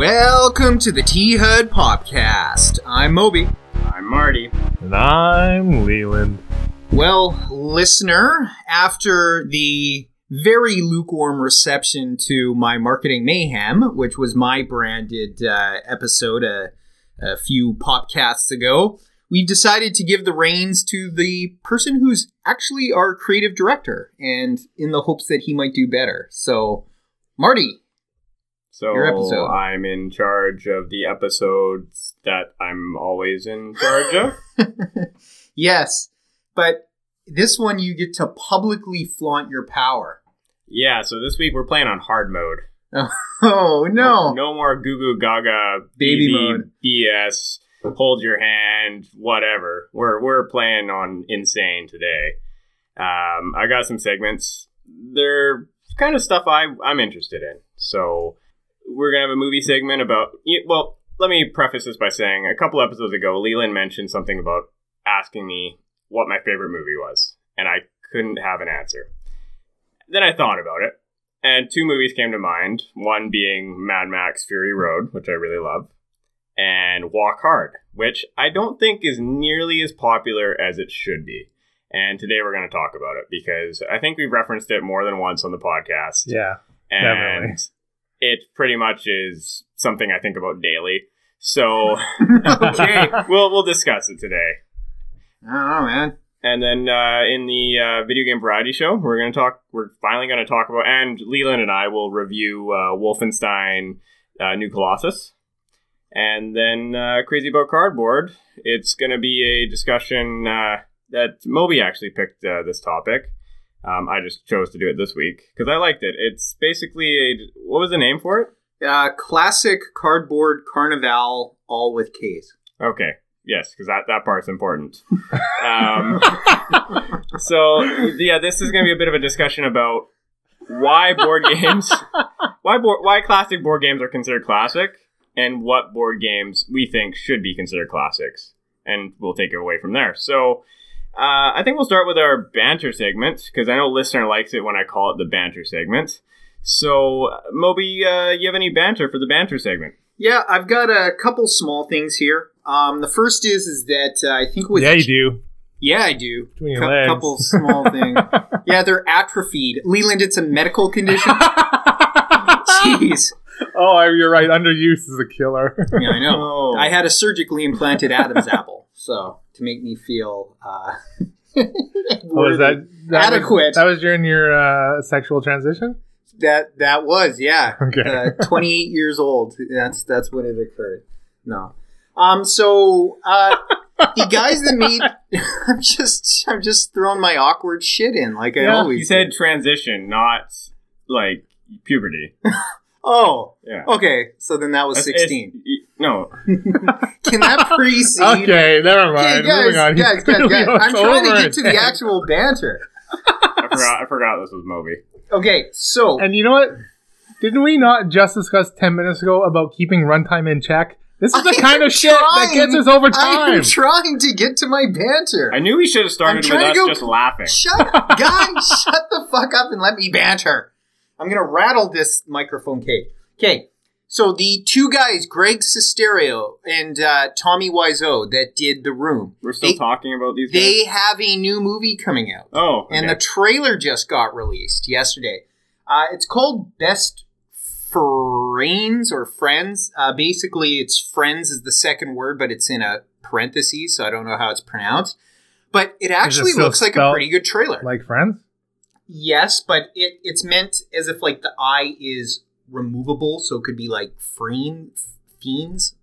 Welcome to the T HUD Podcast. I'm Moby. I'm Marty. And I'm Leland. Well, listener, after the very lukewarm reception to my marketing mayhem, which was my branded uh, episode a, a few podcasts ago, we've decided to give the reins to the person who's actually our creative director, and in the hopes that he might do better. So, Marty, So Your episode. I'm in charge of the episodes that I'm always in charge of. yes, but this one you get to publicly flaunt your power. yeah, so this week we're playing on hard mode. Oh no! No more goo goo gaga Baby mode. BS. Hold your hand, whatever. We're we're playing on insane today. Um, I got some segments. They're kind of stuff I I'm interested in. So we're gonna have a movie segment about. Well, let me preface this by saying a couple episodes ago, Leland mentioned something about asking me what my favorite movie was, and I couldn't have an answer. Then I thought about it, and two movies came to mind. One being Mad Max Fury Road, which I really love, and Walk Hard, which I don't think is nearly as popular as it should be. And today we're going to talk about it because I think we've referenced it more than once on the podcast. Yeah. and definitely. It pretty much is something I think about daily. So okay. we'll we'll discuss it today. I don't know, man. And then uh, in the uh, video game variety show, we're to talk. We're finally going to talk about, and Leland and I will review uh, Wolfenstein: uh, New Colossus. And then uh, Crazy About Cardboard. It's going to be a discussion uh, that Moby actually picked uh, this topic. Um, I just chose to do it this week because I liked it. It's basically a what was the name for it? Uh, classic cardboard carnival, all with K's. Okay. Yes, because that, that part's important. um, so yeah, this is going to be a bit of a discussion about why board games, why board, why classic board games are considered classic, and what board games we think should be considered classics, and we'll take it away from there. So. Uh, I think we'll start with our banter segment because I know listener likes it when I call it the banter segment. So, Moby, uh, you have any banter for the banter segment? Yeah, I've got a couple small things here. Um, the first is is that uh, I think it was yeah, you do. Yeah, I do. Between your Cou- legs. couple small things. yeah, they're atrophied. Leland, it's a medical condition. Jeez. oh, you're right. Underuse is a killer. Yeah, I know. Oh. I had a surgically implanted Adam's apple, so to make me feel uh, What was that, that Adequate. Was, that was during your uh, sexual transition. that that was yeah. Okay. Uh, 28 years old. That's that's when it occurred. No. Um. So uh, the guys that made I'm just I'm just throwing my awkward shit in like I always. You said do. transition, not like puberty. Oh. Yeah. Okay. So then that was That's- it's- 16. y- No. Can that precede? okay, never Okay, mind. guys, Moving on. guys, guys, guys. I'm trying to get to the actual banter. I forgot I forgot this was Moby. Okay, so And you know what? Didn't we not just discuss ten minutes ago about keeping runtime in check? This is the I kind of shit that trying- gets us over I'm time. trying to get to my banter. I knew we should have started with trying to us go- just laughing. Shut guys, shut the fuck up and let me banter. I'm gonna rattle this microphone cake. Okay, so the two guys, Greg Sestero and uh, Tommy Wiseau, that did the room, We're still They- talking about these they guys. have a new movie coming out. Oh, and the trailer just got released yesterday. Uh, it's called Best Friends or Friends. Uh, basically, it's Friends is the second word, but it's in a parenthesis, so I don't know how it's pronounced. But it actually still looks like a pretty good trailer. Like friends? Yes, but it, it's meant as if like the I is removable, so it could be like freen, fiends.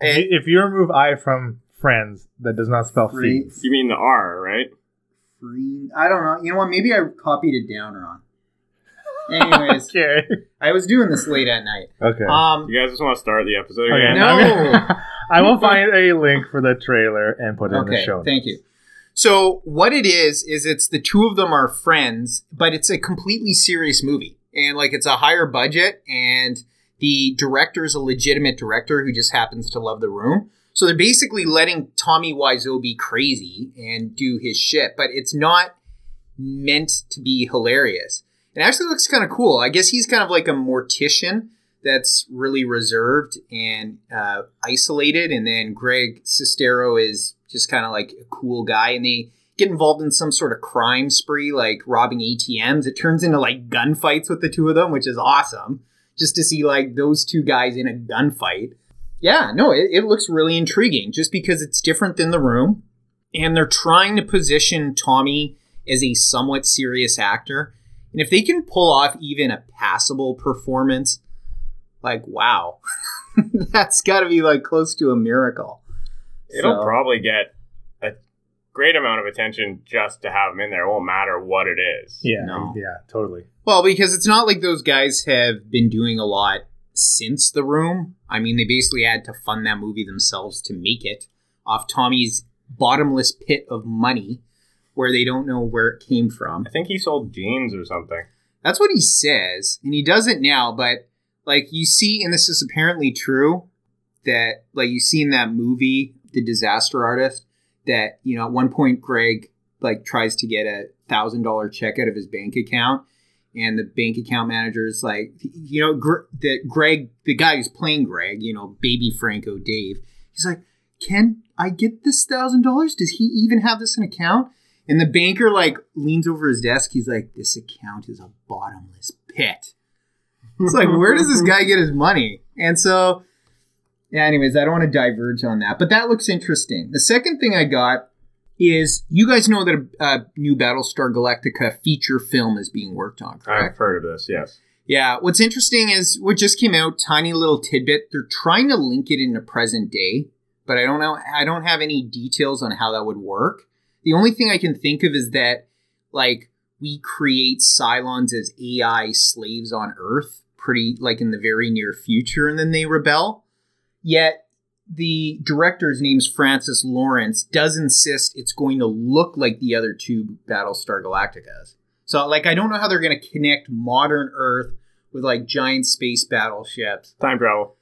And- if you remove I from friends, that does not spell Free- feet. you mean the R, right? Freen. I don't know. You know what? Maybe I copied it down wrong. Anyways, Okay. I was doing this late at night. Okay. Um, You guys just want to start the episode Okay. again? No. I'm gonna- I will find a link for the trailer and put it in the okay, show. thank you. So what it is is it's the two of them are friends, but it's a completely serious movie, and like it's a higher budget, and the director is a legitimate director who just happens to love the room. So they're basically letting Tommy Wiseau be crazy and do his shit, but it's not meant to be hilarious. It actually looks kind of cool. I guess he's kind of like a mortician that's really reserved and uh, isolated, and then Greg Sestero is just kind of like a cool guy, and they get involved in some sort of crime spree, like robbing ATMs. It turns into like gunfights with the two of them, which is awesome. Just to see like those two guys in a gunfight. Yeah, no, it, it looks really intriguing just because it's different than the room, and they're trying to position Tommy as a somewhat serious actor. And if they can pull off even a passable performance, like wow, that's got to be like close to a miracle. It'll So- probably get a great amount of attention just to have him in there. It won't matter what it is. Yeah, No. yeah, totally. Well, because it's not like those guys have been doing a lot since The Room. I mean, they basically had to fund that movie themselves to make it off Tommy's bottomless pit of money where they don't know where it came from. I think he sold jeans or something. That's what he says, and he does it now, but like you see, and this is apparently true, that like you see in that movie, The Disaster Artist, that, you know, at one point Greg like tries to get a thousand dollar check out of his bank account, and the bank account manager is like, you know, Gr- that Greg, the guy who's playing Greg, you know, baby Franco Dave, he's like, can I get this thousand dollars? Does he even have this in account? And the banker like leans over his desk. He's like, "This account is a bottomless pit." It's like, where does this guy get his money? And so, yeah. Anyways, I don't want to diverge on that, but that looks interesting. The second thing I got is you guys know that a, a new Battlestar Galactica feature film is being worked on, correct? I've heard of this, yes. Yeah, what's interesting is what just came out, tiny little tidbit. They're trying to link it into present day, but I don't know I don't have any details on how that would work. The only thing I can think of is that like we create Cylons as AI slaves on Earth pretty like in the very near future and then they rebel. Yet the director's name's Francis Lawrence does insist it's going to look like the other two Battlestar Galacticas. So like I don't know how they're going to connect modern Earth with like giant space battleships. Time travel.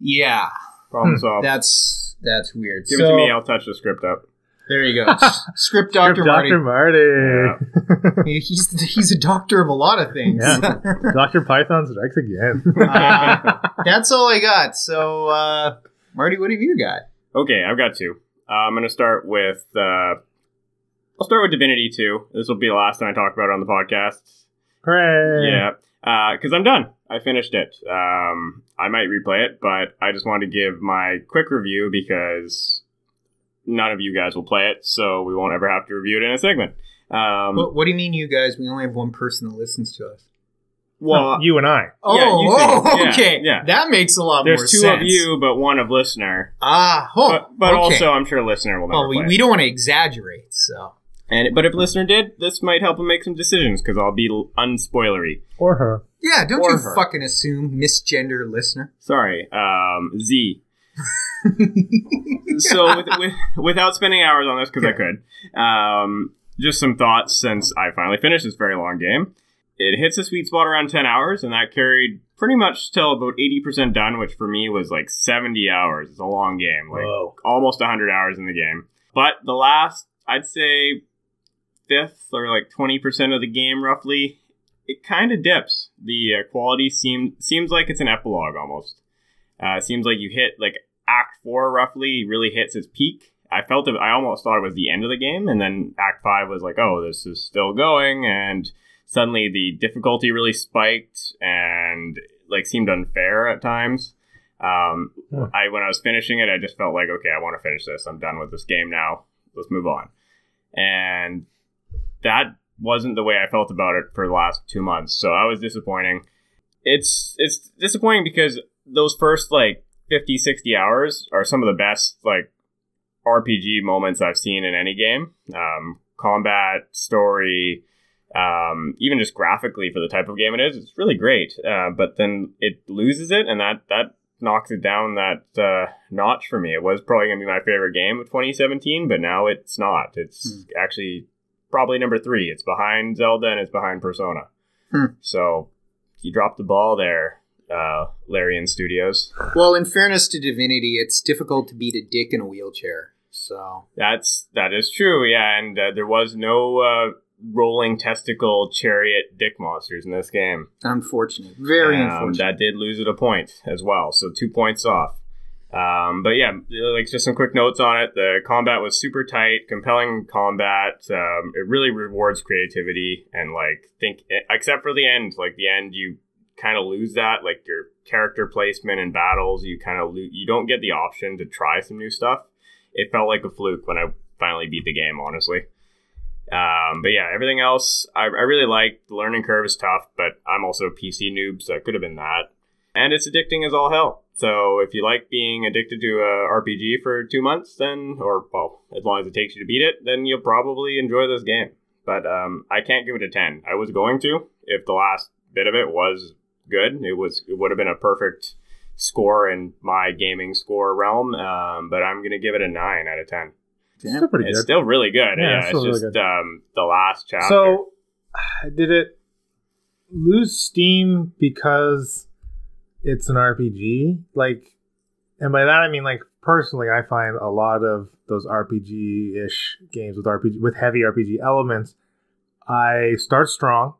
Yeah, Problem Hmm, solved. that's that's weird. Give so, it to me. I'll touch the script up. There you go. Script Doctor Marty. Dr. Marty. He's he's a doctor of a lot of things. Yeah. Dr. Python strikes again. Uh, that's all I got. So uh, Marty, what have you got? Okay, I've got two. Uh, I'm going to start with. Uh, I'll start with Divinity 2. This will be the last time I talk about it on the podcast. Hooray. Yeah, because I'm done. I finished it. Um, I might replay it, but I just wanted to give my quick review because none of you guys will play it, so we won't ever have to review it in a segment. Um, What, what do you mean, you guys? We only have one person that listens to us. well, you and I. Oh, Yeah, you oh, yeah, okay. yeah. That makes a lot more there's two of you, but one of listener. Ah, oh, but but okay. also, I'm sure listener will never well, we, play. we don't want to exaggerate, so. And but if listener did, this might help him make some decisions because I'll be unspoilery. Or her. Yeah, don't Or you her. fucking assume misgender listener. Sorry, um, Z. so with, with, without spending hours on this because I could, um, just some thoughts since I finally finished this very long game. It hits a sweet spot around ten hours, and that carried pretty much till about eighty percent done, which for me was like seventy hours. It's a long game, like Whoa. almost hundred hours in the game. But the last, I'd say, fifth or like twenty percent of the game, roughly, it kind of dips. The uh, quality seems seems like it's an epilogue almost. Uh, seems like you hit like Act Four roughly really hits its peak. I felt it. I almost thought it was the end of the game, and then Act Five was like, oh, this is still going, and suddenly the difficulty really spiked and like seemed unfair at times. Um. I when I was finishing it, I just felt like, okay, I want to finish this. I'm done with this game now. Let's move on. And that wasn't the way I felt about it for the last two months. So I was disappointing. It's it's disappointing because those first like 50, 60 hours are some of the best like RPG moments I've seen in any game. Um, combat, story, um, even just graphically for the type of game it is, it's really great. Uh, but then it loses it, and that that knocks it down that uh, notch for me. It was probably gonna be my favorite game of 2017, but now it's not. It's actually probably number three. It's behind Zelda and it's behind Persona. Hmm. So you dropped the ball there, uh, Larian Studios. Well, in fairness to Divinity, it's difficult to beat a dick in a wheelchair. So That's that is true, yeah. And uh, there was no uh, rolling testicle chariot dick monsters in this game. Unfortunate. Very Um, unfortunate. That did lose it a point as well, so two points off. Um, but yeah, like just some quick notes on it. The combat was super tight, compelling combat. Um, it really rewards creativity and like think, except for the end. Like the end, you kind of lose that. Like your character placement in battles, you kind of lose. You don't get the option to try some new stuff. It felt like a fluke when I finally beat the game, honestly. Um, but yeah, everything else I, I really like. The learning curve is tough, but I'm also a PC noob, so it could have been that. And it's addicting as all hell. So if you like being addicted to a RPG for two months, then or well, as long as it takes you to beat it, then you'll probably enjoy this game. But um, I can't give it a ten. I was going to if the last bit of it was good. It was it would have been a perfect score in my gaming score realm. Um, but I'm gonna give it a nine out of ten. Damn. Still pretty It's good. still really good. Yeah, Yeah, it's it's, still really just good. um, the last chapter. So, did it lose steam because it's an RPG? Like, and by that I mean like personally, I find a lot of those RPG ish games with RPG with heavy RPG elements. I start strong,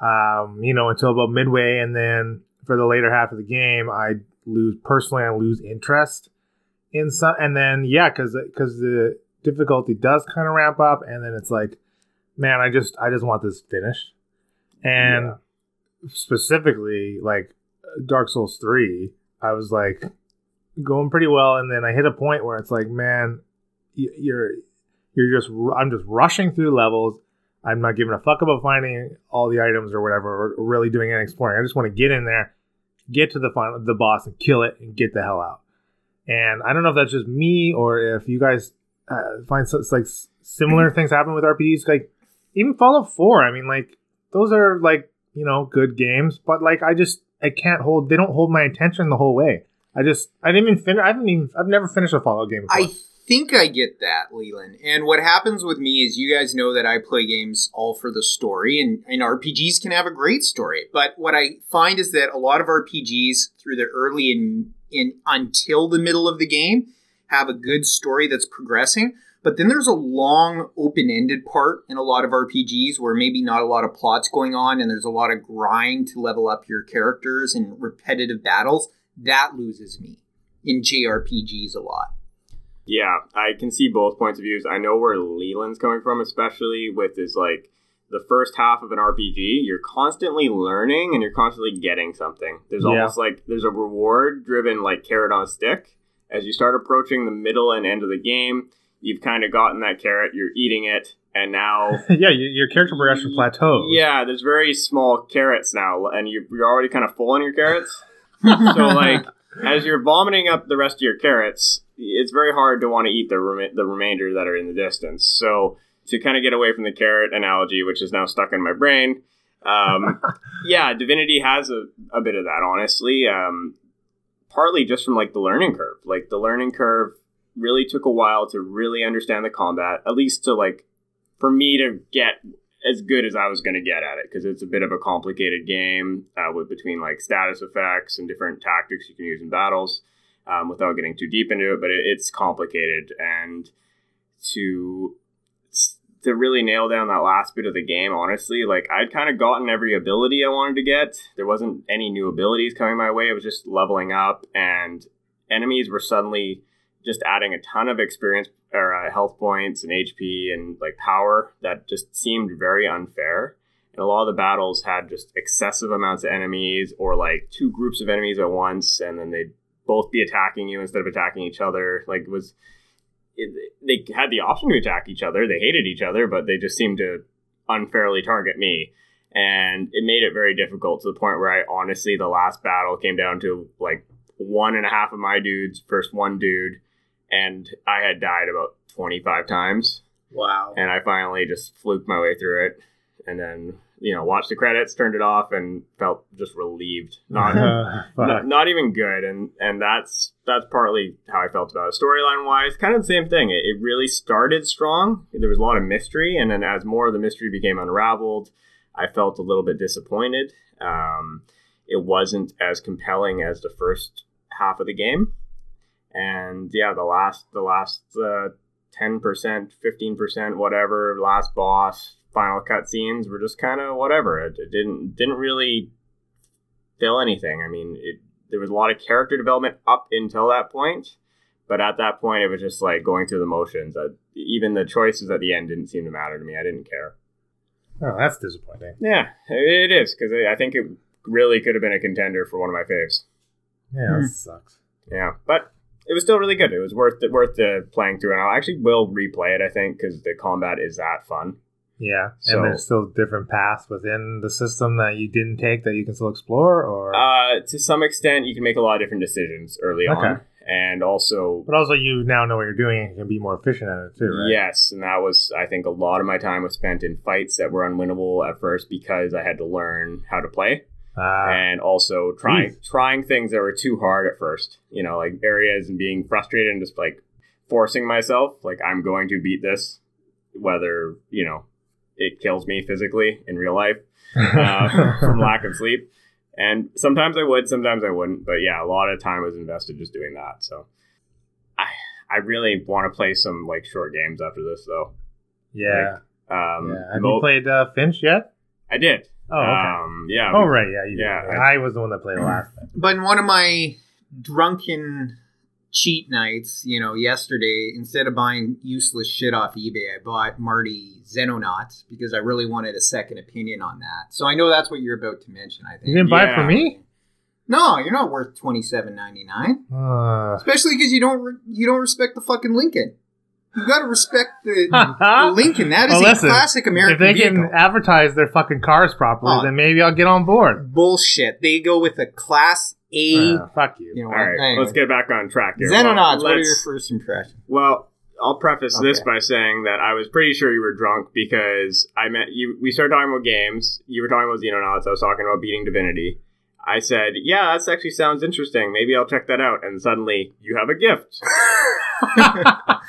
um, you know, until about midway, and then for the later half of the game, I lose personally. I lose interest in some, and then yeah, because because the difficulty does kind of ramp up, and then it's like, man, I just I just want this finished, and specifically like Dark Souls three, I was like going pretty well, and then I hit a point where it's like, man, you're you're just I'm just rushing through levels. I'm not giving a fuck about finding all the items or whatever, or really doing any exploring. I just want to get in there, get to the final, the boss, and kill it, and get the hell out. And I don't know if that's just me or if you guys uh, find so, like similar things happen with RPGs. Like even Fallout Four. I mean, like those are like you know good games, but like I just I can't hold. They don't hold my attention the whole way. I just I didn't even finish. I haven't even I've never finished a Fallout game before. I think I get that, Leland. And what happens with me is you guys know that I play games all for the story, and, and RPGs can have a great story. But what I find is that a lot of RPGs, through the early and in until the middle of the game, have a good story that's progressing. But then there's a long open ended part in a lot of RPGs where maybe not a lot of plots going on and there's a lot of grind to level up your characters and repetitive battles. That loses me in JRPGs a lot. Yeah, I can see both points of views. I know where Leland's coming from, especially with his like the first half of an RPG. You're constantly learning and you're constantly getting something. There's Yeah. almost like there's a reward driven like carrot on a stick. As you start approaching the middle and end of the game, you've kind of gotten that carrot. You're eating it, and now yeah, your, your character progression plateaus. yeah, there's very small carrots now, and you- you're already kind of full on your carrots. so like as you're vomiting up the rest of your carrots, it's very hard to want to eat the rem- the remainder that are in the distance. So to kind of get away from the carrot analogy, which is now stuck in my brain, um, yeah, Divinity has a, a bit of that, honestly. Um, partly just from like the learning curve. Like the learning curve really took a while to really understand the combat, at least to like for me to get as good as I was going to get at it because it's a bit of a complicated game uh, with between like status effects and different tactics you can use in battles. Um, without getting too deep into it, but it, it's complicated and to to really nail down that last bit of the game, honestly, like I'd kind of gotten every ability I wanted to get. There wasn't any new abilities coming my way. It was just leveling up, and enemies were suddenly just adding a ton of experience or uh, health points and HP and like power that just seemed very unfair. And a lot of the battles had just excessive amounts of enemies or like two groups of enemies at once, and then they'd both be attacking you instead of attacking each other. Like it was it, they had the option to attack each other. They hated each other, but they just seemed to unfairly target me. And it made it very difficult to the point where I honestly, the last battle came down to like one and a half of my dudes versus one dude. And I had died about 25 times. Wow. And I finally just fluked my way through it. And then, you know, watched the credits, turned it off, and felt just relieved. Not, not, not even good and and that's that's partly how i felt about it storyline wise kind of the same thing it, it really started strong there was a lot of mystery and then as more of the mystery became unraveled i felt a little bit disappointed um, it wasn't as compelling as the first half of the game and yeah the last the last uh, 10% 15% whatever last boss final cutscenes were just kind of whatever. It, it didn't didn't really fill anything. I mean, it, there was a lot of character development up until that point, but at that point, it was just like going through the motions. Uh, even the choices at the end didn't seem to matter to me. I didn't care. Oh, that's disappointing. Yeah, it is because I think it really could have been a contender for one of my faves. Yeah, Hmm. that sucks. Yeah, but it was still really good. It was worth it, worth the playing through, and I actually will replay it. I think because the combat is that fun. Yeah, So- and there's still different paths within the system that you didn't take that you can still explore, or Uh, to some extent, you can make a lot of different decisions early on, and also but also you now know what you're doing and can be more efficient at it too, right? yes, and that was I think a lot of my time was spent in fights that were unwinnable at first because I had to learn how to play. Ah, and also trying trying things that were too hard at first. You know, like areas and being frustrated and just like forcing myself, like I'm going to beat this, whether you know it kills me physically in real life uh, from lack of sleep. And sometimes I would, sometimes I wouldn't. But yeah, a lot of time was invested just doing that. So I I really want to play some like short games after this though. yeah. Um, yeah. Have mo- you played uh, Finch yet? I did. Oh, okay. Um, yeah. oh, right. Yeah, you did. yeah, I, was the one that played last time. But in one of my drunken cheat nights, you know, yesterday, instead of buying useless shit off eBay, I bought Marty Xenonauts because I really wanted a second opinion on that. So I know that's what you're about to mention. I think. You didn't buy it for me? No, you're not worth twenty seven ninety nine. Uh, Especially because you don't re- you don't respect the fucking Lincoln. You got to respect the, the Lincoln. That is Well, a listen, classic if American they vehicle. can advertise their fucking cars properly, Oh. then maybe I'll get on board. Bullshit. They go with a Class A. Uh, fuck you. you know, All right, anyway. let's get back on track here. Xenonauts. What are your first impressions? Well, I'll preface this by saying that I was pretty sure you were drunk because I met you. We started talking about games. You were talking about Xenonauts. I was talking about beating Divinity. I said, "Yeah, that actually sounds interesting. Maybe I'll check that out." And suddenly, you have a gift.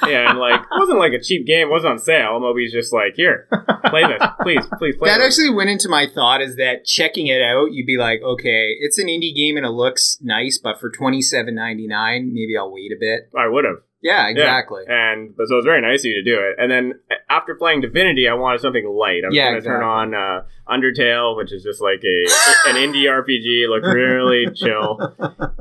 yeah, and like, it wasn't like a cheap game. It wasn't on sale. Moby's just like, "Here, play this, please, please play." That this." actually went into my thought is that checking it out, you'd be like, okay, it's an indie game and it looks nice, but for twenty seven ninety nine, maybe I'll wait a bit. I would have. Yeah, exactly. And but so it was very nice of you to do it. And then after playing Divinity, I wanted something light. I was Yeah, going to turn on uh, Undertale, which is just like a an indie RPG, look really chill.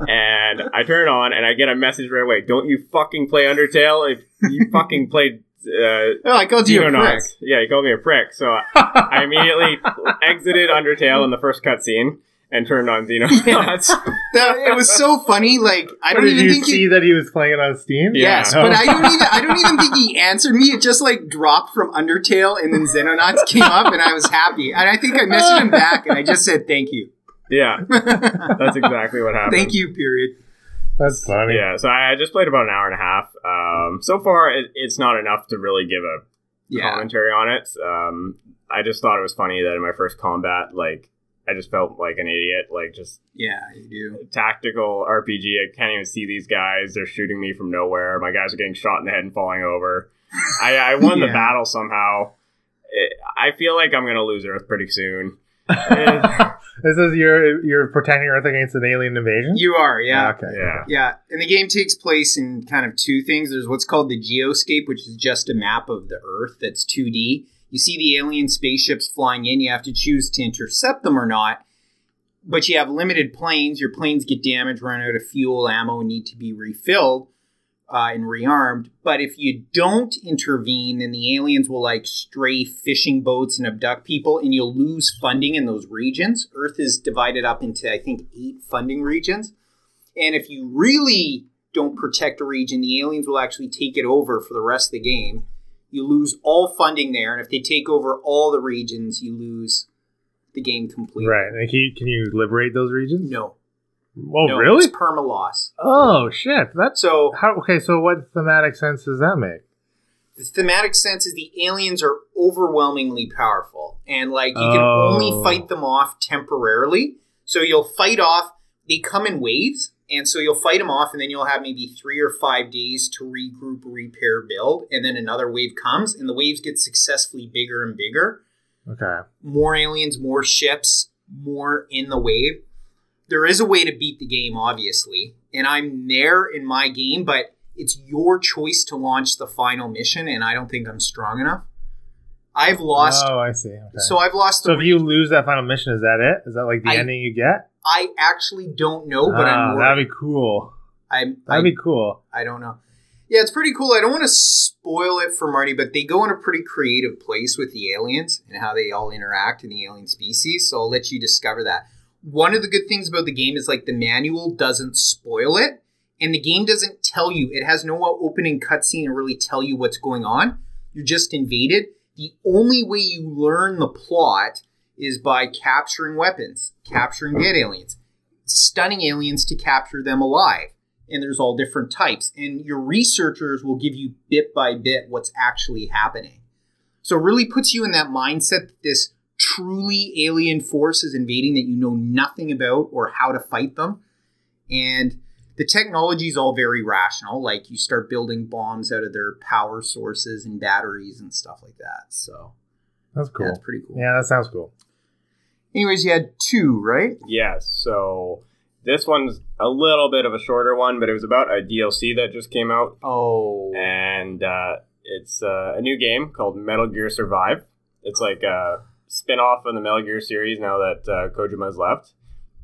And I turn it on, and I get a message right away. Don't you fucking play Undertale? If you fucking played. Uh, Oh, I called you a prick. Yeah, he called me a prick. So I immediately exited Undertale in the first cutscene and turned on Xenonauts. That, it was so funny. Like I Or don't did even you think see he. that he was playing it on Steam? Yeah. Yes, but I don't even. I don't even think he answered me. It just like dropped from Undertale, and then Xenonauts came up, and I was happy. And I think I messaged him back, and I just said thank you. yeah, that's exactly what happened. thank you. Period. That's funny. Yeah, so I I just played about an hour and a half. Um, so far, it, it's not enough to really give a Yeah. commentary on it. Um, I just thought it was funny that in my first combat, like, I just felt like an idiot. Like, just Yeah, you do. tactical RPG. I can't even see these guys. They're shooting me from nowhere. My guys are getting shot in the head and falling over. I, I won the battle somehow. It, I feel like I'm going to lose Earth pretty soon. This is you're you're protecting Earth against an alien invasion. You are. Yeah. Ah, okay. yeah. Yeah, and the game takes place in kind of two things. There's what's called the geoscape, which is just a map of the Earth that's 2D. You see the alien spaceships flying in, you have to choose to intercept them or not. But you have limited planes. Your planes get damaged, run out of fuel, ammo, need to be refilled uh, and rearmed. But if you don't intervene, then the aliens will like stray fishing boats and abduct people, and you'll lose funding in those regions. Earth is divided up into, I think, eight funding regions. And if you really don't protect a region, the aliens will actually take it over for the rest of the game. You lose all funding there, and if they take over all the regions, you lose the game completely. Right. And can you, can you liberate those regions? No. Oh, no, really? It's perma loss. Oh, shit. That's So how. Okay, so what thematic sense does that make? the thematic sense is the aliens are overwhelmingly powerful, and like you can Oh. only fight them off temporarily. So you'll fight off. They come in waves, and so you'll fight them off, and then you'll have maybe three or five days to regroup, repair, build, and then another wave comes, and the waves get successfully bigger and bigger. Okay. More aliens, more ships, more in the wave. There is a way to beat the game, obviously, and I'm there in my game, but it's your choice to launch the final mission, and I don't think I'm strong enough. I've lost. Oh, I see. Okay. So I've lost. So if you lose that final mission, is that it? Is that like the I- ending you get? I actually don't know, but Ah, I'm. that'd be cool. I'm. That'd I, be cool. I don't know. Yeah, it's pretty cool. I don't want to spoil it for Marty, but they go in a pretty creative place with the aliens and how they all interact in the alien species. So I'll let you discover that. One of the good things about the game is like the manual doesn't spoil it, and the game doesn't tell you. It has no opening cutscene to really tell you what's going on. You're just invaded. The only way you learn the plot is by capturing weapons, capturing dead aliens, stunning aliens to capture them alive. And there's all different types. And your researchers will give you bit by bit what's actually happening. So it really puts you in that mindset that this truly alien force is invading that you know nothing about or how to fight them. And the technology is all very rational like you start building bombs out of their power sources and batteries and stuff like that. So That's cool. that's pretty cool. Yeah, that sounds cool. Anyways you had two right Yes. So this one's a little bit of a shorter one, but it was about a DLC that just came out, oh and uh, it's uh, a new game called Metal Gear Survive. It's like a spin-off of the Metal Gear series now that uh, Kojima's left.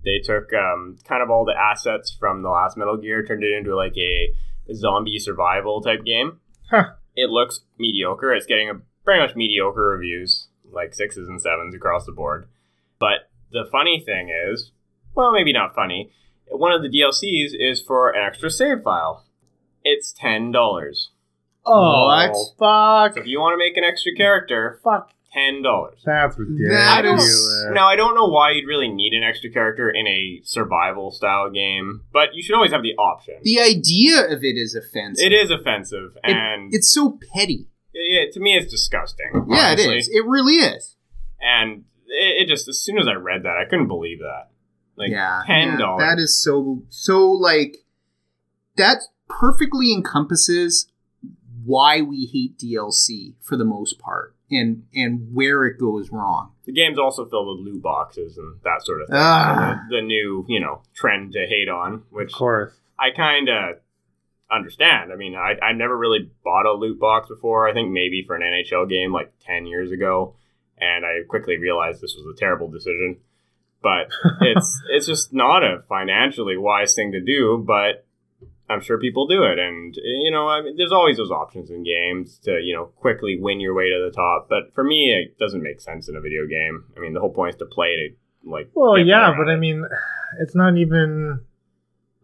They took um, kind of all the assets from the last Metal Gear, turned it into like a zombie survival type game. Huh. It looks mediocre. It's getting a pretty much mediocre reviews, like sixes and sevens across the board. But the funny thing is, well, maybe not funny. One of the DLCs is for an extra save file. It's ten dollars. Oh, oh. What? fuck. So if you want to make an extra character, Fuck. ten dollars. That's ridiculous. That is- Now I don't know why you'd really need an extra character in a survival style game, but you should always have the option. the idea of it is offensive It is offensive, It- and it's so petty yeah, to me it's disgusting. Yeah, honestly. it is. It really is. And it, it just as soon as I read that, I couldn't believe that. Like yeah, ten yeah, dollars. that is so so like that perfectly encompasses why we hate DLC for the most part and and where it goes wrong. The game's also filled with loot boxes and that sort of thing. Ah. So the, the new, you know, trend to hate on, which Of course. I kind of understand. I mean, I I never really bought a loot box before. I think maybe for an NHL game like ten years ago, and I quickly realized this was a terrible decision. But it's it's just not a financially wise thing to do. But I'm sure people do it, and you know, I mean, there's always those options in games to you know quickly win your way to the top. But for me, it doesn't make sense in a video game. I mean, the whole point is to play to like. Well, yeah, but at I mean, it's not even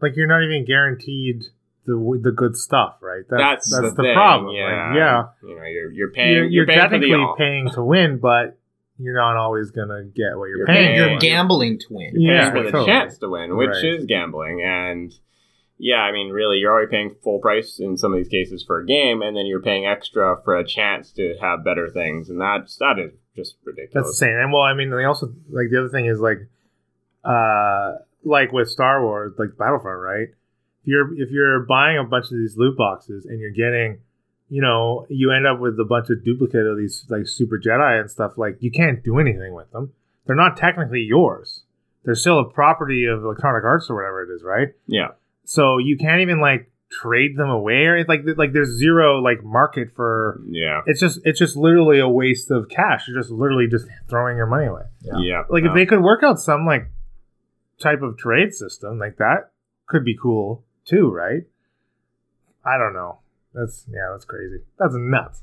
like you're not even guaranteed the the good stuff, right? that's, that's the, the, thing, problem. Yeah, Like, yeah, You know, you're you're paying. you're, you're, paying for the technically paying to win, but you're not always gonna get what you're, You're paying. paying- You're for. gambling to win. Yeah, pays for the totally. chance to win, which Right. is gambling. And yeah, I mean, really, you're already paying full price in some of these cases for a game, and then you're paying extra for a chance to have better things, and that's that is just ridiculous. That's ridiculous. insane. And well, I mean, they also like the other thing is like, uh, like with Star Wars, like Battlefront, right? If you're if you're buying a bunch of these loot boxes and you're getting, you know, you end up with a bunch of duplicate of these like Super Jedi and stuff. Like you can't do anything with them. They're not technically yours. They're still a property of Electronic Arts or whatever it is, right? yeah, So you can't even like trade them away or like like there's zero like market for. yeah, It's just it's just literally a waste of cash. You're just literally just throwing your money away yeah. like no. if they could work out some like type of trade system like that could be cool too right? I don't know. That's yeah that's crazy. That's nuts.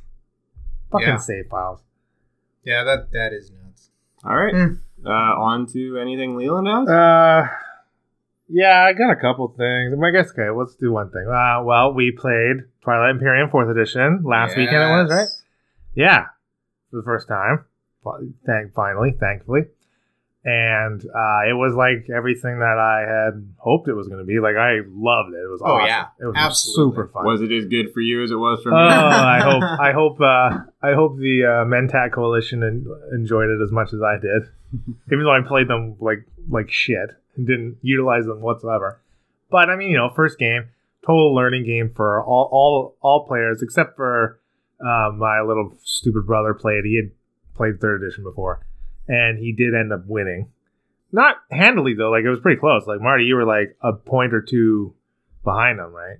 Fucking Yeah. save files. Yeah, that that is nuts. All right, Mm. uh, on to anything Leland has. uh yeah i got a couple things. I guess okay let's do one thing. Uh well we played twilight imperium fourth edition last weekend it was right? Yeah. For the first time. Thank finally thankfully and uh, it was like everything that I had hoped it was going to be. Like I loved it. It was Oh, awesome. yeah. it was Absolutely. super fun. was it as good for you as it was for oh, me? I hope I hope uh, I hope the uh, Mentak Coalition en- enjoyed it as much as I did, even though I played them like like shit and didn't utilize them whatsoever. But I mean, you know, first game, total learning game for all all all players except for uh, my little stupid brother. Played he had played third edition before, and he did end up winning. Not handily though, like it was pretty close. Like Marty, you were like a point or two behind him, right?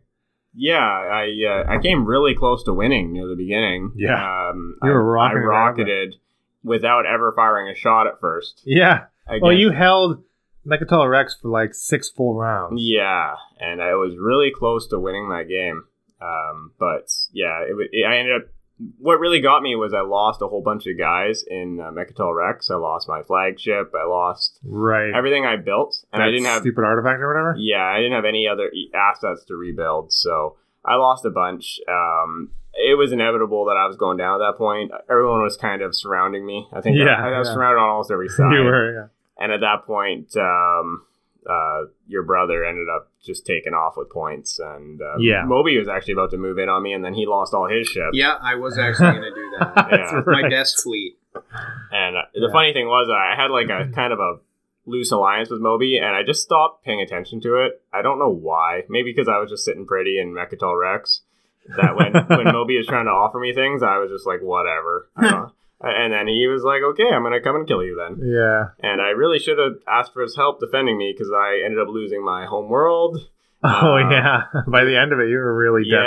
Yeah, I uh, I came really close to winning near the beginning. Yeah. um, You were I, I rocketed without ever firing a shot at first. Yeah. Well, you held Mecatol Rex for like six full rounds. Yeah, and I was really close to winning that game. Um, but yeah, it, it, I ended up. What really got me was I lost a whole bunch of guys in uh, Mecatol Rex. I lost my flagship. I lost Right. everything I built, and I didn't have. stupid artifact or whatever. Yeah, I didn't have any other assets to rebuild, so I lost a bunch. Um, it was inevitable that I was going down at that point. Everyone was kind of surrounding me. I think Yeah, I, I was yeah. surrounded on almost every side. you were. Yeah. And at that point, um, uh, your brother ended up just taking off with points, and uh, Yeah. Moby was actually about to move in on me, and then he lost all his ships. Yeah, I was actually going to do that. That's Yeah. My right. best fleet. And uh, the Yeah. funny thing was, I had like a kind of a loose alliance with Moby, and I just stopped paying attention to it. I don't know why. Maybe because I was just sitting pretty in Mecatol Rex. That when when Moby was trying to offer me things, I was just like, whatever. I don't- and then he was like, okay, I'm gonna come and kill you then. Yeah. And I really should have asked for his help defending me because I ended up losing my home world. Oh Uh, yeah. By the end of it, you were really Yeah,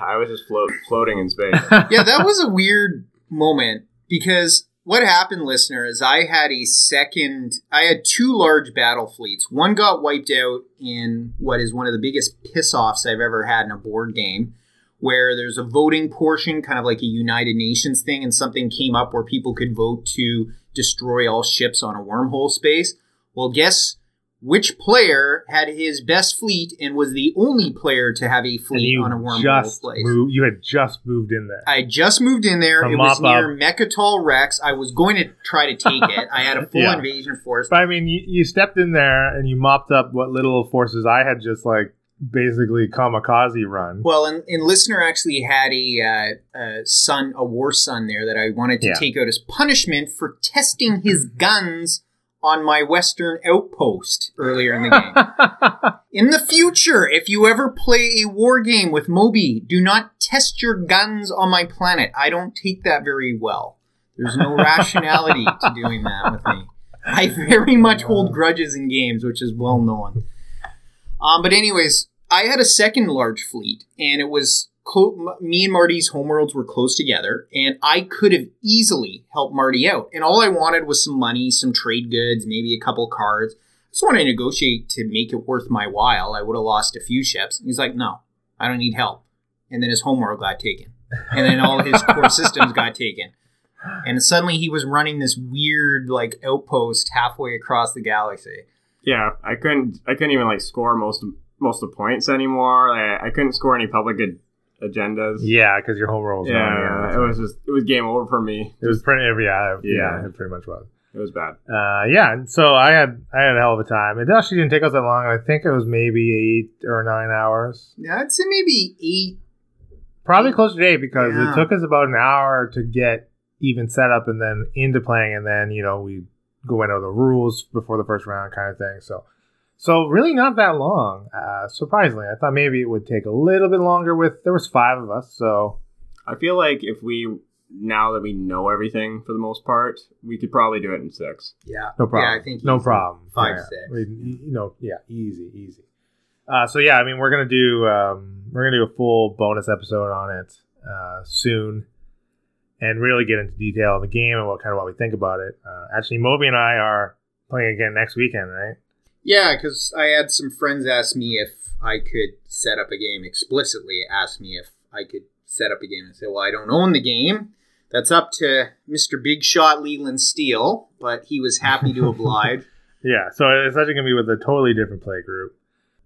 I was just float, floating in space. Yeah, that was a weird moment because what happened, listener, is I had a second, I had two large battle fleets. One got wiped out in what is one of the biggest piss offs I've ever had in a board game, where there's a voting portion, kind of like a United Nations thing, and something came up where people could vote to destroy all ships on a wormhole space. Well, guess which player had his best fleet and was the only player to have a fleet on a wormhole just place? moved. You had just moved in there. I just moved in there. To it was near Mecatol Rex. I was going to try to take it. I had a full Yeah. invasion force. But I mean, you, you stepped in there and you mopped up what little forces I had just like basically kamikaze run. Well, and, and listener actually had a, uh, a son, a war son there that I wanted to Yeah. take out as punishment for testing his guns on my western outpost earlier in the game. in the future, if you ever play a war game with Moby, do not test your guns on my planet. I don't take that very well. There's no rationality to doing that with me. I very much hold grudges in games, which is well known. Um, but anyways, I had a second large fleet, and it was m- me and Marty's homeworlds were close together, and I could have easily helped Marty out. And all I wanted was some money, some trade goods, maybe a couple cards. I just wanted to negotiate to make it worth my while. I would have lost a few ships. And he's like, "No, I don't need help." And then his homeworld got taken, and then all his core systems got taken. And suddenly he was running this weird like outpost halfway across the galaxy. yeah, I couldn't. I couldn't even like score most of, most of the points anymore. I, I couldn't score any public ad- agendas. yeah, because your home roll was gone. yeah, it right. was just it was game over for me. It was pretty. Yeah, yeah, Yeah. it pretty much was. It was bad. Uh, yeah, and so I had I had a hell of a time. It actually didn't take us that long. I think it was maybe eight or nine hours, Yeah, I'd say maybe eight. probably closer to eight because Yeah. it took us about an hour to get even set up and then into playing, and then you know we go into the rules before the first round kind of thing. So, so really not that long. Uh, surprisingly, I thought maybe it would take a little bit longer. With there was five of us, so I feel like if we now that we know everything for the most part, we could probably do it in six. Yeah. No problem. Yeah, I think no problem. Five, yeah. six. We, you know, yeah, easy, easy. Uh, so yeah, I mean, we're gonna do um, we're gonna do a full bonus episode on it uh, soon, and really get into detail of the game and what kind of what we think about it. Uh, actually, Moby and I are playing again next weekend, right? Yeah, because I had some friends ask me if I could set up a game explicitly. Ask me if I could set up a game and say, "Well, I don't own the game. That's up to Mister Big Shot Leland Steele." But he was happy to oblige. Yeah. So it's actually gonna be with a totally different play group.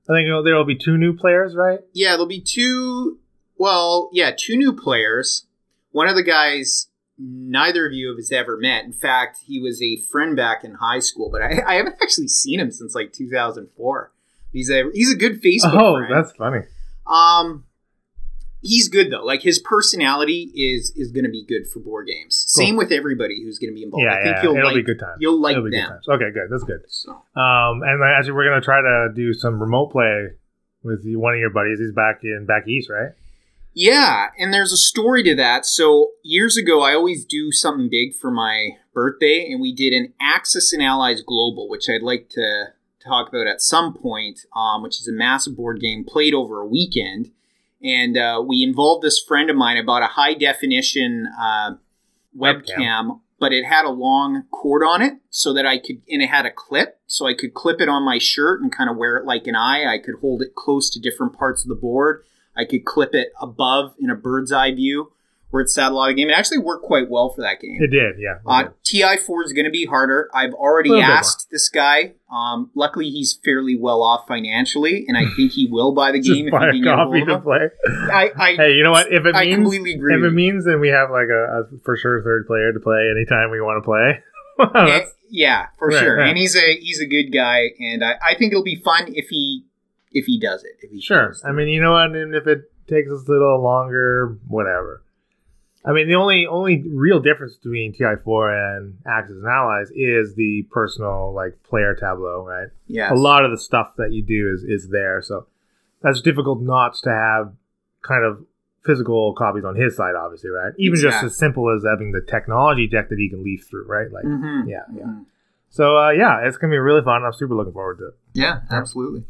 I think there will be two new players, right? Yeah, there'll be two. Well, yeah, two new players. One of the guys neither of you have ever met. In fact, he was a friend back in high school, but I, I haven't actually seen him since like 2004. He's a he's a good Facebook oh, friend. that's funny. Um, he's good though. Like his personality is is going to be good for board games. Cool. Same with everybody who's going to be involved. Yeah, I think yeah, you'll it'll like be good times. you'll like good them. times. Okay, good. That's good. So Um, and actually, we're gonna try to do some remote play with one of your buddies. He's back in back east, right? Yeah, and there's a story to that. So years ago, I always do something big for my birthday, and we did an Axis and Allies Global, which I'd like to talk about at some point. Um, which is a massive board game played over a weekend. and uh, we involved this friend of mine. I bought a high definition uh, webcam, Webcam. but it had a long cord on it, so that I could, and it had a clip, so I could clip it on my shirt and kind of wear it like an eye. I could hold it close to different parts of the board. I could clip it above in a bird's eye view where it's sat a lot of game. It actually worked quite well for that game. It did, yeah. Uh, did. TI4 is going to be harder. I've already Little bit more. asked this guy. Um, luckily, he's fairly well off financially, and I think he will buy the Just game if buy he a a to it. play. I, I, Hey, you know what? If it I means completely agree. if it means then we have like a, a for sure third player to play anytime we want to play. That's- yeah, for Right, sure. right. And he's a he's a good guy, and I, I think it'll be fun if he if he does it. If he Sure. I mean, you know what? And if it takes us a little longer, whatever. I mean, the only only real difference between TI4 and Axis and Allies is the personal like player tableau, right? Yeah. A lot of the stuff that you do is is there, so that's difficult not to have kind of physical copies on his side, obviously, right? Even just as simple as having the technology deck that he can leaf through, right? Like, Mhm. yeah, yeah. Mhm. So uh, yeah, it's gonna be really fun. I'm super looking forward to it. Yeah, absolutely.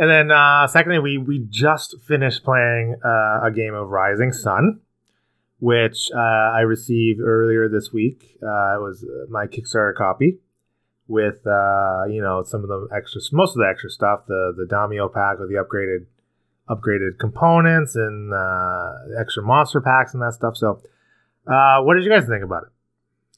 And then, uh, secondly, we we just finished playing uh, a game of Rising Sun, which uh, I received earlier this week. Uh, it was uh, my Kickstarter copy with uh, you know some of the extra, most of the extra stuff, the the Daimyo pack with the upgraded upgraded components and uh, extra monster packs and that stuff. So, what did you guys think about it?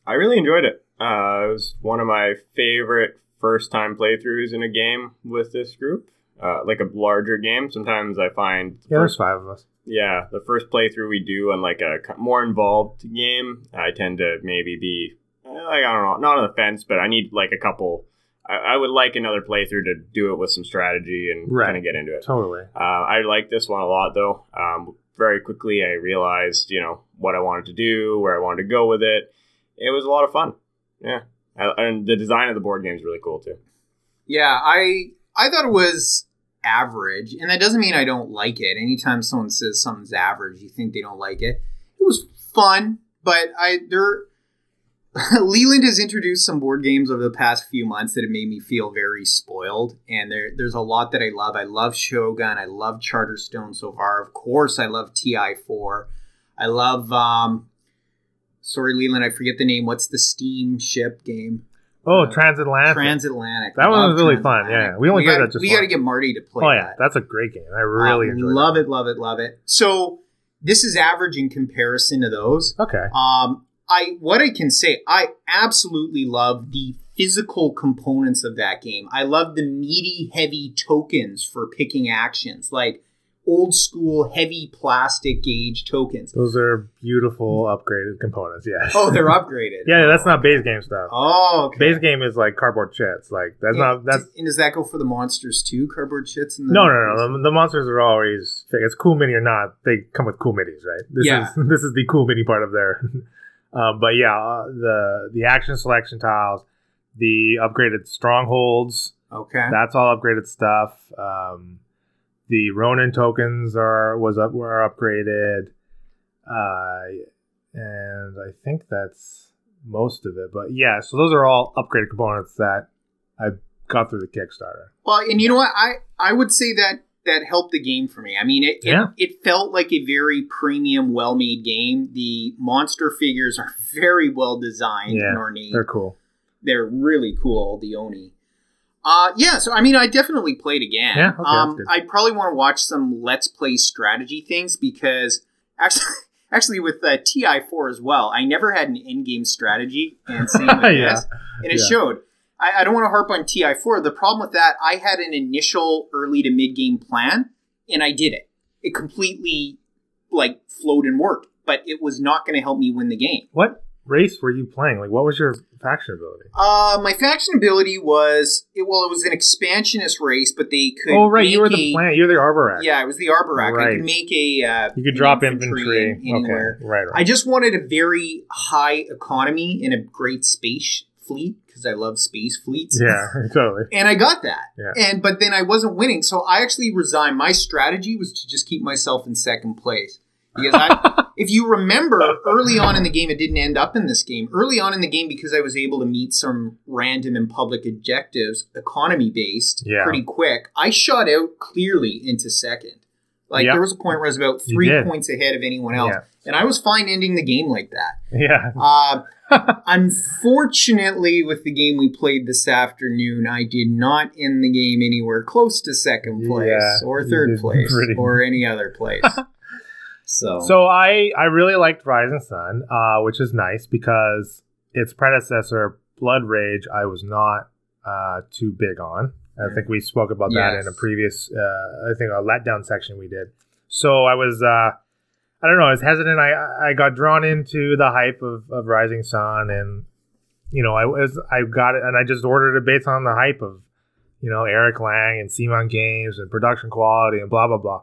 I really enjoyed it. It was one of my favorite first time playthroughs in a game with this group. Uh, like a larger game. Sometimes I find Yeah, there's first, five of us. yeah the first playthrough we do on like a more involved game, I tend to maybe be uh, like I don't know, not on the fence, but I need like a couple. I, I would like another playthrough to do it with some strategy and Right. kind of get into it. Totally. Uh, I like this one a lot, though. Um, very quickly, I realized, you know, what I wanted to do, where I wanted to go with it. It was a lot of fun. Yeah, I, and the design of the board game is really cool too. Yeah, I I thought it was average, and that doesn't mean I don't like it. Anytime someone says something's average, you think they don't like it. It was fun, but I there Leland has introduced some board games over the past few months that have made me feel very spoiled, and there there's a lot that I love. I love Shogun, I love Charterstone so far. Of course, I love TI4. I love um sorry Leland, I forget the name. What's the steamship game? Oh, Uh, transatlantic. Transatlantic. That one was really fun, yeah. We only played gotta, that just We got to get Marty to play oh yeah, that. that's a great game. I really Um, love it, love it, love it. So this is average in comparison to those. Okay. Um, I what I can say, I absolutely love the physical components of that game. I love the meaty, heavy tokens for picking actions, like old school heavy plastic gauge tokens. Those are beautiful upgraded components. Yeah. Oh, they're upgraded. yeah, that's not base game stuff. Oh, okay. Base game is like cardboard chits. Like that's and, not that's and does that go for the monsters too? Cardboard shits and the no, no, no. The, the monsters are always it's cool mini or not. They come with cool minis, right? This Yeah. is this is the cool mini part of their. um, but yeah, uh, the the action selection tiles, the upgraded strongholds. Okay. That's all upgraded stuff. Um, the Ronin tokens are was up were upgraded, uh, and I think that's most of it. But yeah, so those are all upgraded components that I got through the Kickstarter. Well, and you know what? I I would say that that helped the game for me. I mean, it Yeah. it, it felt like a very premium, well made game. The monster figures are very well designed Yeah, and ornate. They're cool. They're really cool. The Oni. Uh, yeah, so I mean, I definitely played again. Yeah, okay, um. I probably want to watch some Let's Play strategy things because actually, actually with uh, TI4 as well, I never had an in-game strategy, and same with Yeah, this, and it yeah. showed. I, I don't want to harp on TI4. The problem with that, I had an initial early to mid-game plan, and I did it. It completely like flowed and worked, but it was not going to help me win the game. What race were you playing? Like, what was your faction ability? Uh, my faction ability was it, well, it was an expansionist race, but they could. oh, right, you were the a- plant. You're the Arborec. Yeah, it was the Arborec. I could make a. Uh, you could drop infantry. in- anywhere. Okay, right, right. I just wanted a very high economy and a great space fleet because I love space fleets. yeah, totally. And I got that. Yeah. And but then I wasn't winning, so I actually resigned. My strategy was to just keep myself in second place. Because I, if you remember, early on in the game, it didn't end up in this game. Early on in the game, because I was able to meet some random and public objectives, economy based, Yeah. pretty quick, I shot out clearly into second. Like Yeah. there was a point where I was about three points ahead of anyone else, Yeah. and I was fine ending the game like that. Yeah. Uh, unfortunately, with the game we played this afternoon, I did not end the game anywhere close to second place Yeah, or third place pretty- or any other place. so, So I I really liked Rising Sun, uh, which is nice because its predecessor, Blood Rage, I was not uh, too big on. I think we spoke about that Yes. in a previous, uh, I think a letdown section we did. So I was, uh, I don't know, I was hesitant. I I got drawn into the hype of, of Rising Sun, and you know, I was I got it, and I just ordered it based on the hype of, you know, Eric Lang and CMON Games and production quality and blah blah blah.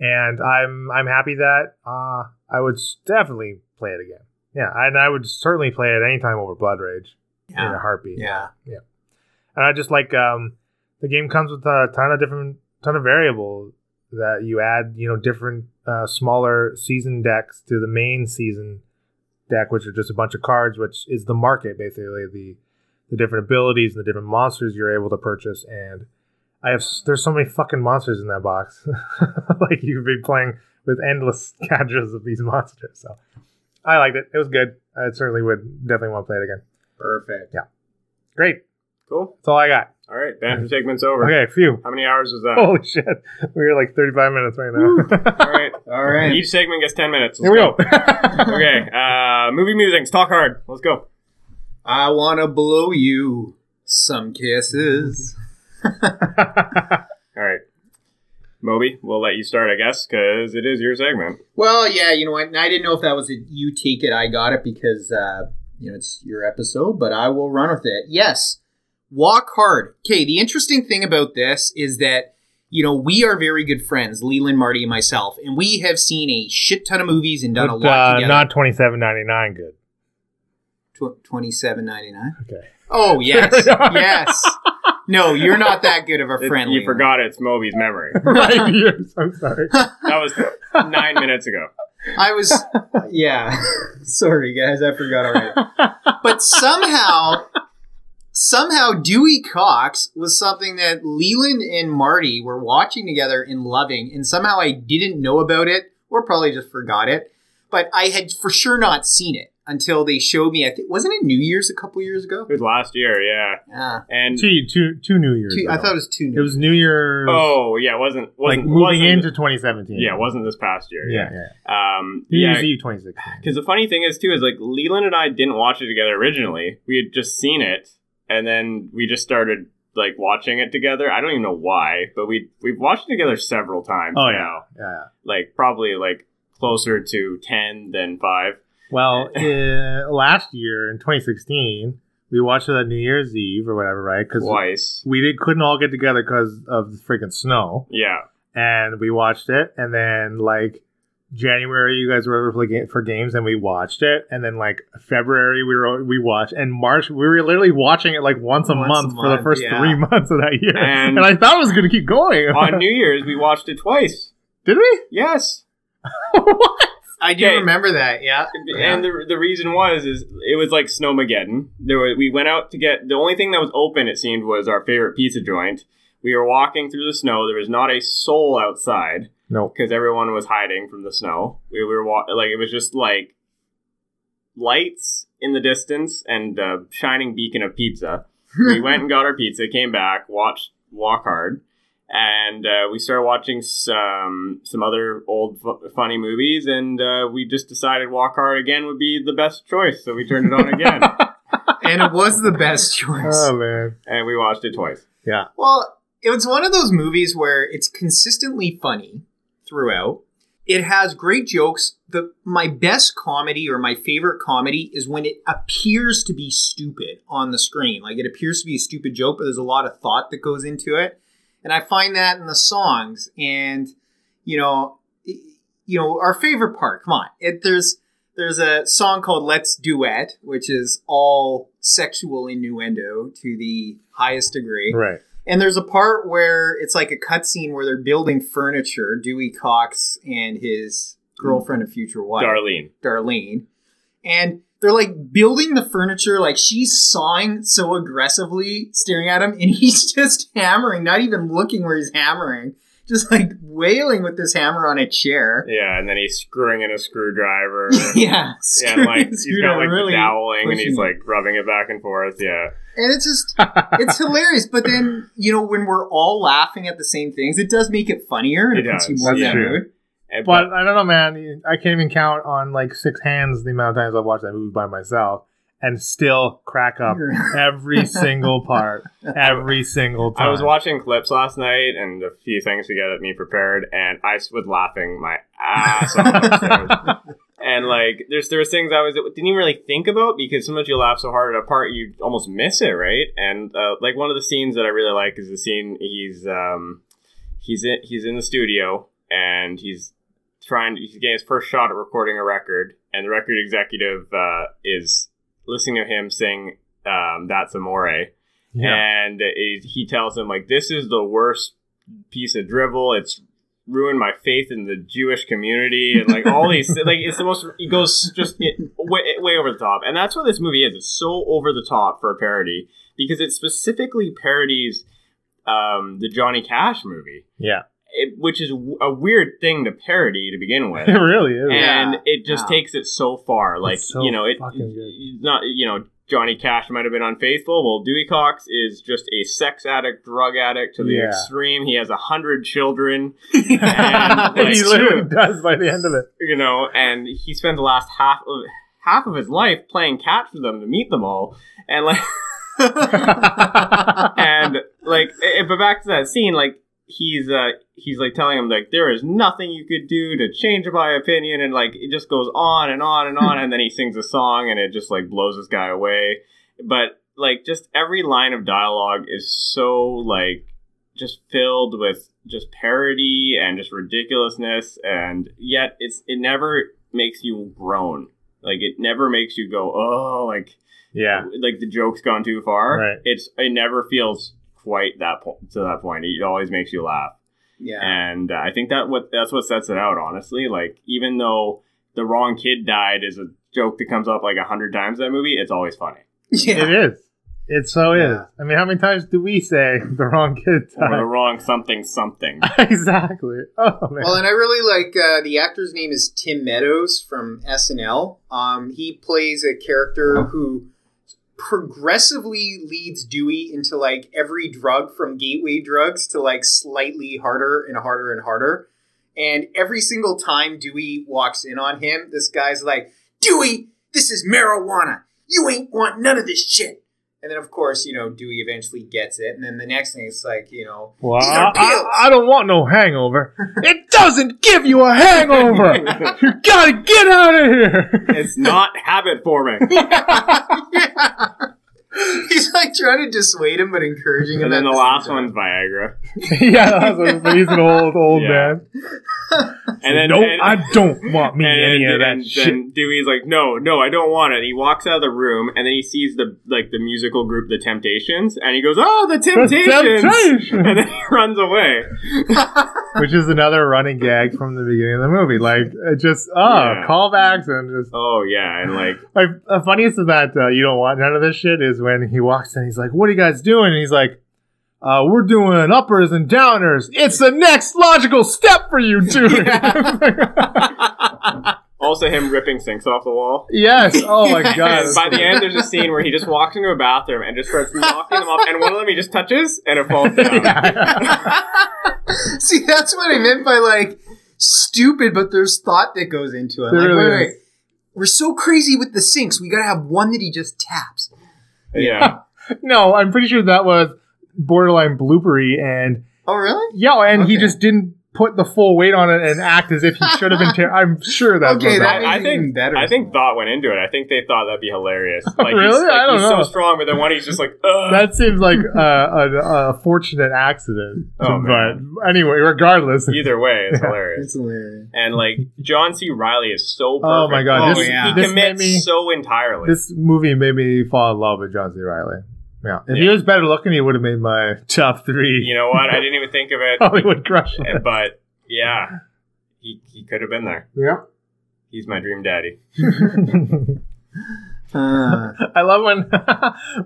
And I'm I'm happy that uh, I would definitely play it again. Yeah, and I would certainly play it anytime over Blood Rage in a yeah, heartbeat. yeah, Yeah. And I just like um, the game comes with a ton of different ton of variables that you add, you know, different uh, smaller season decks to the main season deck, which are just a bunch of cards, which is the market basically the the different abilities and the different monsters you're able to purchase. And I have there's so many fucking monsters in that box, like you could be playing with endless cadres of these monsters. So I liked it. It was good. I certainly would definitely want to play it again. perfect. Yeah. Great. Cool. That's all I got. All right, banter segment's over. Okay, phew. How many hours was that? Holy shit. We're like 35 minutes right now. All right. All right. Each segment gets 10 minutes. Here Let's we go. okay. Uh, movie musings. Talk hard. Let's go. I wanna blow you some kisses. All right. Moby, we'll let you start, I guess, because it is your segment. Well, yeah, you know what? and I didn't know if that was a you take it, I got it because uh, you know it's your episode, but I will run with it. Yes, walk hard. Okay, the interesting thing about this is that you know we are very good friends, Leland, Marty, and myself, and we have seen a shit ton of movies and done a lot uh, together. not 27.99 good. Twenty seven ninety nine. Okay. Oh yes, yes. No, you're not that good of a friend. you forgot it's Moby's memory. Five years. I'm sorry. That was nine minutes ago. I was, yeah. Sorry, guys, I forgot already. But somehow, somehow, Dewey Cox was something that Leland and Marty were watching together and loving, and somehow I didn't know about it, or probably just forgot it. But I had for sure not seen it until they showed me. I think wasn't it New Year's a couple years ago? It was last year, yeah. Yeah, And Two, two, two New Year's. Two- I ago. thought it was two. New It was New Year's. oh yeah, it wasn't like wasn't moving wasn't, into 2017. yeah, it wasn't this past year. Yeah, Yeah. yeah. Um. New Yeah. Year's Eve 2016. Because the funny thing is too is like Leland and I didn't watch it together originally. We had just seen it, and then we just started like watching it together. I don't even know why, but we we've watched it together several times. Oh, now. yeah. Yeah. like probably like closer to ten than five. Well, uh, last year in 2016, we watched it on New Year's Eve or whatever, right? Because Twice. we did, couldn't all get together because of the freaking snow. Yeah. and we watched it and then like January you guys were over for, games and we watched it and then like February we were we watched and March we were literally watching it like once a, Once a month, for the first yeah. three months of that year And- and, I thought it was going to keep going On New Year's, we watched it twice. did we Yes. what I do Okay. remember that. Yeah, And the, the reason was is it was like Snowmageddon. There were, we went out to get the only thing that was open. It seemed was our favorite pizza joint. We were walking through the snow. There was not a soul outside no because everyone was hiding from the snow. We were wa- like it was just like lights in the distance and a shining beacon of pizza. we went and got our pizza, came back, watched Walk Hard, and uh, we started watching some some other old fu- funny movies, and uh, we just decided Walk Hard again would be the best choice, so we turned it on again, and it was the best choice. oh man and we watched it twice. yeah Well, it was one of those movies where it's consistently funny throughout. It has great jokes. The my best comedy or my favorite comedy is when it appears to be stupid on the screen. Like it appears to be a stupid joke, but there's a lot of thought that goes into it. And I find that in the songs. And you know, you know, our favorite part. Come on, it, there's there's a song called "Let's Duet," which is all sexual innuendo to the highest degree. right And there's a part where it's like a cutscene where they're building furniture, Dewey Cox and his mm. girlfriend and future wife, Darlene. Darlene. And they're like building the furniture, like she's sawing so aggressively, staring at him, and he's just hammering, not even looking where he's hammering. just like wailing with this hammer on a chair. Yeah, and then he's screwing in a screwdriver. yeah, Yeah, and like he's got like really doweling and he's like rubbing it back and forth. Yeah. and it's just it's hilarious. But then you know when we're all laughing at the same things, it does make it funnier and it, It puts you more in that's that true. mood. And- But I don't know, man. I can't even count on like six hands the amount of times I've watched that movie by myself and still crack up every single part, every single time. I was watching clips last night and a few things to get me prepared, and I was laughing my ass off. and like, there's there was things I was didn't even really think about because sometimes you laugh so hard at a part you almost miss it, right? And uh, like one of the scenes that I really like is the scene he's um he's in he's in the studio and he's trying he's getting his first shot at recording a record, and the record executive uh, is listening to him sing um, "That's Amore." yeah. and he he tells him like this is the worst piece of drivel it's ruined my faith in the jewish community and like all these like it's the most he goes just it, way, way over the top and that's what this movie is it's so over the top for a parody because it specifically parodies um, the johnny cash movie yeah. It, which is a weird thing to parody to begin with It really is. and Yeah. it just Yeah. takes it so far. Like so you know, it fucking good. it's not you know Johnny Cash might have been unfaithful. Well, Dewey Cox is just a sex addict, drug addict to the Yeah. extreme. He has a hundred children, and he literally does by the end of it. you know, and he spent the last half of half of his life playing catch with them to meet them all, and like. and like eh, but back to that scene like he's uh he's like telling him like there is nothing you could do to change my opinion and like it just goes on and on and on and then he sings a song and it just like blows this guy away but like just every line of dialogue is so like just filled with just parody and just ridiculousness and yet it's it never makes you groan like it never makes you go oh like Yeah. like the joke's gone too far. Right. It's it never feels quite that po- to that point. It always makes you laugh, Yeah. and uh, I think that what that's what sets it out. Honestly, like even though the wrong kid died is a joke that comes up like a hundred times in that movie, it's always funny. Yeah. It is. It so is. Yeah. I mean, how many times do we say the wrong kid Or the wrong something something. exactly. Oh man. Well, and I really like uh, the actor's name is Tim Meadows from SNL. Um, he plays a character who progressively leads Dewey into like every drug from gateway drugs to like slightly harder and harder and harder. And every single time Dewey walks in on him, this guy's like, Dewey, this is marijuana. You ain't want none of this shit. And then, of course, you know, Dewey eventually gets it. And then the next thing is like, you know, Well, I. I, I don't want no hangover. it doesn't give you a hangover. you gotta get out of here. it's not habit forming. yeah. He's like trying to dissuade him, but encouraging him. And then at the last time. one's Viagra. yeah, that's what, but he's an old old Yeah. man. And then no, and- I don't want me and, any of that and shit. then Dewey's like, no, no, I don't want it. He walks out of the room, and then he sees the like the musical group, The Temptations, and he goes, "Oh, the Temptations!" Temptations! and then he runs away. Which is another running gag from the beginning of the movie. Like, it just, oh, Yeah. callbacks and just. Oh yeah, and like, Like, the funniest of that, uh, you don't want none of this shit, is when he walks in, he's like, what are you guys doing? And he's like, uh, we're doing uppers and downers. It's the next logical step for you two. also him ripping sinks off the wall. yes. Oh my god. And by the end, there's a scene where he just walks into a bathroom and just starts knocking them up, and one of them he just touches, and it falls down. See, that's what I meant by like stupid, but there's thought that goes into it. There like, really wait, is. wait. We're so crazy with the sinks. We gotta have one that he just taps. Yeah, no, I'm pretty sure that was borderline bloopery and Oh, really? yeah, and he just didn't put the full weight on it and act as if he should have been. Ter- I'm sure that's Okay, what that that. I, I even think better. I think thought went into it. I think they thought that'd be hilarious. Like Really? He's, like, I don't he's know. so strong, but then one he's just like, Ugh. That seems like uh, a, a fortunate accident. Oh, but anyway, regardless, Either way, it's Yeah. hilarious. It's hilarious. And like John C. Reilly is so perfect. Oh my God, He- this- he this commits me- so entirely. this movie made me fall in love with John C. Reilly. Yeah, if he was better looking, he would have made my top three you know what? I didn't even think of it, Hollywood crush. list. but yeah, he he could have been there. Yeah. He's my dream daddy. Uh, I love when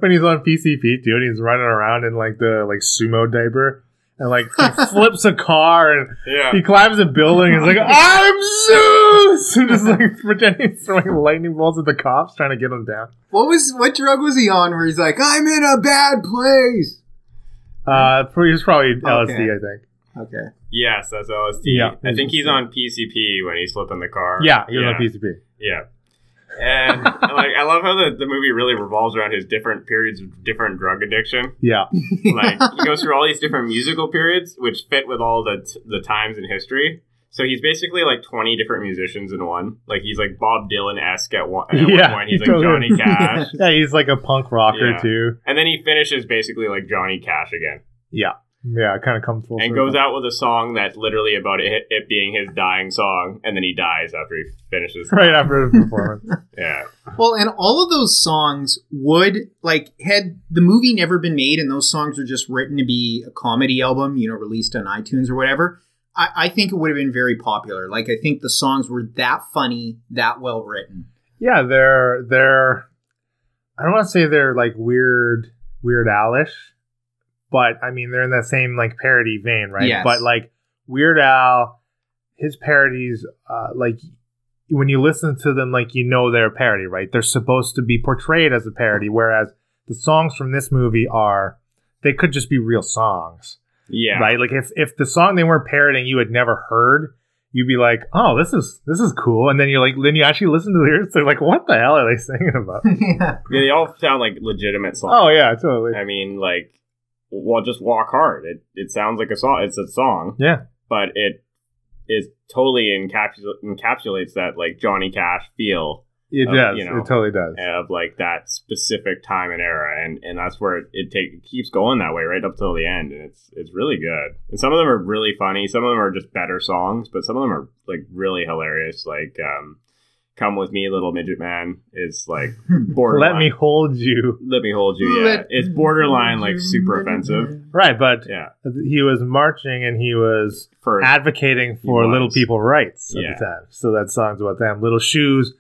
when he's on PCP too, and he's running around in like the like sumo diaper, and like he flips a car and Yeah. he climbs a building. and He's like, "I'm Zeus!" and just like pretending he's throwing lightning bolts at the cops, trying to get him down. What was what drug was he on? Where he's like, I'm in a bad place. Uh, he was probably LSD, Okay. I think. Okay. Yes, that's LSD. Yeah. I think he's on PCP when he's flipping the car. Yeah, he was yeah. on PCP. Yeah. And like I love how the, the movie really revolves around his different periods of different drug addiction. Yeah, Like he goes through all these different musical periods which fit with all the t- the times in history. So he's basically like twenty different musicians in one. Like he's like Bob Dylan esque at one. At yeah. one point he's like Johnny Cash, yeah, he's like a punk rocker Yeah. too. and then he finishes basically like Johnny Cash again, Yeah, yeah, it kind of comes full and circle. goes out with a song that's literally about it, it being his dying song, and then he dies after he finishes. right after the performance. Yeah. Well, and all of those songs would like had the movie never been made, and those songs were just written to be a comedy album, you know, released on iTunes or whatever. I, I think it would have been very popular. Like I think the songs were that funny, that well written. yeah, they're they're. I don't want to say they're like weird, Weird Alish, but I mean they're in that same like parody vein, right? Yes. But like Weird Al, his parodies, uh, like when you listen to them, like you know they're a parody, right? They're supposed to be portrayed as a parody, whereas the songs from this movie are they could just be real songs. Yeah. right? Like if if the song they weren't parodying you had never heard, you'd be like, "Oh, this is this is cool," and then you're like, then you actually listen to the lyrics, they're like, "What the hell are they singing about?" yeah. Yeah, they all sound like legitimate songs. oh yeah, totally. I mean, like, well, just walk hard. It it sounds like a song. It's a song, Yeah, but it is totally encapsul- encapsulates that like Johnny Cash feel it Uh, does. you know, it totally does. of like that specific time and era, and and that's where it, it take it keeps going that way right up till the end, and it's it's really good. And some of them are really funny. Some of them are just better songs, but some of them are like really hilarious. Like, um, "Come with Me, Little Midget Man" is like borderline. Let me hold you. Let me hold you. Yeah, Let it's borderline like super offensive. Right, but Yeah, he was marching and he was for advocating for little people rights at Yeah. the time. So that song's about them. Little shoes,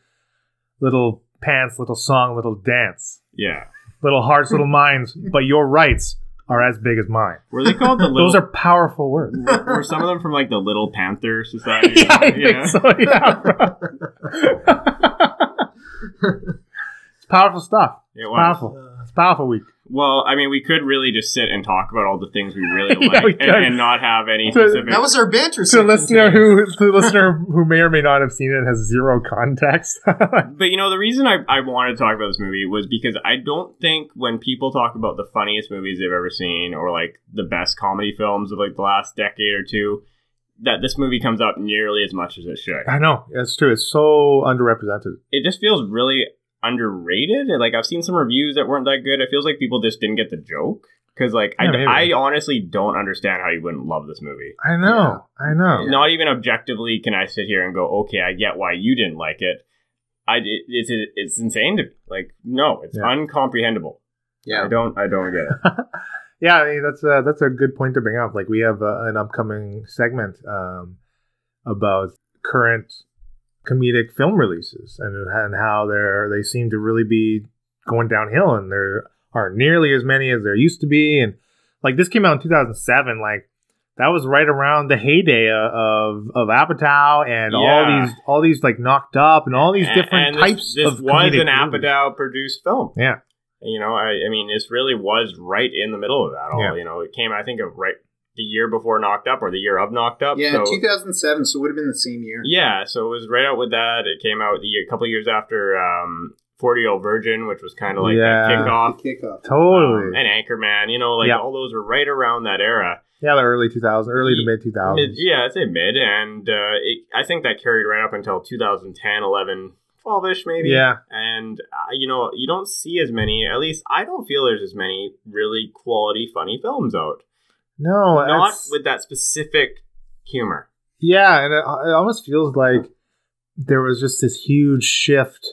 little pants, little song, little dance, yeah. little hearts, little minds. But your rights are as big as mine. Were they called the little? Those are powerful words. were, were some of them from like the Little Panther Society? yeah, I think so. Yeah, it's powerful stuff. It It's was. powerful. It's powerful week. Well, I mean, we could really just sit and talk about all the things we really Yeah, like we and, and not have any So- specific. That was our banter. So, the section listener who, the listener who may or may not have seen it, and has zero context. but you know, the reason I, I wanted to talk about this movie was because I don't think when people talk about the funniest movies they've ever seen or like the best comedy films of like the last decade or two, that this movie comes up nearly as much as it should. I know it's true. It's so underrepresented. it just feels really underrated. Like I've seen some reviews that weren't that good. It feels like people just didn't get the joke. Because like Yeah. I, I honestly don't understand how you wouldn't love this movie. I know. I know. Not even objectively can I sit here and go, okay, I get why you didn't like it. I it, it's it's insane to like no, it's Yeah. uncomprehendable. Yeah. I don't I don't get it. Yeah, I mean, that's a, that's a good point to bring up. Like we have uh, an upcoming segment um, about current comedic film releases and and how they're they seem to really be going downhill and there aren't nearly as many as there used to be. And like this came out in 2007, like that was right around the heyday of of Apatow and all these all these like knocked up and all these different And types This, this of was an. Apatow produced film. Yeah. You know, I I mean, this really was right in the middle of that all. Yeah. You know, it came I think of right the year before Knocked Up or the year of Knocked Up. Yeah, so, 2007, so it would have been the same year. Yeah, so it was right out with that. It came out the year, a couple years after um, 40 Year Old Virgin, which was kind of like Yeah. that kickoff. The kickoff. Totally. Um, and Anchorman, you know, like Yeah. all those were right around that era. yeah, the early 2000s, early to mid 2000s. Mid, yeah, I'd say mid. And uh, it, I think that carried right up until 2010, 11, 12 ish maybe. Yeah. And, uh, you know, you don't see as many, at least I don't feel there's as many really quality, funny films out. No, Not that's- with that specific humor. yeah, and it, it almost feels like there was just this huge shift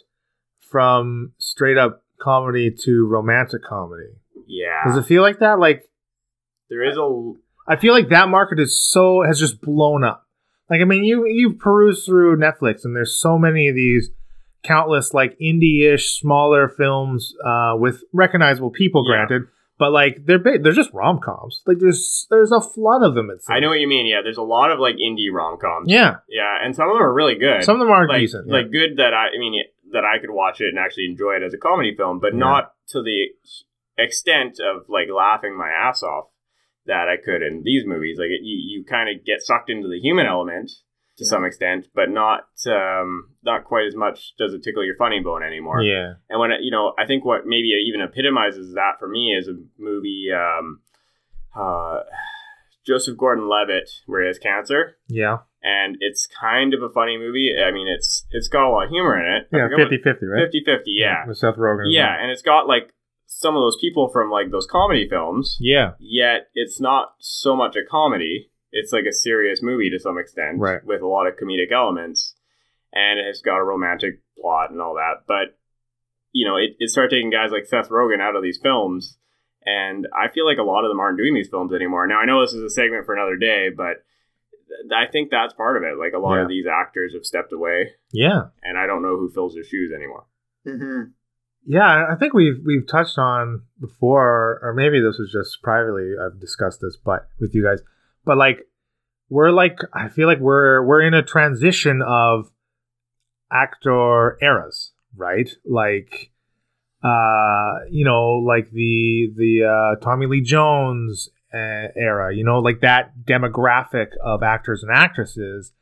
from straight up comedy to romantic comedy. Yeah. Does it feel like that? Like there is a. I feel like that market is so has just blown up. Like I mean, you you peruse through Netflix, and there's so many of these countless like indie-ish smaller films uh, with recognizable people, Yeah. granted, but like they're ba- they're just rom coms. Like there's there's a flood of them. It seems. I know what you mean. Yeah, there's a lot of like indie rom coms. Yeah, yeah, and some of them are really good. some of them are like, decent. yeah. like good that I, I mean that I could watch it and actually enjoy it as a comedy film, but Yeah. not to the extent of like laughing my ass off that I could in these movies. Like it, you, you kind of get sucked into the human element to Yeah. some extent, but not um, not quite as much does it tickle your funny bone anymore. yeah, And when it, you know, I think what maybe even epitomizes that for me is a movie, um, uh, Joseph Gordon-Levitt, where he has cancer, yeah, and it's kind of a funny movie. I mean, it's it's got a lot of humor in it. Yeah. forget 50-50, right? 50-50, yeah, With Seth Rogen. yeah, well. and it's got like some of those people from like those comedy films. yeah, Yet it's not so much a comedy. It's like a serious movie to some extent, Right. with a lot of comedic elements, and it's got a romantic plot and all that. But you know, it, it started taking guys like Seth Rogen out of these films, and I feel like a lot of them aren't doing these films anymore. Now I know this is a segment for another day, but th- I think that's part of it. Like a lot Yeah. of these actors have stepped away, yeah. and I don't know who fills their shoes anymore. Mm-hmm. Yeah, I think we've we've touched on before, or maybe this was just privately. I've discussed this, but with you guys, but like we're like I feel like we're we're in a transition of actor eras, right? Like, uh, you know, like the the uh, Tommy Lee Jones uh, era, you know, like that demographic of actors and actresses,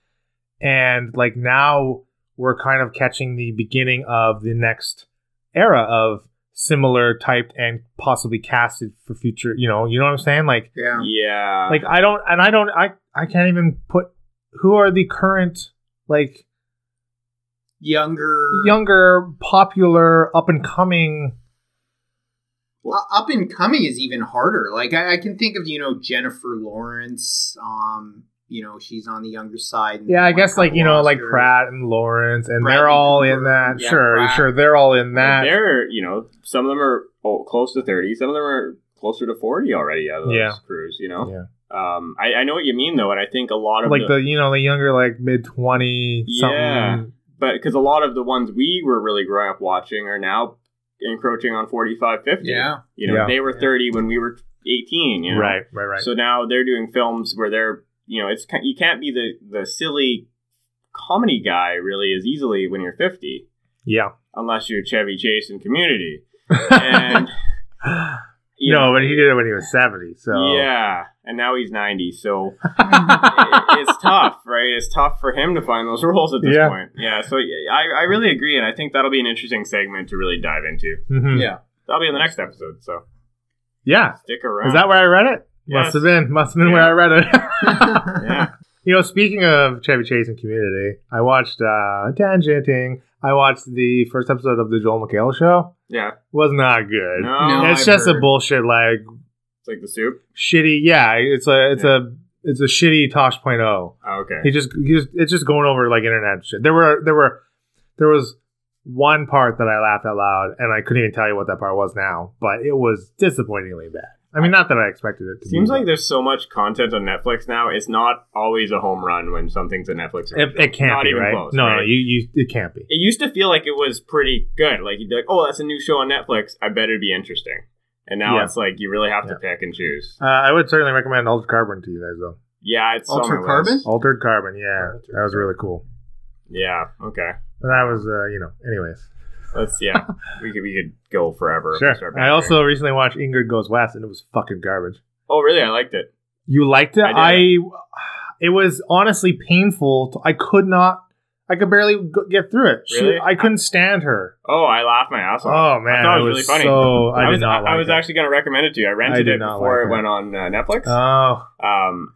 and like now we're kind of catching the beginning of the next era of similar typed and possibly casted for future you know you know what i'm saying like Yeah. Yeah, like i don't and i don't i i can't even put who are the current like Younger, younger popular up and coming Uh, up and coming is even harder. Like I, I can think of you know Jennifer Lawrence. Um, you know she's on the younger side. yeah i guess like you know like pratt and lawrence and Bradley they're all in that Yeah, sure Pratt. sure they're all in that they're you know some of them are oh, close to thirty, some of them are closer to forty already out of those Yeah. crews. You know, yeah um, I, I know what you mean though, and I think a lot of like the, the you know the younger like mid 20 Yeah. but because a lot of the ones we were really growing up watching are now encroaching on 45 50 Yeah. you know Yeah. they were 30 when we were 18 you know right right right so now they're doing films where they're you know it's you can't be the the silly comedy guy really as easily when you're 50 yeah unless you're chevy chase in community and you no know, but he did it when he was 70 so yeah and now he's 90 so it- it's tough, right? It's tough for him to find those roles at this Yeah. point. Yeah, so I, I really agree, and I think that'll be an interesting segment to really dive into. Mhm. Yeah. That'll be in the next episode, so yeah stick around. Is that where I read it? Yes. Must have been. Must have been where I read it. Yeah. You know, speaking of Chevy Chase and Community, I watched uh tangenting. I watched the first episode of the Joel McHale show. Yeah. Was not good. No, No. it's I've just a bullshit like it's like the soup. shitty. Yeah, it's a it's a it's a shitty Tosh.0. Oh, okay. He just he just it's just going over like internet shit. There were there were there was one part that I laughed out loud, and I couldn't even tell you what that part was now, but it was disappointingly bad. I mean, not that I expected it to. Seems be, like there's so much content on Netflix now. It's not always a home run when something's a Netflix. it, it can't Not be even right. close. no, right? no, you you it can't be. It used to feel like it was pretty good. Like you'd be like, "Oh, that's a new show on Netflix. I bet it'd be interesting." And now Yeah. it's like you really have to Yeah. pick and choose. Uh, I would certainly recommend Altered Carbon to you guys, though. Yeah, it's on my Altered list. Carbon? Altered Carbon, yeah, Altered that was really cool. Yeah. Okay. But that was, uh, you know, anyways. Let's yeah. we could we could go forever. Sure. start I also recently watched Ingrid Goes West, and it was fucking garbage. Oh really? I liked it. You liked it? I I, it was honestly painful. To, I could not. I could barely go, get through it. She- Really? I couldn't stand her. Oh, I laughed my ass off. Oh man, I thought it was, really funny. So I, I, did was not. I like was it. actually going to recommend it to you. I I rented did it before like it went on uh, Netflix. Oh, um,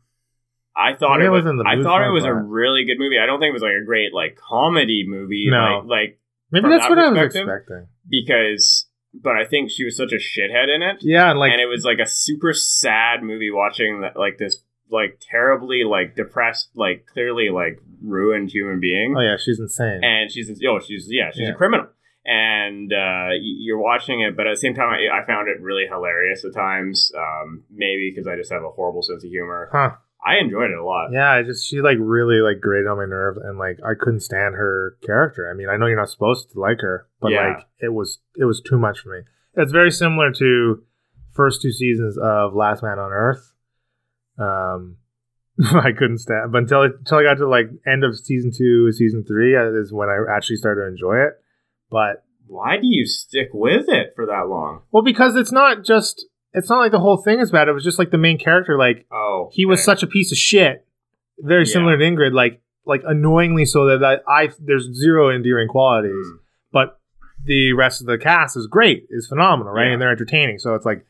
I thought Maybe it I was. in the I thought it it, was a really good movie. I don't think it was like a great like comedy movie. No. Like, like maybe that's that what I was expecting. because, but I think she was such a shithead in it. Yeah, and like and it was like a super sad movie watching that like this like terribly like depressed like clearly like ruined human being oh yeah, she's insane. and she's oh she's yeah she's Yeah. a criminal and uh, you're watching it but at the same time I, I found it really hilarious at times um, maybe because I just have a horrible sense of humor huh? I enjoyed it a lot Yeah, I just she like really like grated on my nerves, and like I couldn't stand her character. I mean, I know you're not supposed to like her, but Yeah. like it was it was too much for me. It's very similar to first two seasons of Last Man on Earth. Um, I couldn't stand, but until until I got to like end of season two, season three uh, is when I actually started to enjoy it. But Why do you stick with it for that long? well, because it's not just it's not like the whole thing is bad. It was just like the main character, like Oh, he was such a piece of shit. Very Yeah. similar to Ingrid, like like annoyingly so that I, I there's zero endearing qualities, Mm. but the rest of the cast is great, is phenomenal, right? Yeah. And they're entertaining. So it's like,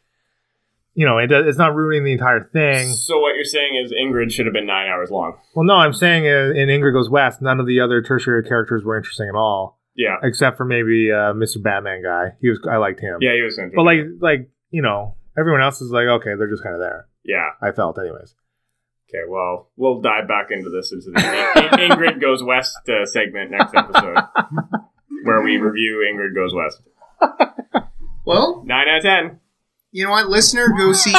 you know, it it's not ruining the entire thing. So what you're saying is Ingrid should have been nine hours long. Well, no, I'm saying uh, in Ingrid Goes West, none of the other tertiary characters were interesting at all, Yeah, except for maybe uh, Mr. Batman guy. He was I liked him. yeah, he was. interesting. But like like you know, everyone else is like okay, they're just kind of there. yeah. I felt, anyways. Okay, well, we'll dive back into this into the In- Ingrid Goes West uh, segment next episode, where we review Ingrid Goes West. Well, Nine out of ten. you know what, listener, go see.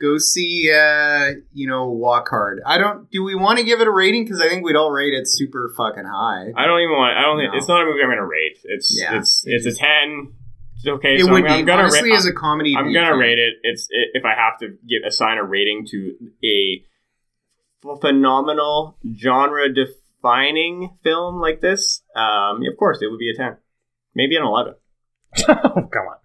go see. Uh, you know, Walk Hard. I don't. Do we want to give it a rating? Because I think we'd all rate it super fucking high. I don't even want. I don't think No. it's not a movie I'm gonna rate. It's Yeah. it's it's a ten. It's okay. it so would I'm, I'm gonna honestly ra- as a comedy. I'm it'd gonna fun. rate it. It's i if I have to give assign a rating to a phenomenal genre defining film like this. Um, of course, it would be a ten, maybe an eleven. oh, come on.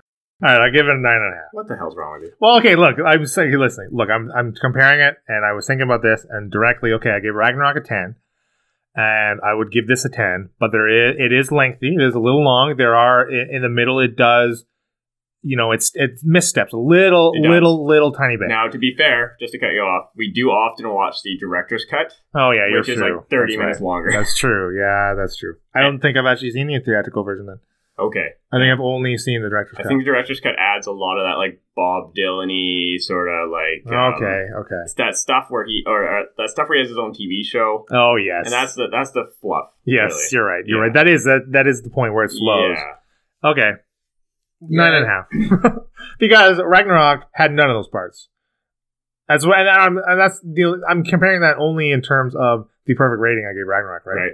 All right, I'll give it a nine and a half. What the hell's wrong with you? Well, okay, look, I'm saying, listening. Look, I'm I'm comparing it, and I was thinking about this, and directly, okay, I gave Ragnarok a ten, and I would give this a ten, but there is it is lengthy, it is a little long. There are in, the middle, it does, you know, it's it's missteps a little, little, little tiny bit. Now, to be fair, just to cut you off, we do often watch the director's cut, oh yeah, you're which is true. like thirty That's minutes right. longer. That's true. Yeah, that's true. I don't think I've actually seen the theatrical version. Then okay. I think I've only seen the director's Cut. I cut. think the director's cut adds a lot of that like Bob Dylan-y sort of like um, okay, okay. it's that stuff where he or uh, that stuff where he has his own TV show, Oh yes, and that's the that's the fluff. yes. really. You're right. You're Yeah. right. That is that. That is the point where it slows. Yeah, Okay. Nine and a half. because Ragnarok had none of those parts. That's what, and, I'm, and that's the. I'm comparing that only in terms of the perfect rating I gave Ragnarok, right? right.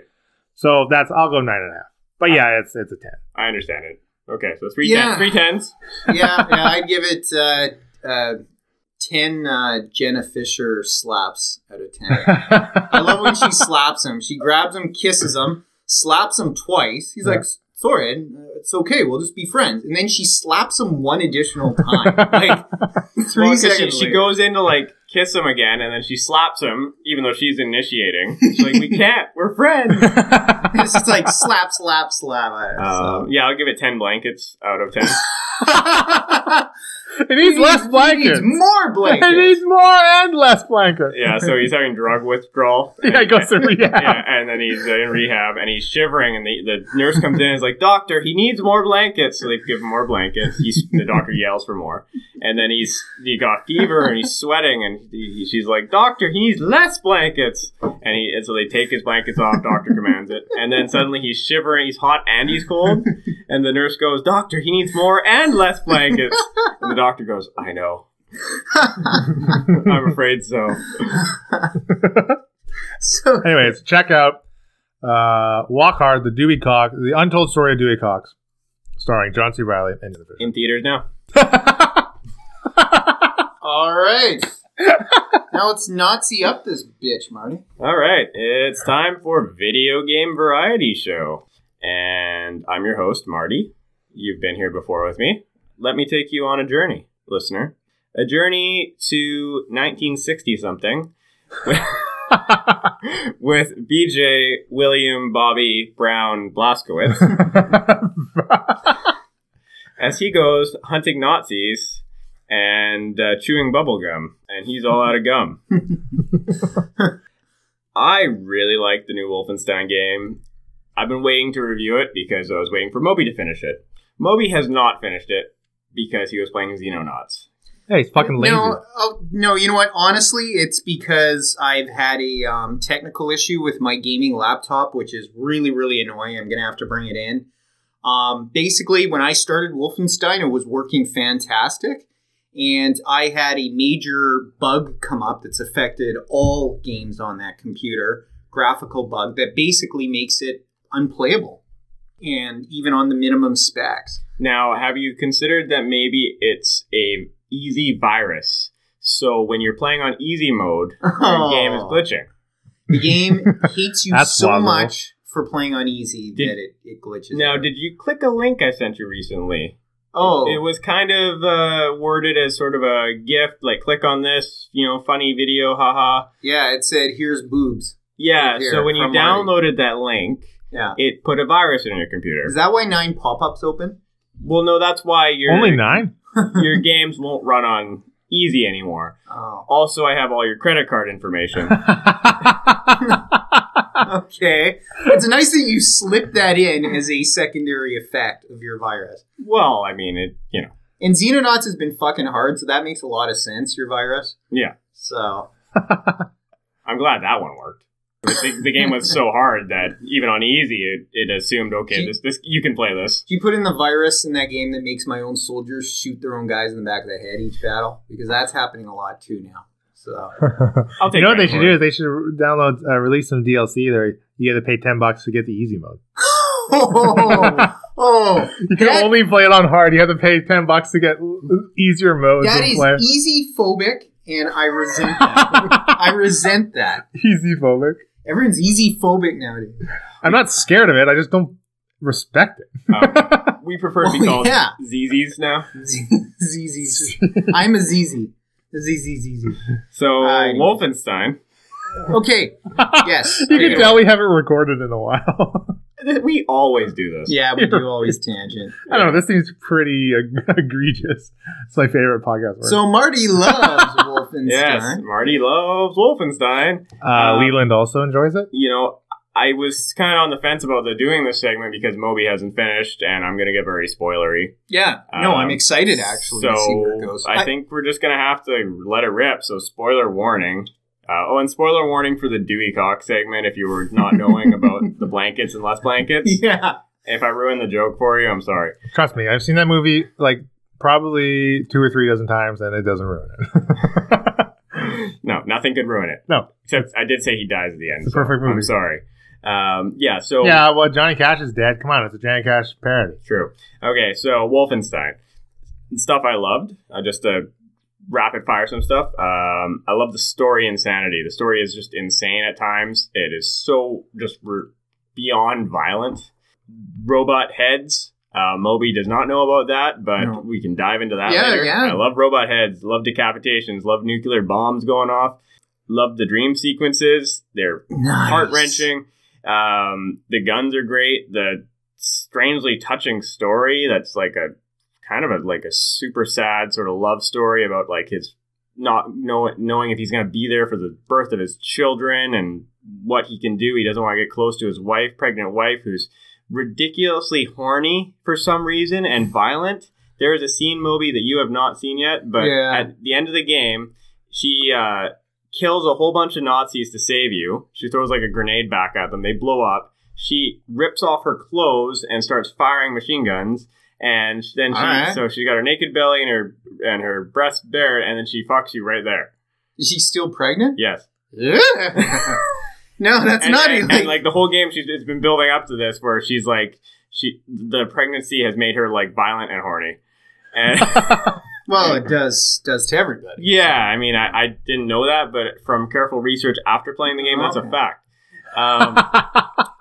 So that's I'll go nine and a half. But yeah, it's it's a ten. I understand it. Okay, so three Yeah. tens, three tens. yeah, yeah, I'd give it uh, uh, ten uh, Jenna Fischer slaps out of ten. I love when she slaps him. She grabs him, kisses him, slaps him twice. He's like, "Sorry, uh, it's okay. We'll just be friends." And then she slaps him one additional time, like three Well, 'cause she, seconds. she later. goes into like kiss him again, and then she slaps him, even though she's initiating. She's like, "We can't. We're friends." It's just like slap, slap, slap. Um, yeah, I'll give it ten blankets out of ten. it needs less He blankets. needs more blankets. It needs more and less blankets. yeah, so he's having drug withdrawal. Yeah, he goes to rehab. Yeah, and then he's in rehab and he's shivering, and the, the nurse comes in and is like, "Doctor, he needs more blankets." So they give him more blankets. He's, the doctor yells for more, and then he's he got fever and he's sweating, and he, she's like, "Doctor, he needs less blankets." And he and so they take his blankets off. Doctor commands it, and then suddenly he's shivering, he's hot and he's cold, and the nurse goes, "Doctor, he needs more and less blankets." And the doctor goes, "I know." I'm afraid so. So Anyways, check out uh, Walk Hard, the Dewey Cox, the Untold Story of Dewey Cox, starring John C. Reilly and the In theaters now. all right. now let's Nazi up this bitch, Marty. All right, it's time for video game variety show, and I'm your host Marty. You've been here before with me. Let me take you on a journey, listener. A journey to 1960 something with BJ William Bobby Brown Blazkowicz as he goes hunting Nazis and uh, chewing bubblegum, and he's all out of gum. I really like the new Wolfenstein game. I've been waiting to review it because I was waiting for Moby to finish it. Moby has not finished it because he was playing Xenonauts. hey, he's fucking lazy. No, oh, no, you know what? Honestly, it's because I've had a um, technical issue with my gaming laptop, which is really, really annoying. I'm going to have to bring it in. Um, basically, when I started Wolfenstein, it was working fantastic. And I had a major bug come up that's affected all games on that computer, graphical bug that basically makes it unplayable. and even on the minimum specs. Now, have you considered that maybe it's a easy virus? So when you're playing on easy mode, your oh. game is Oh. glitching. The game hates you so plausible. much for playing on easy Did- that it, it glitches. Now, out. did you click a link I sent you recently? Oh, It was kind of uh, worded as sort of a gift, like click on this, you know, funny video, haha. yeah, it said here's boobs. Yeah, Here, so when you from Marty. downloaded that link, Yeah. it put a virus in your computer. Is that why nine pop-ups open? well, no, that's why your Only nine? your games won't run on easy anymore. Oh. Also, I have all your credit card information. Okay. It's nice that you slipped that in as a secondary effect of your virus. well, I mean, it, you know, And Xenonauts has been fucking hard, so that makes a lot of sense, your virus. yeah. So, I'm glad that one worked. The, the game was so hard that even on easy, it, it assumed, okay, this this you can play this. do you put in the virus in that game that makes my own soldiers shoot their own guys in the back of the head each battle? Because that's happening a lot too now. So, I'll take. you know what they should for do is they should download, uh, release some DLC there. You got to pay 10 bucks to get the easy mode. oh, oh, You can That- only play it on hard. You have to pay 10 bucks to get easier modes That is play. easy phobic, and I resent that. I resent that. easy phobic. Everyone's easy phobic nowadays. I'm not scared of it. I just don't respect it. Um, we prefer to be Oh, called yeah. ZZs now. ZZ. I'm a ZZ. ZZ. So Uh. Wolfenstein. Okay. Yes. you Okay. can tell we haven't recorded in a while. We always do this. Yeah, we do always tangent. I don't know. This seems pretty uh, egregious. It's my favorite podcast. Word. So Marty loves Wolfenstein. Yes, Marty loves Wolfenstein. uh, um, Leland also enjoys it. You know, I was kind of on the fence about the doing this segment because Moby hasn't finished, and I'm going to get very spoilery. Yeah. No, I'm Um, excited actually to see where it So goes. I think we're just going to have to let it rip. So spoiler warning. Uh, oh, and spoiler warning for the Dewey Cox segment if you were not knowing about the blankets and less blankets. Yeah. If I ruined the joke for you, I'm sorry. Trust me, I've seen that movie like probably two or three dozen times, and it doesn't ruin it. No, nothing could ruin it. no, Except I did say he dies at the end. It's a so perfect movie. I'm sorry. Um, yeah, so yeah. Well, Johnny Cash is dead. Come on, it's a Johnny Cash parody. True. Okay, so Wolfenstein. Stuff I loved. Uh, just to rapid fire some stuff. Um, I love the story insanity. The story is just insane at times. It is so just re- beyond violent. Robot heads. Uh, Moby does not know about that, but No. we can dive into that Yeah, later. yeah. I love robot heads. Love decapitations. Love nuclear bombs going off. Love the dream sequences. They're Nice. heart wrenching. Um, the guns are great. The strangely touching story that's like a kind of a like a super sad sort of love story about like his not know, knowing if he's going to be there for the birth of his children and what he can do. He doesn't want to get close to his wife, pregnant wife, who's ridiculously horny for some reason and violent. There is a scene, Moby, that you have not seen yet, but Yeah. at the end of the game, she uh, kills a whole bunch of Nazis to save you. She throws like a grenade back at them. They blow up. She rips off her clothes and starts firing machine guns. And then she, Alright. so she's got her naked belly and her and her breast bare, and then she fucks you right there. Is she still pregnant? Yes, no, that's and, not and, even and, like the whole game. She's it's been building up to this where she's like she the pregnancy has made her like violent and horny. And well, it does does to everybody. yeah, I mean I, I didn't know that, but from careful research after playing the game, that's a fact. Um,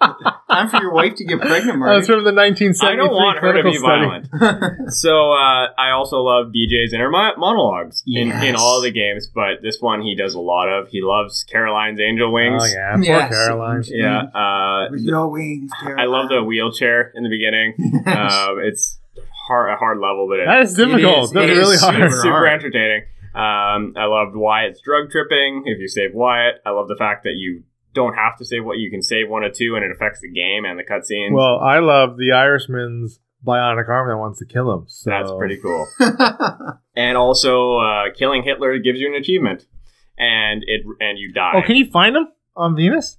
Time for your wife to get pregnant, That was Marty. from the 1973 I don't want her to be study. violent. so uh, I also love BJ's inner mo- monologues in, in all the games, but this one he does a lot of. He loves Caroline's Angel Wings. Oh yeah, poor Yes. Caroline. Yeah, uh, With your wings, I love the wheelchair in the beginning. Um, it's hard, a hard level, but it, That is difficult. is- That's it really is hard. super super hard. entertaining. Um, I loved Wyatt's drug tripping. If you save Wyatt, I love the fact that you don't have to save what you can save one or two, and it affects the game and the cutscenes. Well, I love the Irishman's bionic arm that wants to kill him. So That's pretty cool. and also, uh, killing Hitler gives you an achievement, and it and you die. Oh, can you find him on Venus?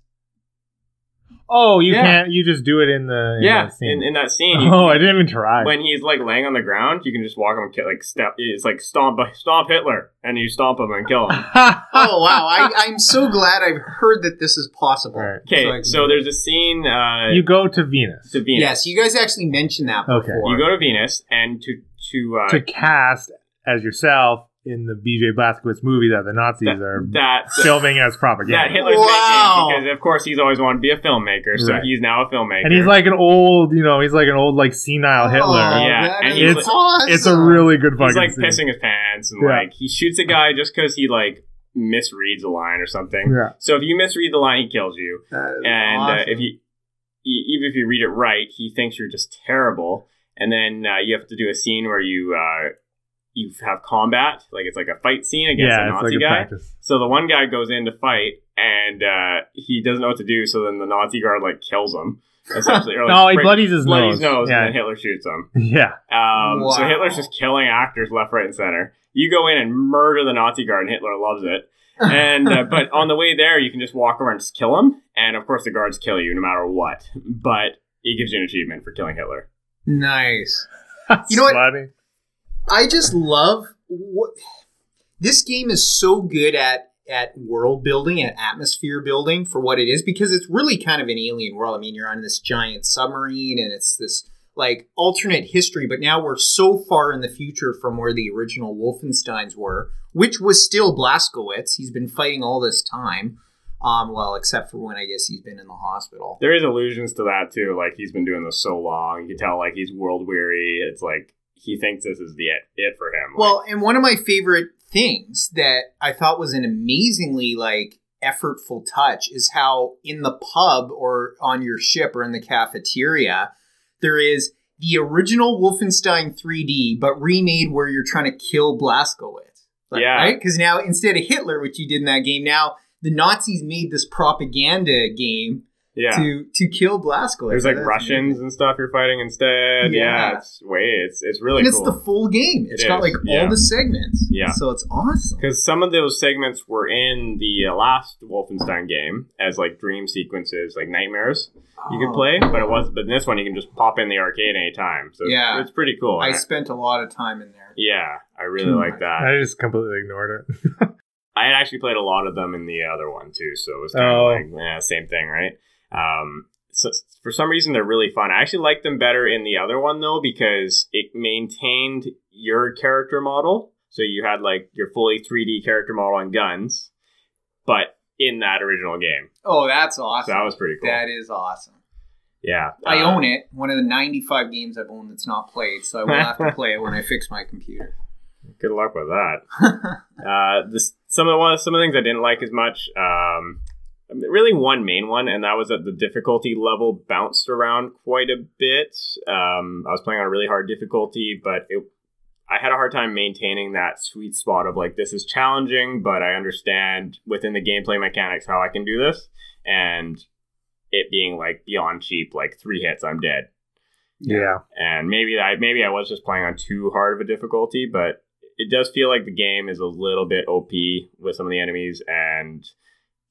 Oh, you Yeah. can't. You just do it in the in yeah, that scene. in, in that scene, you, oh, I didn't even try. when he's like laying on the ground, you can just walk him and kill, like step. It's like stomp, stomp Hitler, and you stomp him and kill him. Oh wow! I, I'm so glad I've heard that this is possible. Right. Okay, I can so, do it. there's a scene. Uh, you go to Venus to Venus. yes, you guys actually mentioned that Okay. before. You go to Venus, and to to uh, to cast as yourself in the BJ Blazkowicz movie that the Nazis that are that filming as that propaganda. Hitler's Wow. making because of course he's always wanted to be a filmmaker, so Right. he's now a filmmaker. and he's like an old, you know, he's like an old, like senile Hitler. Oh, Yeah, and is he's- awesome. It's a really good fucking he's like scene. pissing his pants, and Yeah. like he shoots a guy just because he like misreads a line or something. Yeah. So if you misread the line, he kills you. That is and uh, if you even if you read it right, he thinks you're just terrible. And then uh, you have to do a scene where you uh, you have combat, like it's like a fight scene against Yeah, a it's Nazi like a guy. practice. So the one guy goes in to fight, and uh, he doesn't know what to do. So then the Nazi guard like kills him. Essentially, or, like, No, he break- bloodies his bloodies nose. nose, Yeah. and then Hitler shoots him. Yeah. Um, So Hitler's just killing actors left, right, and center. You go in and murder the Nazi guard, and Hitler loves it. And uh, but on the way there, you can just walk over and just kill him, and of course the guards kill you no matter what. But it gives you an achievement for killing Hitler. nice. You know what? Funny. I just love what this game is so good at at world building at atmosphere building for what it is because it's really kind of an alien world. I mean, you're on this giant submarine and it's this like alternate history, but now we're so far in the future from where the original Wolfensteins were, which was still Blazkowicz. He's been fighting all this time. Um, well, except for when I guess he's been in the hospital. There is allusions to that too. Like he's been doing this so long, you can tell like he's world weary. It's like he thinks this is the it, it for him. Like, Well, and one of my favorite things that I thought was an amazingly like effortful touch is how in the pub or on your ship or in the cafeteria there is the original Wolfenstein 3D but remade where you're trying to kill Blazkowicz. Like, Yeah. Right? Because now instead of Hitler, which you did in that game, now the Nazis made this propaganda game yeah. to to kill Blazkowicz. There's like That's Russians amazing. and stuff you're fighting instead. Yeah, Yeah. it's way it's it's really And it's cool. the full game. It's It got is, like yeah. all the segments. Yeah. So it's awesome. Because some of those segments were in the uh, last Wolfenstein game as like dream sequences, like nightmares you could Oh. play. But it was, but in this one you can just pop in the arcade anytime. So Yeah. it's, pretty cool. I And spent a lot of time in there. yeah, I really like that. I just completely ignored it. I had actually played a lot of them in the other one too, so it was kind Oh. of like yeah, same thing, right? Um, so for some reason they're really fun. I actually liked them better in the other one though because it maintained your character model, so you had like your fully 3D character model and guns, but in that original game. Oh, that's So awesome. that was pretty cool. That is awesome. yeah, I uh, own it. One of the 95 games I've owned that's not played, so I will have to play it when I fix my computer. Good luck with that. uh, this some of the one some of the things I didn't like as much. Um, really, one main one, and that was that the difficulty level bounced around quite a bit. Um, I was playing on a really hard difficulty, but it, I had a hard time maintaining that sweet spot of like this is challenging, but I understand within the gameplay mechanics how I can do this, and it being like beyond cheap, like three hits, I'm dead yeah. and maybe I maybe I was just playing on too hard of a difficulty, but it does feel like the game is a little bit OP with some of the enemies, and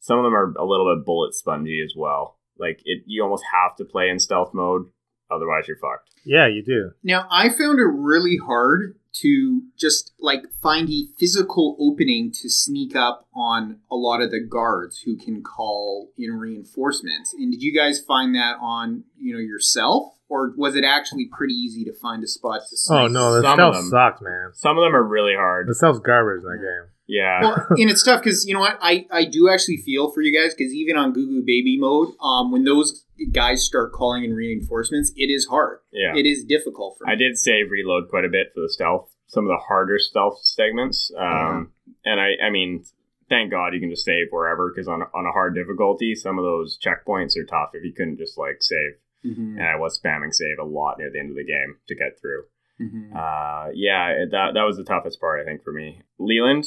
some of them are a little bit bullet spongy as well. Like it, you almost have to play in stealth mode, otherwise you're fucked. Yeah, you do. Now, I found it really hard to just like find a physical opening to sneak up on a lot of the guards who can call in reinforcements. And did you guys find that on, you know, yourself? Or was it actually pretty easy to find a spot to sneak? Oh no, the Some stealth of sucks, man. Some of them are really hard. The stealth's garbage in that game. Yeah, well, and it's tough because you know what I, I do actually feel for you guys because even on Goo Goo Baby mode, um, when those guys start calling in reinforcements, it is hard. yeah. It is difficult for me. I did save reload quite a bit for the stealth, some of the harder stealth segments. Um, and I, I mean, thank God you can just save wherever because on on a hard difficulty, some of those checkpoints are tough if you couldn't just like save. Mhm, and I was spamming save a lot near the end of the game to get through. mhm. Uh, yeah, that that was the toughest part I think for me. Leland,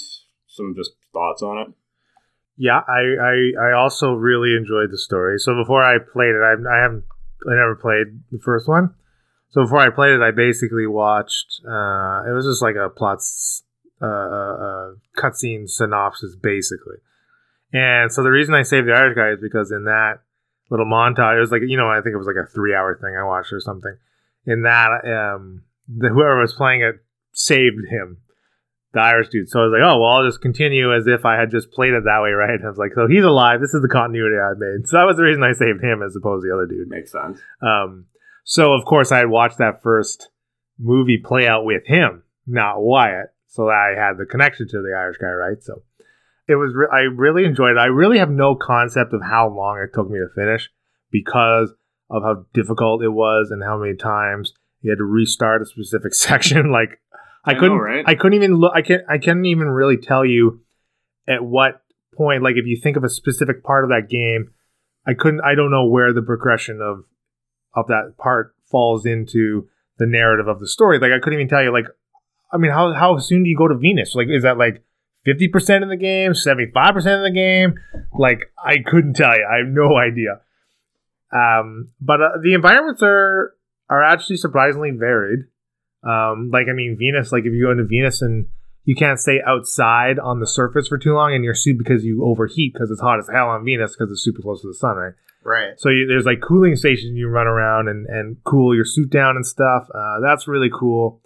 some just thoughts on it. Yeah, I, I I also really enjoyed the story. So before I played it, I, I haven't I never played the first one. So before I played it, I basically watched. Uh, it was just like a plot, uh, uh, uh, cutscene synopsis, basically. And so the reason I saved the Irish guy is because in that, little montage. It was like you know, I think it was like a three hour thing I watched or something. In that, um, the whoever was playing it saved him, the Irish dude. So I was like, oh well, I'll just continue as if I had just played it that way, right? I was like, so he's alive. This is the continuity I made. So that was the reason I saved him as opposed to the other dude. Makes sense. Um, so of course I had watched that first movie play out with him, not Wyatt. So I had the connection to the Irish guy, right? So it was. Re- I really enjoyed it. I really have no concept of how long it took me to finish because of how difficult it was and how many times you had to restart a specific section. like I, I couldn't. right? I couldn't even look. I can't. I can't even really tell you at what point. Like if you think of a specific part of that game, I couldn't. I don't know where the progression of of that part falls into the narrative of the story. Like I couldn't even tell you. Like I mean, how how soon do you go to Venus? Like is that like fifty percent of the game, seventy five percent of the game? Like I couldn't tell you. I have no idea. Um, but uh, the environments are are actually surprisingly varied. Um, like I mean, Venus. Like if you go into Venus and you can't stay outside on the surface for too long in your suit because you overheat because it's hot as hell on Venus because it's super close to the sun, right? Right. So you, there's like cooling stations you run around and, and cool your suit down and stuff. Uh, that's really cool.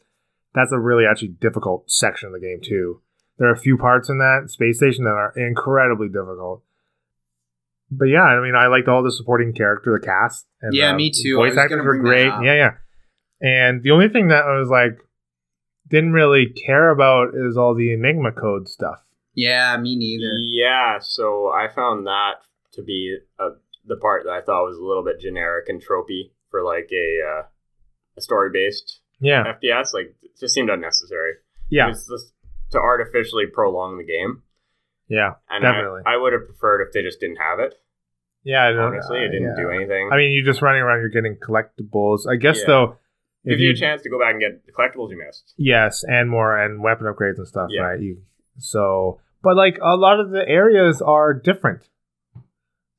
That's a really actually difficult section of the game too. There are a few parts in that space station that are incredibly difficult. But yeah, I mean, I liked all the supporting character, the cast. And, Yeah, uh, me too. Voice actors were great. Yeah, yeah. And the only thing that I was like, didn't really care about is all the Enigma code stuff. Yeah, me neither. Yeah, so I found that to be a, the part that I thought was a little bit generic and tropey for like a uh, a story based Yeah, FPS. Like, it just seemed unnecessary. yeah, It's just to artificially prolong the game. yeah, And definitely. I, I would have preferred if they just didn't have it. yeah, I don't, Honestly, it didn't yeah. do anything. I mean, you're just running around. You're getting collectibles. I guess Yeah. though, if gives you a chance to go back and get the collectibles you missed. yes, and more and weapon upgrades and stuff, Yeah. right? You so, but like a lot of the areas are different.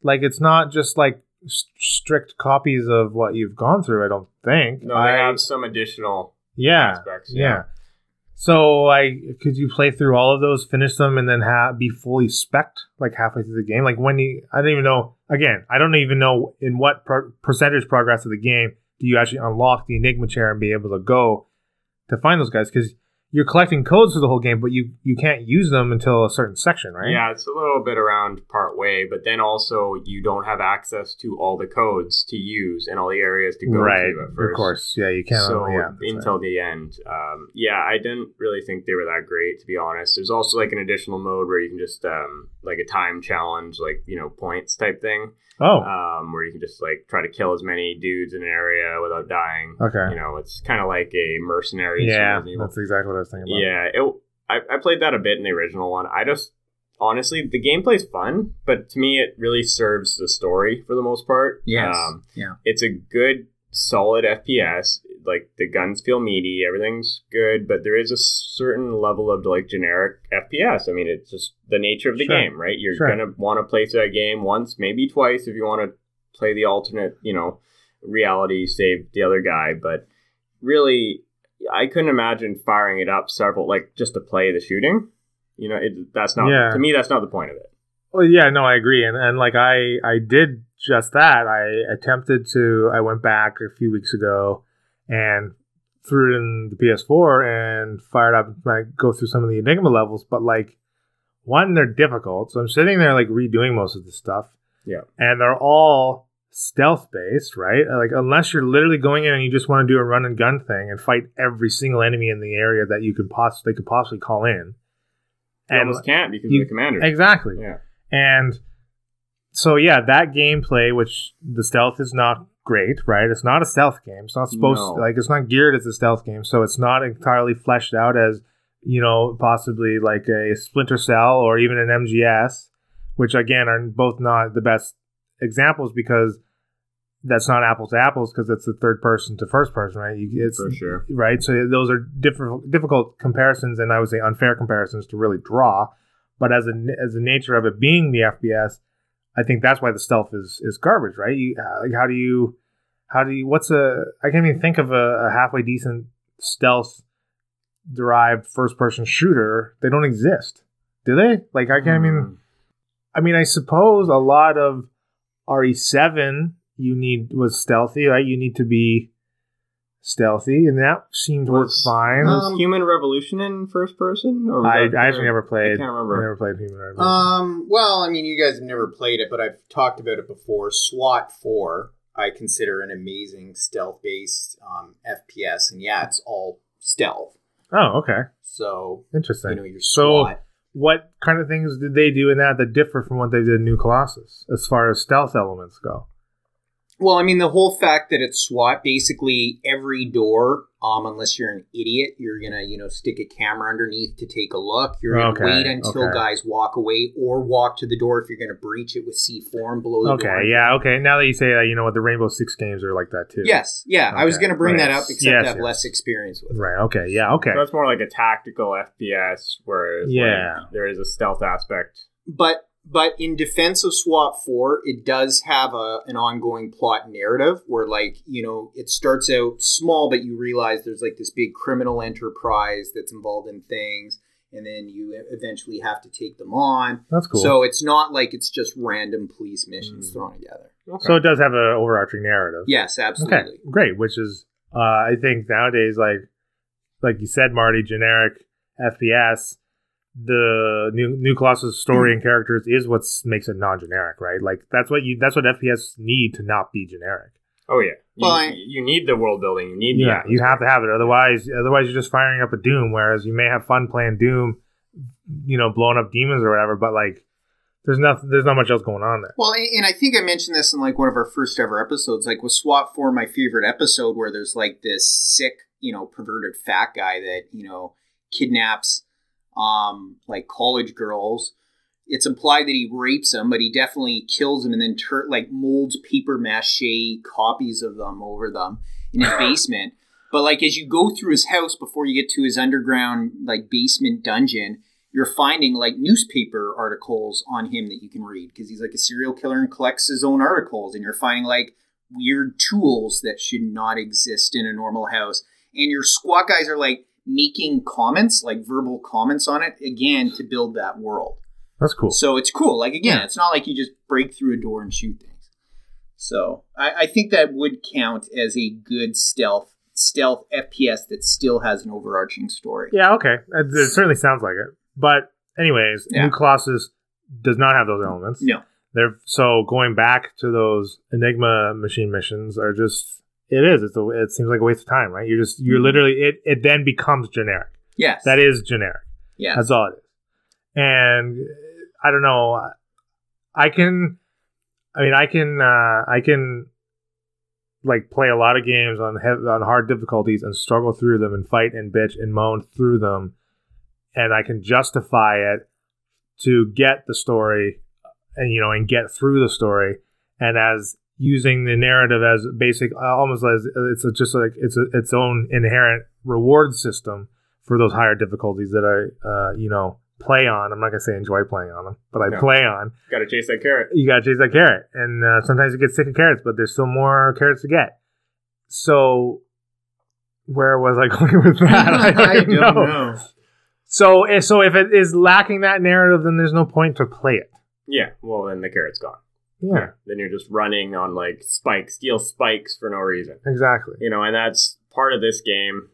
Like it's not just like strict copies of what you've gone through. I don't think. No, they I- have some additional yeah, aspects. yeah. So like, could you play through all of those, finish them, and then have be fully specced like halfway through the game? Like when you, I don't even know. Again, I don't even know in what pro- percentage progress of the game do you actually unlock the Enigma chair and be able to go to find those guys because you're collecting codes for the whole game, but you you can't use them until a certain section, right? Yeah, it's a little bit around part way, but then also you don't have access to all the codes to use and all the areas to go right. to at first. Of course, yeah, you can't. so yeah, until right. the end, um, yeah, I didn't really think they were that great to be honest. There's also like an additional mode where you can just um, like a time challenge, like you know points type thing, oh, um, where you can just like try to kill as many dudes in an area without dying. okay, You know, it's kind of like a mercenary. yeah, that's exactly what I was thinking about. Yeah, it, I, I played that a bit in the original one. I just honestly the gameplay's fun, but to me it really serves the story for the most part. Yes. Um, yeah. it's a good, solid FPS. Like the guns feel meaty, everything's good, but there is a certain level of like generic FPS. I mean, it's just the nature of the Sure. game, right? You're Sure. gonna want to play that game once, maybe twice, if you want to play the alternate, you know, reality, save the other guy. But really, I couldn't imagine firing it up several, like just to play the shooting. You know, it, that's not Yeah. to me. That's not the point of it. Well, yeah, no, I agree, and and like I I did just that. I attempted to. I went back a few weeks ago and threw it in the PS4 and fired up. I go through some of the Enigma levels, but like one, they're difficult. So I'm sitting there like redoing most of the stuff. Yeah. and they're all stealth based, right? Like unless you're literally going in and you just want to do a run and gun thing and fight every single enemy in the area that you could possibly they could possibly call in. You almost can't because you- of the commander. exactly. Yeah. And so yeah, that gameplay, which the stealth is not great, right? It's not a stealth game. It's not supposed No. like it's not geared as a stealth game, so it's not entirely fleshed out as you know possibly like a Splinter Cell or even an MGS, which again are both not the best examples because that's not apples to apples because it's the third person to first person, right? You, it's For sure. right? So those are different, difficult comparisons, and I would say unfair comparisons to really draw. But as a as the nature of it being the FPS, I think that's why the stealth is is garbage, right? You uh, like how do you how do you what's a I can't even think of a, a halfway decent stealth derived first person shooter. They don't exist, do they? Like I can't even. Hmm. I mean, I suppose a lot of RE7, you need was stealthy, right? You need to be stealthy, and that seemed to work Was- fine. Was Um, Human Revolution in first person? Or I, I actually never played. I can't remember. I never played Human Revolution. Um, well, I mean, you guys have never played it, but I've talked about it before. SWAT 4, I consider an amazing stealth based um, FPS, and yeah, it's all stealth. oh, okay, So, interesting. you know, your So- what kind of things did they do in that that differ from what they did in New Colossus as far as stealth elements go? Well, I mean, the whole fact that it's SWAT, basically every door, um, unless you're an idiot, you're gonna, you know, stick a camera underneath to take a look. You're gonna Okay, wait until okay. guys walk away or walk to the door if you're gonna breach it with C4 and blow the Okay, door. yeah, okay. Now that you say that, you know what the Rainbow Six games are like that too. Yes, yeah. I was gonna bring right. that up, except Yes, I have yes. less experience with it. Right. Okay. Yeah. Okay. So that's more like a tactical FPS, where Yeah. like, there is a stealth aspect. but but in defense of SWAT 4, it does have a an ongoing plot narrative where like, you know, it starts out small but you realize there's like this big criminal enterprise that's involved in things and then you eventually have to take them on. That's cool. So it's not like it's just random police missions Mm. thrown together. Okay. So it does have an overarching narrative. Yes, absolutely. Okay. Great. Which is, uh, I think nowadays, like, like you said, Marty, generic FPS. The new new Colossus story and mm. characters is what makes it non-generic, right? Like that's what you that's what FPS need to not be generic. oh yeah, you, Well, I- you need the world building. You need the Yeah, you have to have it. Otherwise, otherwise you're just firing up a Doom. Whereas you may have fun playing Doom, you know, blowing up demons or whatever. But like, there's nothing. There's not much else going on there. Well, and and I think I mentioned this in like one of our first ever episodes, like with SWAT 4, my favorite episode, where there's like this sick, you know, perverted fat guy that, you know, kidnaps um like college girls. It's implied that he rapes them, but he definitely kills them and then tur- like molds paper mache copies of them over them in his basement. But like as you go through his house before you get to his underground like basement dungeon, you're finding like newspaper articles on him that you can read because he's like a serial killer and collects his own articles and you're finding like weird tools that should not exist in a normal house and your SWAT guys are like making comments like verbal comments on it again to build that world That's cool. so it's cool like again Yeah. it's not like you just break through a door and shoot things so I, I think that would count as a good stealth stealth fps that still has an overarching story Yeah, okay. It, it certainly sounds like it. But anyways, Yeah. New Colossus does not have those elements. no They're so going back to those Enigma machine missions are just it is. It's a, it seems like a waste of time, right? You're just you're Mhm. literally it. It then becomes generic. yes That is generic. Yeah, That's all it is. And I don't know. I can. I mean, I can. Uh, I can. Like play a lot of games on on hard difficulties and struggle through them and fight and bitch and moan through them, and I can justify it to get the story, and you know, and get through the story, and as using the narrative as basic, uh, almost as it's a, just like it's a, its own inherent reward system for those higher difficulties that I, uh, you know, play on. I'm not gonna say enjoy playing on them, but I No. play on. Got to chase that carrot. You gotta chase that carrot, and uh, sometimes you get sick of carrots, but there's still more carrots to get. So, where was I going with that? I don't know. So, eh, so if it is lacking that narrative, then there's no point to play it. Yeah, well then the carrot's gone. Yeah, Then you're just running on like spikes, steel spikes for no reason. exactly. You know, and that's part of this game.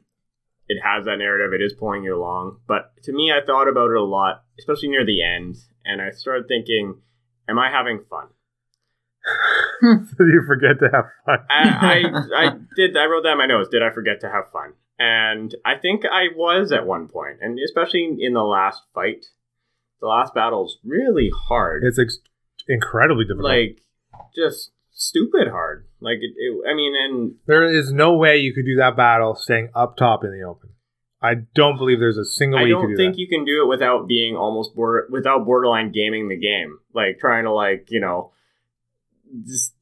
It has that narrative. It is pulling you along. But to me, I thought about it a lot, especially near the end, and I started thinking, "Am I having fun?" so you forget to have fun. I, I, I did. I wrote that in my notes. Did I forget to have fun? And I think I was at one point, and especially in the last fight, the last battle's really hard. It's ex- incredibly difficult. like just stupid hard. Like it, it, I mean, and there is no way you could do that battle staying up top in the open. I don't believe there's a single I way don't do think that. you can do it without being almost border, without borderline gaming the game. Like trying to like you know just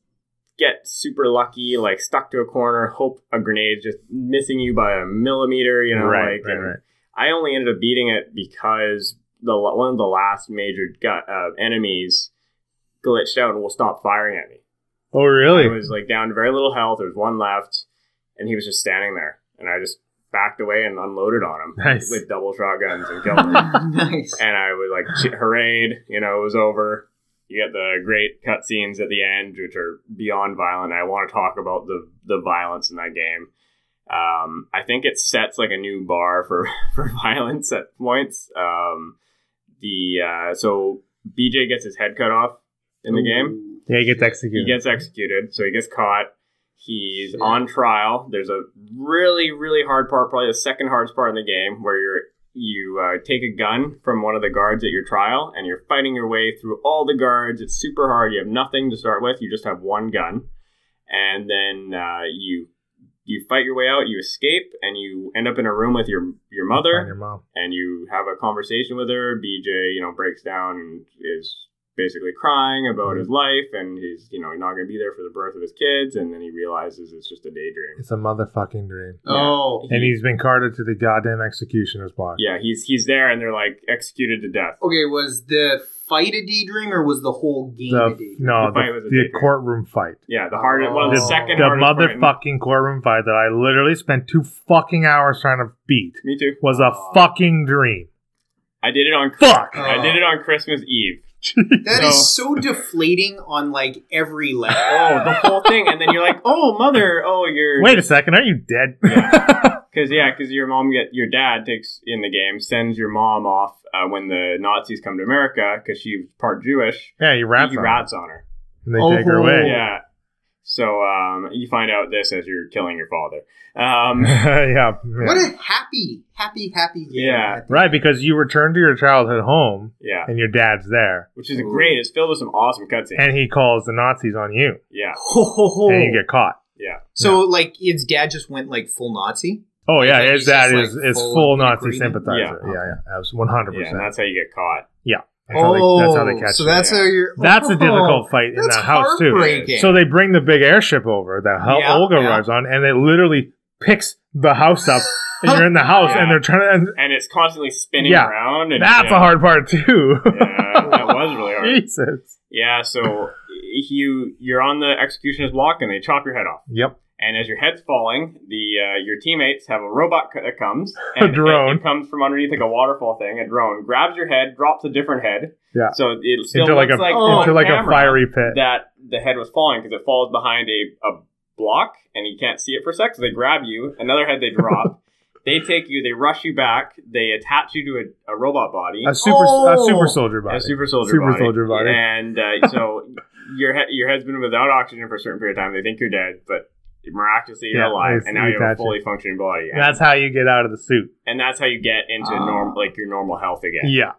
get super lucky, like stuck to a corner, hope a grenade's just missing you by a millimeter. You know, right, like right, and right. I only ended up beating it because the one of the last major gu- uh, enemies glitched out and will stop firing at me. Oh, really? I was like down to very little health. There was one left, and he was just standing there, and I just backed away and unloaded on him Nice. with double shotguns and killed him. nice. and I was like, "Ch- hooray! You know, it was over. you get the great cutscenes at the end, which are beyond violent. I want to talk about the the violence in that game. Um, I think it sets like a new bar for for violence at points. Um, the uh, so BJ gets his head cut off in the game. Yeah, he gets executed. He gets executed, so he gets caught. He's Shit. on trial. There's a really, really hard part, probably the second hardest part in the game, where you're you uh, take a gun from one of the guards at your trial, and you're fighting your way through all the guards. It's super hard. You have nothing to start with. You just have one gun, and then uh, you you fight your way out. You escape, and you end up in a room with your your Find mother your mom. and you have a conversation with her. BJ, you know, breaks down and is basically crying about his mm-hmm. life, and he's, you know, not going to be there for the birth of his kids, and then he realizes it's just a daydream. It's a motherfucking dream. Oh. And he's been carted to the goddamn executioner's block. Yeah, he's he's there, and they're like executed to death. Okay, was the fight a daydream or was the whole game a The, daydream? no, The fight the, was a the daydream. courtroom fight. Yeah, the hard one of the Oh. second The hardest part in- motherfucking courtroom fight that I literally spent two fucking hours trying to beat Me too. was a Oh. fucking dream. I did it on Fuck! I did it on Christmas Eve. That So- is so deflating on like every level. Oh, the whole thing, and then you're like, oh, mother, oh, you're Wait a second, are you dead? Because yeah, because your mom get your dad takes in the game sends your mom off uh, when the Nazis come to America because she's part Jewish. yeah, you rats he on rats on her. her. And they take her Oh. away. Yeah. So um, you find out this as you're killing your father. Um, yeah. yeah. What a happy, happy, happy game. Yeah. Right, because you return to your childhood home yeah, and your dad's there, which is great. It's filled with some awesome cutscenes. and he calls the Nazis on you, Yeah, Ho, ho, ho. and you get caught. yeah. So like his dad just went like full Nazi. Oh yeah, his he's just, dad like, is, is full full Nazi sympathizer. Yeah. Yeah, yeah, that's one hundred Yeah, and percent. that's how you get caught. That's how they- that's how they Oh, catch so that's how you're. That's a oh, difficult fight in That's that house too. So they bring the big airship over that Hel- Yeah, Olga yeah. arrives on, and it literally picks the house up. and you're in the house, Yeah. and they're trying to. And And it's constantly spinning Yeah. around. And, that's yeah, a hard part too. Yeah, that was really hard. Jesus. Yeah, so you you're on the executioner's block, and they chop your head off. Yep. And as your head's falling, the uh, your teammates have a robot c- that comes. A drone. It, it comes from underneath like a waterfall thing. A drone grabs your head, drops a different head. Yeah. So it still Into like looks a like, oh, into like a fiery pit. that the head was falling because it falls behind a, a block and you can't see it for a sec. So they grab you. Another head they drop. they take you. They rush you back. They attach you to a, a robot body. A super a Oh! super soldier body. A super soldier Super body. soldier body. And uh, so your head, your head's been without oxygen for a certain period of time. They think you're dead, but miraculously you're Yeah, alive, and now you have a fully functioning body. And That's how you get out of the suit. and that's how you get into Ah. normal, like your normal health again. Yeah.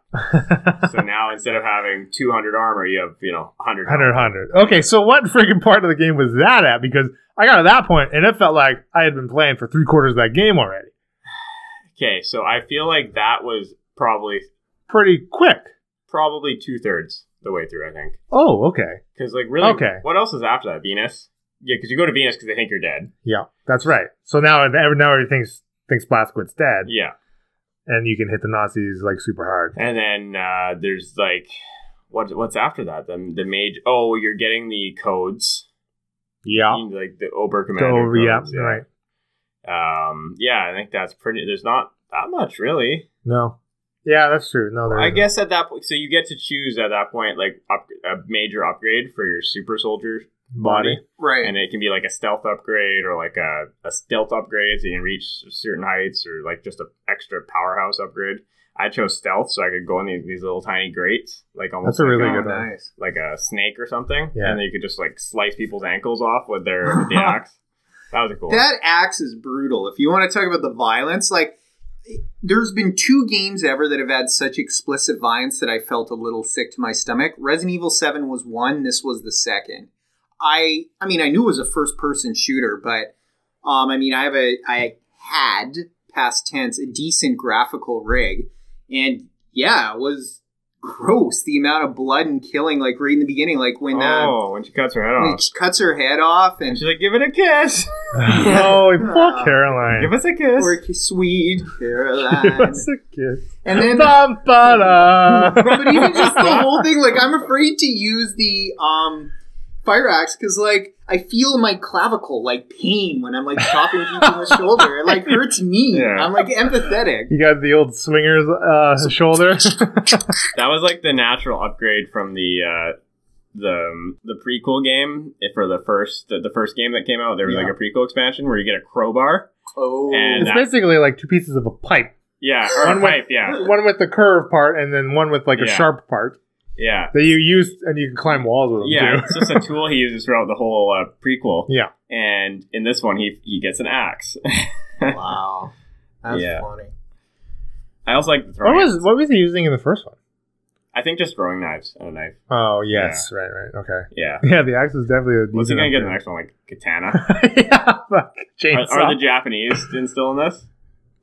So now instead of having 200 armor, you have you know 100. 100, 100. Okay, so what freaking part of the game was that at? Because I got to that point and it felt like I had been playing for three quarters of that game already. Okay, so I feel like that was probably Pretty quick. probably two thirds the way through. I think Oh, okay. because like really, Okay. What else is after that? Venus. Yeah, because you go to Venus because they think you're dead. Yeah, that's right. So now, now everything thinks Blazkowicz's dead, Yeah, and you can hit the Nazis like super hard. and then uh, there's like what what's after that? The the mage. Oh, you're getting the codes. Yeah. You like the Ober Commander yeah, codes. right. Um, yeah, I think that's pretty. There's not that much really. No. Yeah, that's true. No, there I isn't. guess at that point, so you get to choose at that point like up, a major upgrade for your super soldier body. right. and it can be like a stealth upgrade or like a, a stealth upgrade so you can reach certain heights or like just a extra powerhouse upgrade. I chose stealth so I could go in these, these little tiny grates, like almost That's a like, really oh, good um, one. nice. like a snake or something, Yeah. and then you could just like slice people's ankles off with their with the axe. That was a cool. one. That axe is brutal. If you want to talk about the violence, like there's been two games ever that have had such explicit violence that I felt a little sick to my stomach. Resident Evil 7 was one, this was the second. I I mean I knew it was a first person shooter, but um I mean I have a I had past tense a decent graphical rig and yeah, it was gross the amount of blood and killing like right in the beginning like when uh, oh, when she cuts her head off, she cuts her head off and and she's like, "Give it a kiss, oh, poor Caroline. give us a kiss." or sweet Caroline. Give us a kiss. And then, Bum, ba-da. but even just the whole thing, like I'm afraid to use the um fire axe because like I feel my clavicle like pain when I'm like chopping people in the shoulder. It like hurts me. Yeah. I'm like empathetic. You got the old swinger's uh, shoulder. That was like the natural upgrade from the uh, the the prequel game for the first the, the first game that came out. There was Yeah. like a prequel expansion where you get a crowbar. Oh, And It's that- basically like two pieces of a pipe. Yeah, or One a with- pipe. Yeah, One with the curve part and then one with like a sharp part yeah, that you use and you can climb walls with them yeah. too. It's just a tool he uses throughout the whole uh, prequel. Yeah. and in this one, he he gets an axe. wow, that's Yeah. funny. I also like the What was knives. what was he using in the first one? I think just throwing knives and a knife. Oh yes, right, right, okay. Yeah. Yeah, the axe is definitely a What's he gonna get in the next one? Like katana? yeah, fuck. are, Chainsaw. are the Japanese in still in this?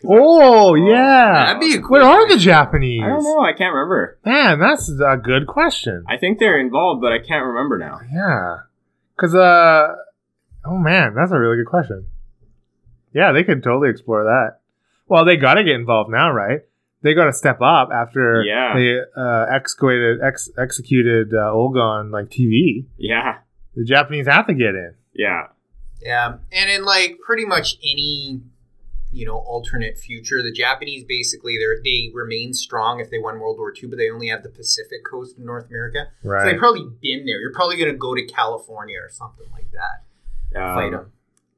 'Cause oh yeah, That'd be a cool what are the. Japanese? I, I don't know. I can't remember. Man, that's a good question. I think they're involved, but I can't remember now. Yeah, because uh, oh man, that's a really good question. Yeah, they could totally explore that. Well, they got to get involved now, right? They got to step up after Yeah. they uh, executed ex- executed uh, Olga on like TV. Yeah, The Japanese have to get in. yeah, Yeah, and in like pretty much any you know alternate future, the Japanese basically they they remain strong if they won World War II, but they only have the Pacific coast of North America. So they've probably been there. You're probably going to go to California or something like that. um, Fight them.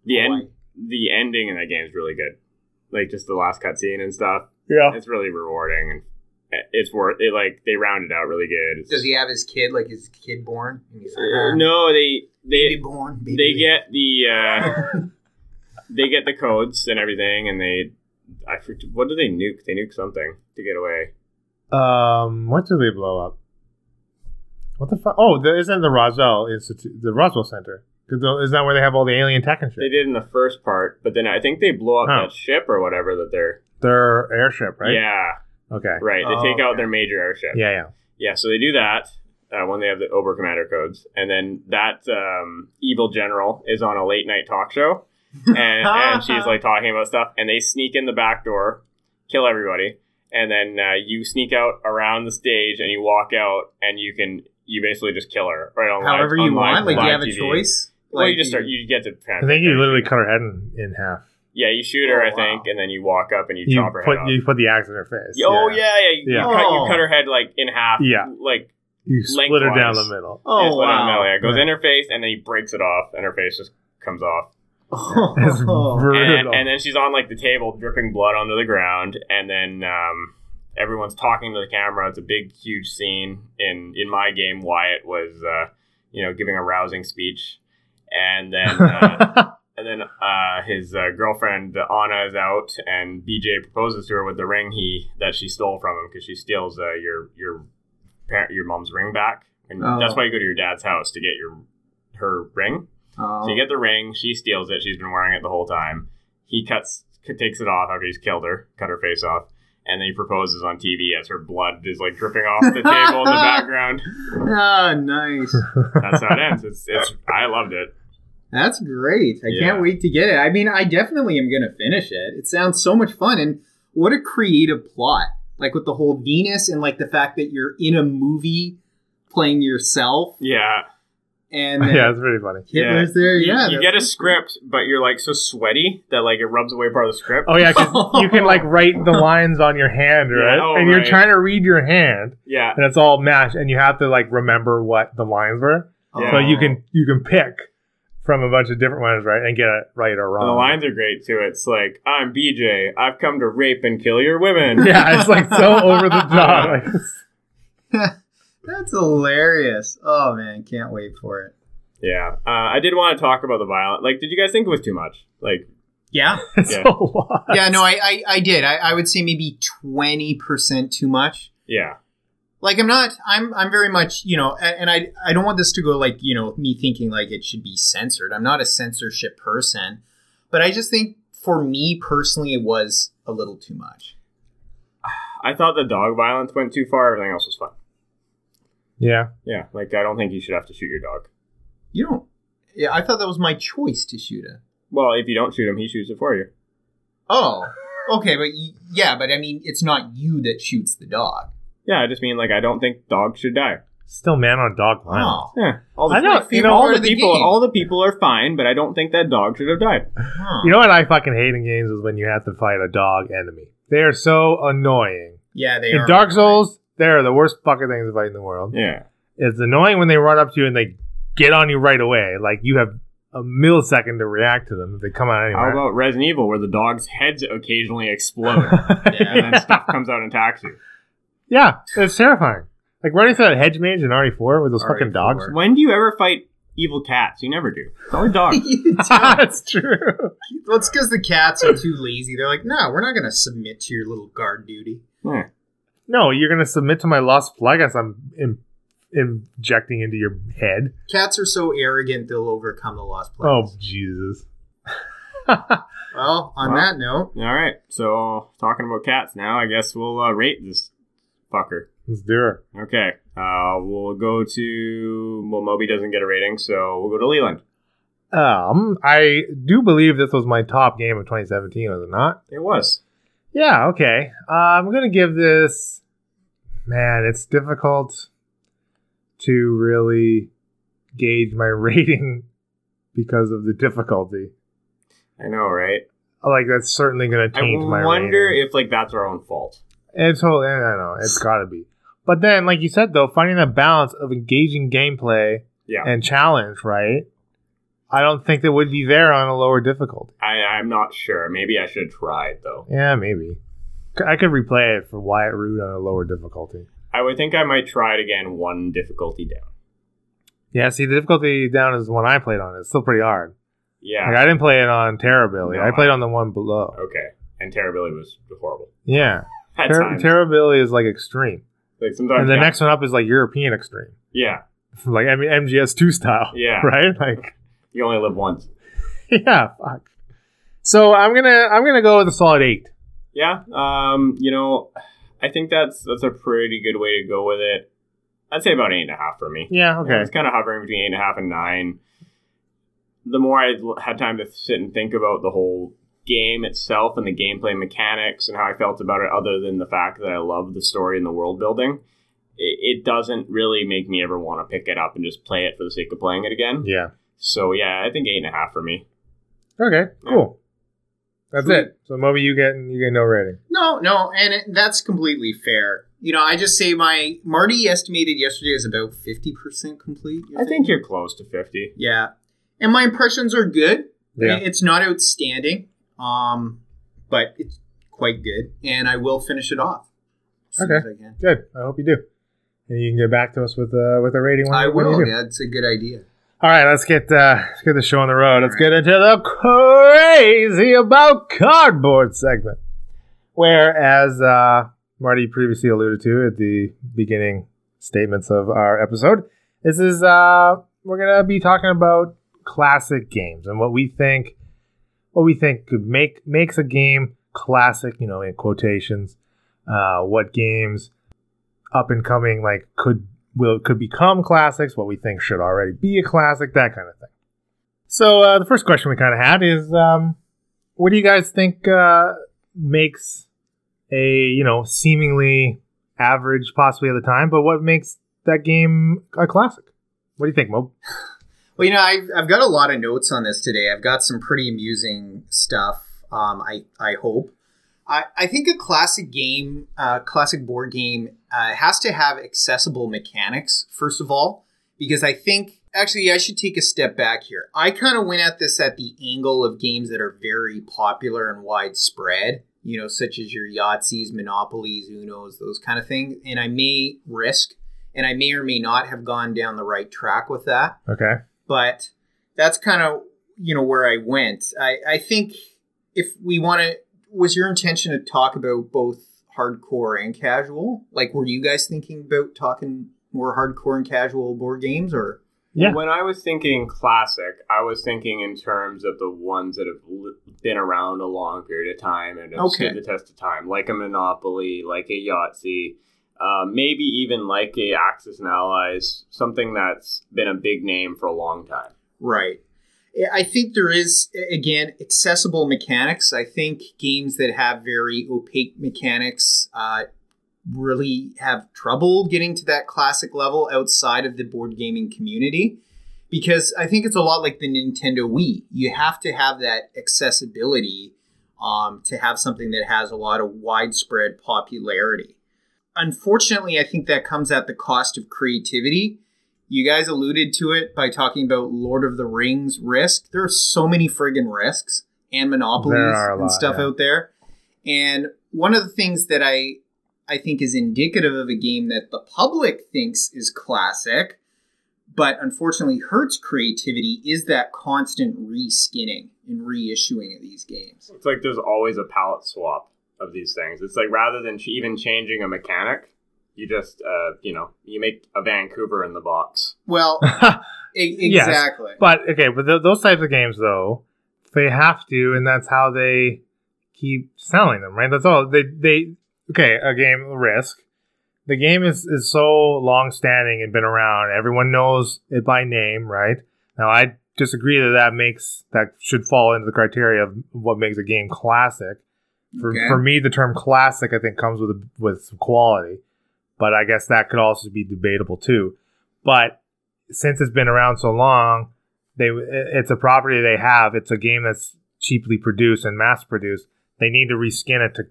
The end. The ending in that game is really good. Like just the last cutscene and stuff. yeah. It's really rewarding and it's worth it. Like they rounded out really good. It's- Does he have his kid? Like his kid born? Like, Uh, "Ah, no, they baby they born. Baby they get the uh, they get the codes and everything, and they I forget, what do they nuke? They nuke something to get away. Um, what do they blow up? What the fuck? Oh, there isn't the Roswell Institute, the Roswell Center? 'Cause the- Isn't that where they have all the alien tech and shit? They did in the first part, but then I think they blow up Oh. that ship or whatever that they're Their airship, right? yeah Okay. right. They Oh, take out their major airship. Yeah, yeah. Yeah, so they do that uh, when they have the Ober Commander codes, and then that um, evil general is on a late night talk show, and, and she's like talking about stuff, and they sneak in the back door, kill everybody, and then uh, you sneak out around the stage, and you walk out, and you can you basically just kill her right on live- However on you live- want. Like, do you live have a choice? Well, like, you just start. You get to. I think you literally cut her head in, in half. Yeah, you shoot her, Oh, I think, wow. and then you walk up and you, You chop her put head off. you put the axe in her face. oh yeah, yeah. You, Yeah. You, cut, you Oh. cut her head like in half. Yeah. like You split her down the middle. Oh It's what wow! yeah, it goes Right. in her face, and then he breaks it off, and her face just comes off. It's Oh. brutal. And, and then she's on like the table, dripping blood onto the ground, and then um, everyone's talking to the camera. It's a big, huge scene. In in my game, Wyatt was, uh, you know, giving a rousing speech, and then uh, and then uh, his uh, girlfriend Anna is out, and BJ proposes to her with the ring he that she stole from him because she steals uh, your your parent your mom's ring back, and Oh. that's why you go to your dad's house to get your her ring. Oh. So you get the ring. She steals it. She's been wearing it the whole time. He cuts, takes it off after he's killed her, cut her face off, and then he proposes on TV as her blood is like dripping off the table in the background. Ah, nice. That's how it ends. It's, it's I loved it. That's great. I Yeah. can't wait to get it. I mean, I definitely am going to finish it. It sounds so much fun. And what a creative plot. Like with the whole Venus and like the fact that you're in a movie playing yourself Yeah, and then yeah, it's pretty funny. Hitler's there. You- Yeah. you, that's- get a script, but you're like so sweaty that like it rubs away part of the script. Oh yeah, you can like write the lines on your hand, right? Yeah, oh, and you're right. trying to read your hand, Yeah, and it's all mashed, and you have to like remember what the lines were. Yeah. So you can you can pick from a bunch of different ones, right, and get it right or wrong. And the lines are great too. It's like I'm BJ. I've come to rape and kill your women. yeah, it's like so over the top. Like, That's hilarious. Oh man, can't wait for it. Yeah, uh, I did want to talk about the violence. Like, did you guys think it was too much? Like, Yeah. it's Yeah. a lot. Yeah, no, I, I, I did. I, I would say maybe twenty percent too much. yeah, Like I'm not. I'm. I'm very much. You know, a- and I. I don't want this to go like you know me thinking like it should be censored. I'm not a censorship person, but I just think for me personally, it was a little too much. I thought the dog violence went too far. Everything else was fun. Yeah, Yeah, like I don't think you should have to shoot your dog. You don't. Yeah, I thought that was my choice to shoot him. Well, if you don't shoot him, he shoots it for you. Oh, okay, but y- yeah, but I mean, it's not you that shoots the dog. Yeah, I just mean like I don't think dogs should die. still man on dog violence. Oh, Yeah, all the, I know, favorite you know, all the the people, game. all the people are fine, but I don't think that dog should have died. huh. You know what I fucking hate in games is when you have to fight a dog enemy. They are so annoying. yeah, they In are Dark Souls, they're the worst fucking things to fight in the world. Yeah, It's annoying when they run up to you and they get on you right away. Like you have a millisecond to react to them if they come out anyway. How anywhere. about Resident Evil, where the dogs' heads occasionally explode and then stuff comes out and attacks you? yeah, it's terrifying. Like running through that hedge maze in RE4 with those fucking RE4. dogs. When do you ever fight evil cats? You never do. It's only dogs. That's true. well, it's because the cats are too lazy. They're like, no, we're not going to submit to your little guard duty. Yeah. No, you're gonna submit to my lost flag as I'm in, injecting into your head. Cats are so arrogant they'll overcome the lost flag. Oh. Jesus! Well, on Well. that note, All right. So talking about cats now, I guess we'll uh, rate this fucker. Let's do it. Okay. Uh, we'll go to well, Moby doesn't get a rating, so we'll go to Leland. Um, I do believe this was my top game of 2017, was it not? It was. Yeah. Okay. Uh, I'm gonna give this. Man, it's difficult to really gauge my rating because of the difficulty. I know, right? Like that's certainly gonna I taint my. I wonder rating. if like that's our own fault. It's whole. I don't know. It's got to be. But then, like you said, though, finding that balance of engaging gameplay Yeah. and challenge, right? I don't think that would be there on a lower difficulty. I, I'm not sure. Maybe I should try it though. Yeah, maybe. I could replay it for Wyatt Root on a lower difficulty. I would think I might try it again, one difficulty down. Yeah, see, the difficulty down is the one I played on. It's still pretty hard. Yeah. Like, I didn't play it on Terrabilly. No, I played I- on the one below. okay. And Terrabilly was horrible. Yeah, Ter- Terrabilly is like extreme, like sometimes. and the yeah. next one up is like European extreme, Yeah. like I mean MGS two style. Yeah. right. Like You only live once. yeah, fuck. So I'm gonna I'm gonna go with a solid eight. Yeah. Um. You know, I think that's that's a pretty good way to go with it. I'd say about eight and a half for me. Yeah, okay. It's kind of hovering between eight and a half and nine. The more I had time to sit and think about the whole game itself and the gameplay mechanics and how I felt about it, other than the fact that I love the story and the world building, it, it doesn't really make me ever want to pick it up and just play it for the sake of playing it again. Yeah. So yeah, I think eight and a half for me. Okay. Cool. That's Sweet. it. So Moby, you get you get no rating. no, no, and it, that's completely fair. You know, I just say my Marty estimated yesterday is about fifty percent complete. I think you're close to fifty. yeah, and my impressions are good. Yeah. It's not outstanding, um, but it's quite good, and I will finish it off. as soon Okay. as I can. Good. I hope you do. And you can get back to us with uh, with a rating. When, I will. do. Yeah, it's a good idea. All right, let's get uh, let's get the show on the road. Let's get into the crazy about cardboard segment, where, as uh, Marty previously alluded to at the beginning statements of our episode, this is uh, we're gonna be talking about classic games and what we think what we think could make makes a game classic. You know, in quotations, uh, what games up and coming like could will could become classics, what we think should already be a classic, that kind of thing. So uh, the first question we kind of had is, um, what do you guys think uh, makes a you know seemingly average, possibly at the time, but what makes that game a classic? What do you think, Mo? Well, you know, I've, I've got a lot of notes on this today. I've got some pretty amusing stuff. Um, I I hope. I, I think a classic game, uh, classic board game, uh, has to have accessible mechanics first of all, because I think actually I should take a step back here. I kind of went at this at the angle of games that are very popular and widespread. You know, such as your Yahtzees, Monopolies, Unos, those kind of things. And I may risk, and I may or may not have gone down the right track with that Okay, but that's kind of you know where I went. I, I think if we want to, was your intention to talk about both hardcore and casual? Like, were you guys thinking about talking more hardcore and casual board games, or Yeah. When I was thinking classic, I was thinking in terms of the ones that have been around a long period of time and have Okay. stood the test of time, like a Monopoly, like a Yahtzee, uh, maybe even like a Axis and Allies, something that's been a big name for a long time. right? I think there is again accessible mechanics. I think games that have very opaque mechanics uh, really have trouble getting to that classic level outside of the board gaming community because I think it's a lot like the Nintendo Wii. You have to have that accessibility um, to have something that has a lot of widespread popularity. Unfortunately, I think that comes at the cost of creativity You guys alluded to it by talking about Lord of the Rings risk. There are so many friggin' risks and monopolies There are a and lot, stuff yeah. out there. And one of the things that I I think is indicative of a game that the public thinks is classic, but unfortunately hurts creativity, is that constant reskinning and reissuing of these games. It's like there's always a palette swap of these things. It's like rather than even changing a mechanic, you just uh, you know you make a Vancouver in the box. Well, e- Yes. exactly. But okay, but th- those types of games though, they have to, and that's how they keep selling them, right? That's all they they. Okay, a game Risk. The game is is so long standing and been around. Everyone knows it by name, right? Now I disagree that that makes that should fall into the criteria of what makes a game classic. For Okay. for me, the term classic I think comes with with quality, but I guess that could also be debatable too. But since it's been around so long, they it's a property they have. It's a game that's cheaply produced and mass produced. They need to reskin it to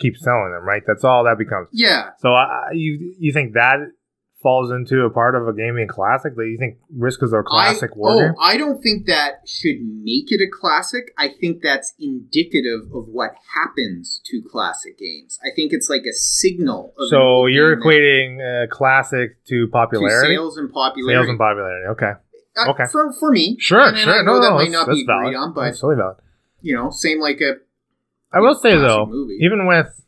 keep selling them, right? That's all that becomes. Yeah. So uh, you you think that falls into a part of a gaming classic? That you think Risk is a classic I, war oh, game? I don't think that should make it a classic. I think that's indicative of what happens to classic games. I think it's like a signal. Of So you're equating uh, classic to to popularity, sales and popularity. sales and popularity. Okay, Uh, okay. For for me, sure, and, and sure. I know no, that no, might not be agreed valid. on, but that's totally valid. you know, same like a I will say though, movie. even with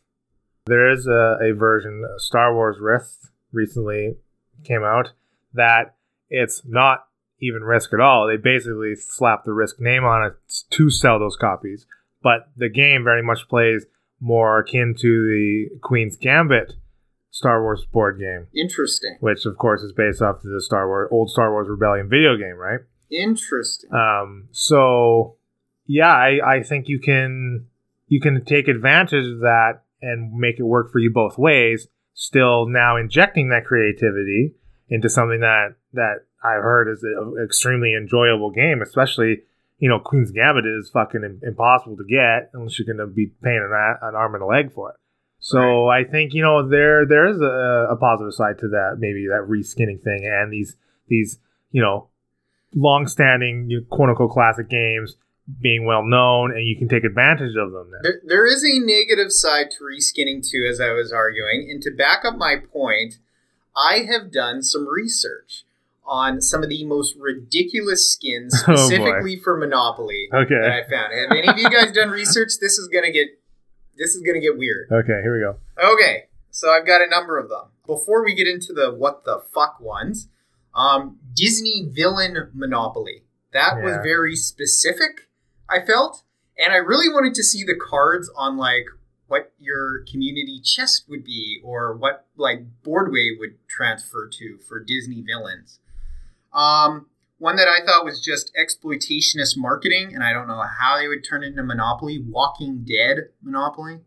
there is a, a version, Star Wars Rift, recently came out that it's not even Risk at all. They basically slapped the Risk name on it to sell those copies, but the game very much plays more akin to the Queen's Gambit Star Wars board game, interesting, which of course is based off of the Star Wars old Star Wars Rebellion video game, right? interesting. Um, so yeah, I, I think you can you can take advantage of that and make it work for you both ways. Still now injecting that creativity into something that that I've heard is an extremely enjoyable game, especially you know Queen's Gambit is fucking impossible to get unless you're going to be paying an, an arm and a leg for it. So I think you know there there is a, a positive side to that, maybe that reskinning thing and these these you know long-standing you know, quote unquote classic games being well known and you can take advantage of them. Then. There, there is a negative side to reskinning too, as I was arguing. And to back up my point, I have done some research on some of the most ridiculous skins, Oh, specifically for Monopoly, okay. that I found. Have any of you guys done research? This is gonna get this is gonna get weird. Okay, here we go. Okay, so I've got a number of them. Before we get into the what the fuck ones, um, Disney villain Monopoly. That was very specific, I felt. And I really wanted to see the cards on like what your community chest would be or what like Boardwalk would transfer to for Disney villains. Um, one that I thought was just exploitationist marketing, and I don't know how they would turn it into Monopoly. Walking Dead Monopoly.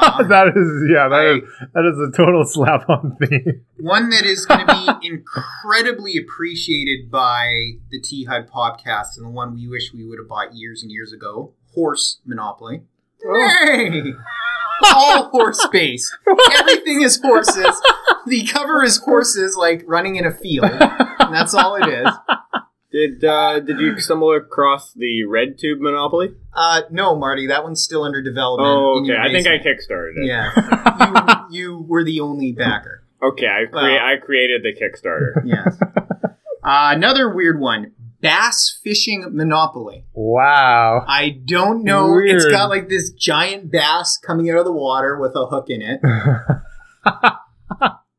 Um, that is yeah, that I- is that is a total slap on theme. one that is going to be incredibly appreciated by the T HUD podcast, and the one we wish we would have bought years and years ago. Horse Monopoly. Hey! All horse based. Everything is horses. The cover is horses, like running in a field. And that's all it is. Did uh, did you stumble across the Red Tube Monopoly? Uh, no, Marty, that one's still under development. Oh, okay. I think I kickstarted it. Yeah. you, you were the only backer. Okay, I crea- Well. I created the Kickstarter. Yes. Uh, another weird one Bass Fishing Monopoly. Wow. I don't know. It's got like this giant bass coming out of the water with a hook in it.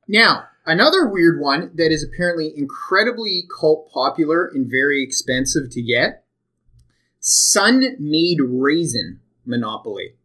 Now, another weird one that is apparently incredibly cult popular and very expensive to get Sun-Maid Raisin Monopoly.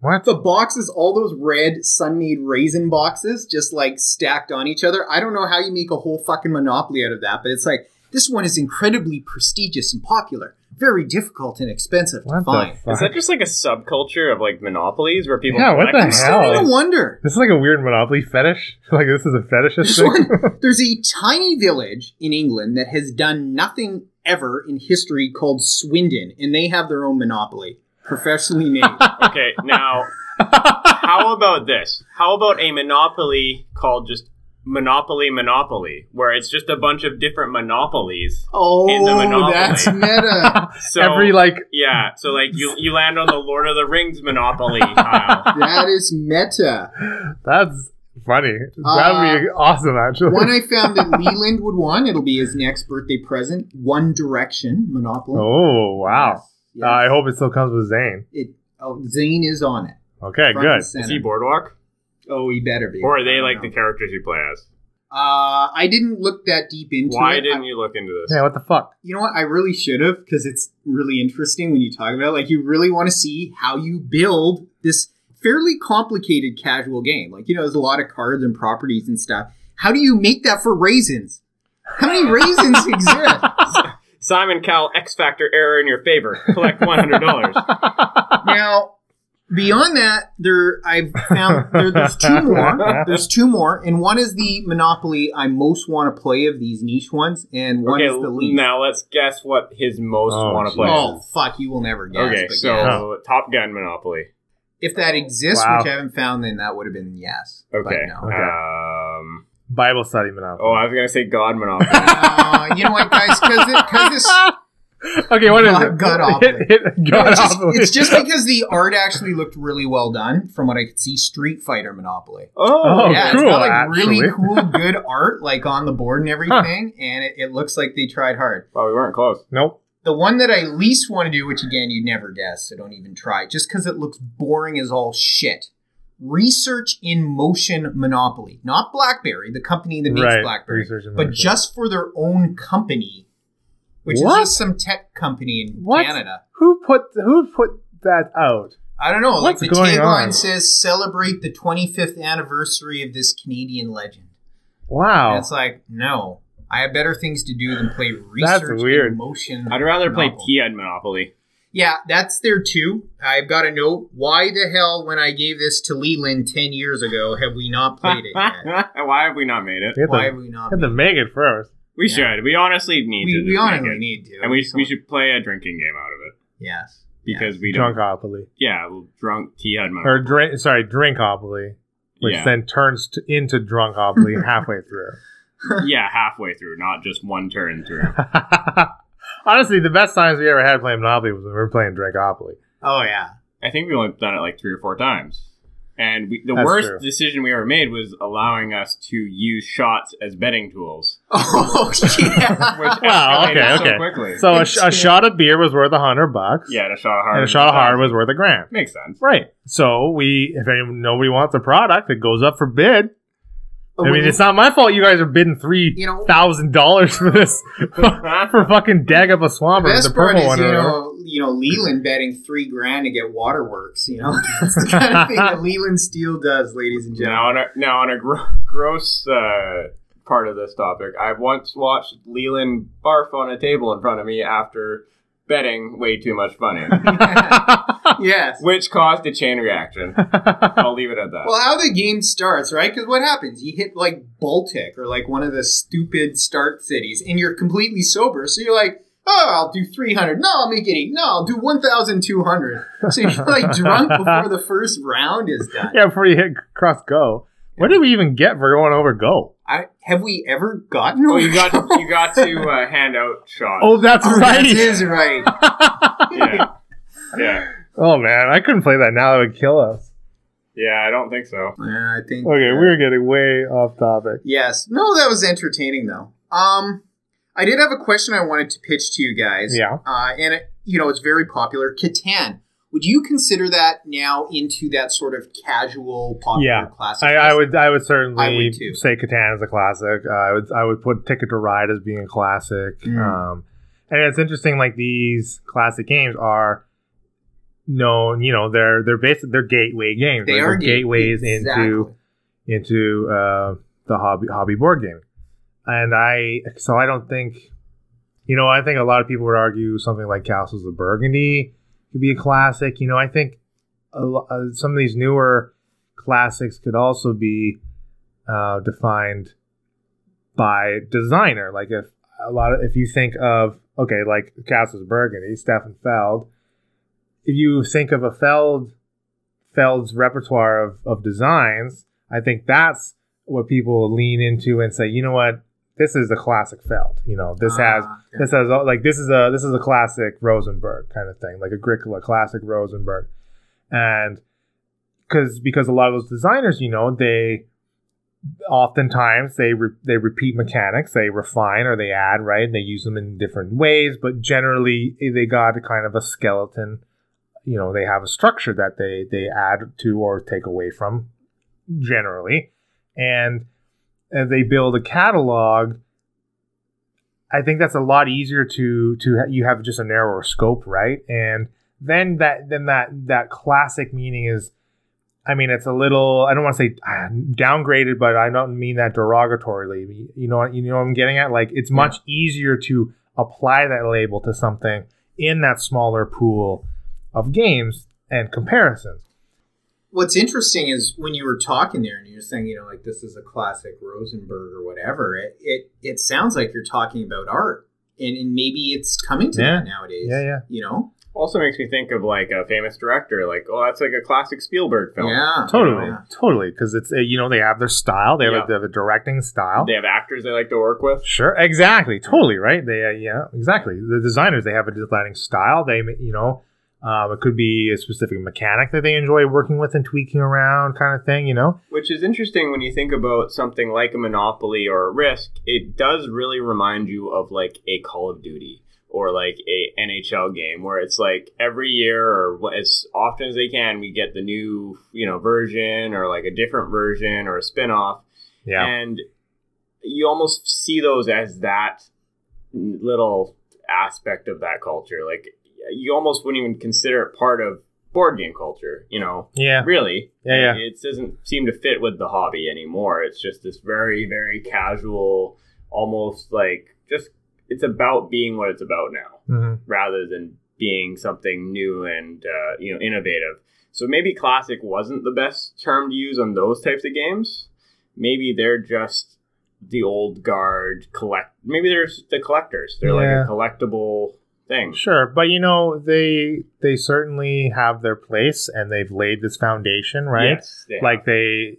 what? The boxes, all those red Sun-Maid Raisin boxes, just like stacked on each other. I don't know how you make a whole fucking Monopoly out of that, but it's like this one is incredibly prestigious and popular. Very difficult and expensive to What the find. fuck? Is that just like a subculture of like monopolies where people Yeah, what collect the them? hell? Starting to wonder. This is like a weird Monopoly fetish. Like this is a fetishist This thing. one, there's a tiny village in England that has done nothing ever in history called Swindon, and they have their own monopoly, professionally named. Okay, now how about this? How about a monopoly called just Monopoly Monopoly, where it's just a bunch of different monopolies. Oh, In the Monopoly. that's meta. So Every like yeah, so like you you land on the Lord of the Rings Monopoly tile. that is meta. that's funny. Uh, That'd be awesome actually. One I found that Leland would want. It'll be his next birthday present. One Direction Monopoly. oh wow. Yes, Uh, I hope it still comes with Zayn. it. Oh, Zayn is on it. Okay, good. and Is he Boardwalk, Oh, he better be. or are they like know. the characters you play as? Uh, I didn't look that deep into Why it. didn't I- you look into this? Yeah, what the fuck? You know what? I really should have because it's really interesting when you talk about it. Like, you really want to see how you build this fairly complicated casual game. Like, you know, there's a lot of cards and properties and stuff. How do you make that for raisins? How many raisins exist? Simon Cowell X Factor error in your favor. Collect one hundred dollars. Now, beyond that, there I've found there, there's two more. There's two more, and one is the Monopoly I most want to play of these niche ones, and one okay, is the least. now let's guess what his most Oh, want to play. Oh is. fuck! You will never guess. okay, so yes. Top Gun Monopoly. if that exists, Wow. which I haven't found, then that would have been yes. Okay. No. Okay. Um. Bible study monopoly. Oh, I was gonna say God Monopoly. Uh, you know what, guys? Because this. okay, what is God- it? Godopoly. Hit- hit- No, it's, just, it's just because the art actually looked really well done, from what I could see. Street Fighter Monopoly. Oh, oh yeah, cool, it's got like really cool, good art, like on the board and everything, and it, it looks like they tried hard. well, we weren't close. Nope. The one that I least want to do, which again you'd never guess, so don't even try, just because it looks boring as all shit. Research in Motion Monopoly, not BlackBerry, the company that makes Right. BlackBerry, but just for their own company, which What? is just some tech company in What? Canada. Who put who put that out? I don't know. What's like What's the going tagline on? says, "Celebrate the 25th anniversary of this Canadian legend." Wow. And it's like, no, I have better things to do than play research That's weird. in motion. I'd rather play novel. T-Ed Monopoly. Yeah, that's there too. I've got a note. Why the hell, when I gave this to Leland ten years ago, have we not played it yet? Why have we not made it? Why have we not? you have to make it first. We Yeah. should. We honestly need we to. we honestly need to. and we, we should play a drinking game out of it Yes. because we don't. Drunkopoly. Yeah, well, drunk T-Ed Or drink sorry, drinkopoly. Which Yeah. then turns to, into drunkopoly halfway through. yeah, halfway through, not just one turn through. Honestly, the best times we ever had playing Monopoly was when we were playing Drinkopoly. Oh yeah. I think we only done it like three or four times. And we, the That's worst true. decision we ever made was allowing us to use shots as betting tools. Oh yeah. Which Well, okay, so okay. quickly. So a, sh- a shot of beer was worth a hundred bucks. yeah, and a shot of hard. And a shot of hard was worth a grand. Makes sense. Right. So we, if anyone, nobody wants the product, it goes up for bid. I mean, it's not my fault you guys are bidding three thousand know- dollars for this for fucking Dag up a swamp the or the best part purple is, one. you know, you know, Leland betting three grand to get waterworks. You know, that's the kind of thing that Leland Steel does, ladies and Now gentlemen. on a now on a gro- gross uh, part of this topic, I once watched Leland barf on a table in front of me after betting way too much money, yes. which caused a chain reaction. I'll leave it at that. Well, how the game starts, right? Because what happens? You hit like Baltic or like one of the stupid start cities, and you're completely sober. So you're like, oh, I'll do 300. No, I'll make it eight. No, I'll do 1,200. So you're like drunk before the first round is done. yeah, before you hit cross go. What did we even get for going over go? I, have we ever gotten oh, you got you got to uh, hand out shots. Oh, that's Oh, right. That is right. yeah, yeah, oh man, I couldn't play that now. That would kill us. yeah. I don't think so. Yeah, I think. Okay, uh, we're getting way off topic. Yes. No, that was entertaining though. Um, I did have a question I wanted to pitch to you guys. Yeah. Uh, and it, you know, it's very popular. Catan. Would you consider that now into that sort of casual popular Yeah. classic? I, I would I would certainly I would too. say Catan is a classic. Uh, I would I would put Ticket to Ride as being a classic. Mm. Um, and it's interesting, like these classic games are known. You know, they're they're basically they're gateway games. They are They're gateways exactly. into into uh, the hobby hobby board game. And I so I don't think you know I think a lot of people would argue something like Castles of Burgundy could be a classic. You know I think a, uh, some of these newer classics could also be uh, defined by designer. Like if a lot of if you think of okay like Castles of Burgundy, Stefan Feld. If you think of a Feld Feld's repertoire of, of designs, I think that's what people lean into and say, you know what, this is a classic Feld. You know, this has Ah, okay. this has like this is a this is a classic Rosenberg kind of thing, like Agricola classic Rosenberg, and because because a lot of those designers, you know, they oftentimes they re- they repeat mechanics, they refine or they add right, and they use them in different ways, but generally they got a kind of a skeleton. You know, they have a structure that they they add to or take away from, generally, and as they build a catalog I think that's a lot easier to to you have just a narrower scope, right? And then that then that that classic meaning is, I mean, it's a little I don't want to say ah, downgraded, but I don't mean that derogatorily. You know what you know what I'm getting at? Like it's much easier to apply that label to something in that smaller pool of games and comparisons. What's interesting is when you were talking there and you're saying, you know, like this is a classic Rosenberg or whatever, it it, it sounds like you're talking about art. And, and maybe it's coming to Yeah. that nowadays. Yeah, yeah. You know? Also makes me think of like a famous director, like oh, that's like a classic Spielberg film. Yeah. Totally, Yeah. totally, because it's uh, you know they have their style, they have, Yeah. a, they have a directing style. They have actors they like to work with. Sure, exactly, totally, right? They, uh, yeah, exactly. The designers they have a designing style. They, you know, um, it could be a specific mechanic that they enjoy working with and tweaking around, kind of thing. You know, Which is interesting when you think about something like a Monopoly or a Risk. It does really remind you of like a Call of Duty or like a NHL game where it's like every year or as often as they can, we get the new you know version or like a different version or a spin-off. yeah, and you almost see those as that little aspect of that culture. Like you almost wouldn't even consider it part of board game culture. You know, yeah, really. Yeah, yeah. It doesn't seem to fit with the hobby anymore. It's just this very, very casual, almost like just it's about being what it's about now, hmm rather than being something new and uh, you know innovative. So maybe classic wasn't the best term to use on those types of games. Maybe they're just the old guard collect. Maybe there's the collectors. They're Yeah. like a collectible thing. sure. But you know, they they certainly have their place and they've laid this foundation, right? Yes, they have. Like they,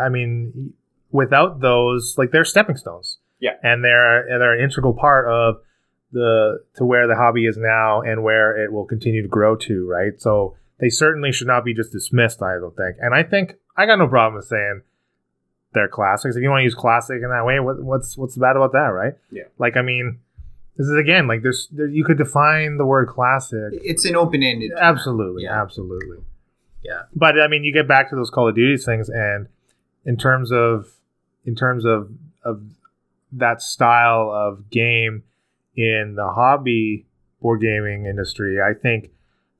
I mean, without those, like they're stepping stones. Yeah. and they're and they're an integral part of the to where the hobby is now and where it will continue to grow to, right? So they certainly should not be just dismissed. I don't think, and I think I got no problem with saying they're classics. If you want to use classic in that way, what, what's what's bad about that, right? Yeah. Like I mean, this is again like there's there, you could define the word classic. It's an open ended. Absolutely, Yeah. absolutely. Yeah. But I mean, you get back to those Call of Duty things, and in terms of in terms of of that style of game in the hobby board gaming industry, I think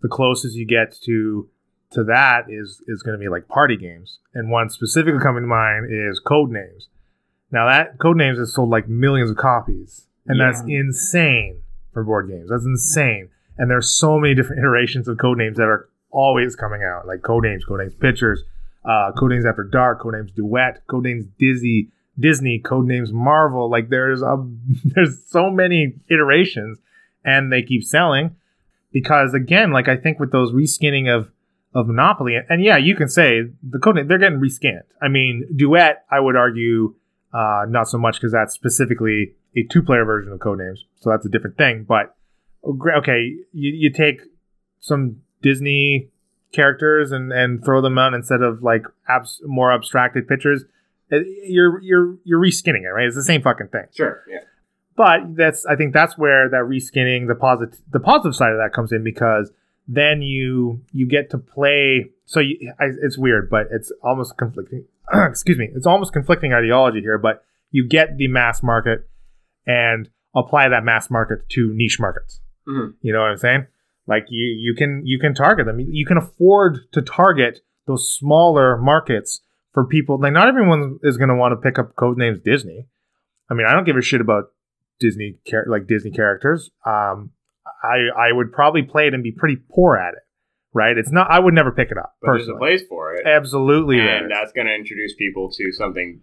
the closest you get to to that is is going to be like party games, and one specifically coming to mind is Code Names. Now that Code Names has sold like millions of copies, and that's insane for board games. That's insane. And there's so many different iterations of code names that are always coming out, like code names, code names pictures, uh, code names after dark, code names duet, code names Disney, Disney, code names Marvel. Like there's a there's so many iterations, and they keep selling because again, like I think with those reskinning of of Monopoly, and yeah, you can say the code name they're getting reskinned. I mean, duet, I would argue uh, not so much because that's specifically a two player version of Codenames, so that's a different thing. But okay, you, you take some Disney characters and, and throw them out instead of like abs- more abstracted pictures. Uh, You're you're you're reskinning it, right? It's the same fucking thing. Sure. Yeah. But that's I think that's where that reskinning the positive the positive side of that comes in because then you you get to play. So you, I, it's weird, but it's almost conflicting. excuse me, it's almost conflicting ideology here. But you get the mass market and apply that mass market to niche markets. Mhm. You know what I'm saying? Like you you can you can target them. You can afford to target those smaller markets for people. Like not everyone is going to want to pick up code names Disney. I mean, I don't give a shit about Disney char- like Disney characters. Um, I I would probably play it and be pretty poor at it. Right? It's not. I would never pick it up But there's a place for it. Absolutely, and that's going to introduce people to something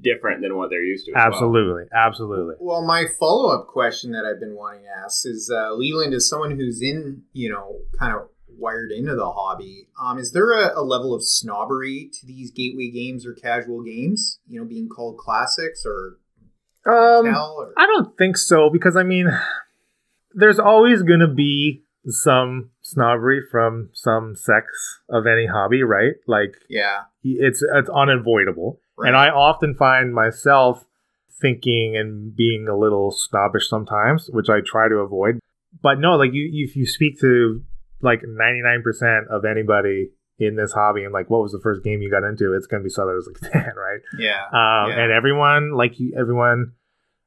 different than what they're used to. as well. absolutely, absolutely. Well, my follow up question that I've been wanting to ask is uh, Leland is someone who's in, you know, kind of wired into the hobby. Um, is there a, a level of snobbery to these gateway games or casual games? You know, being called classics or Um, or I don't think so because I mean, there's always going to be some snobbery from some sects of any hobby, right? Like yeah, it's it's unavoidable, right. and I often find myself thinking and being a little snobbish sometimes, which I try to avoid. But no, like you, if you speak to like 99% of anybody in this hobby and like what was the first game you got into, it's gonna be Settlers right? yeah, um, Yeah. and everyone like you, everyone,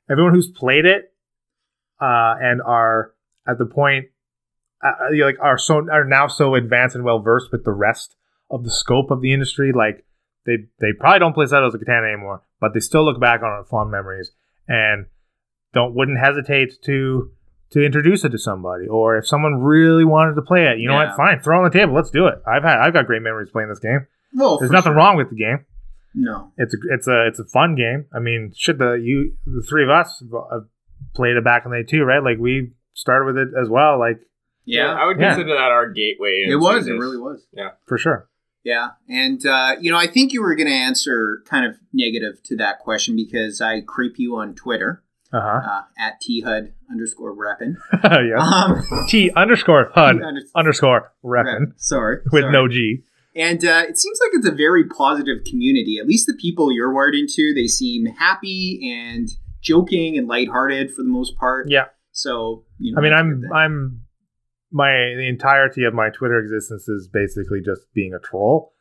everyone who's played it, uh, and are at the point, uh, like are so are now so advanced and well versed with the rest of the scope of the industry. Like they they probably don't play Settlers of Catan anymore, but they still look back on it fond memories and don't wouldn't hesitate to to introduce it to somebody or if someone really wanted to play it you know Yeah. what fine throw it on the table let's do it i've had i've got great memories playing this game well, there's nothing sure. wrong with the game No, it's a it's a it's a fun game. I mean, should the you the three of us have played it back in the day too, right? Like we started with it as well, like yeah, I would Yeah. consider that our gateway. it was. It really was. Yeah, for sure. Yeah, and uh, you know, I think you were going to answer kind of negative to that question because I creep you on Twitter Uh uh, at thud underscore reppin. yeah. Um, T underscore HUD under- underscore reppin. Sorry, with sorry. no G. And uh, it seems like it's a very positive community. At least the people you're wired into, they seem happy and joking and lighthearted for the most part. Yeah. So you know, I mean, I'm. I'm my the entirety of my Twitter existence is basically just being a troll.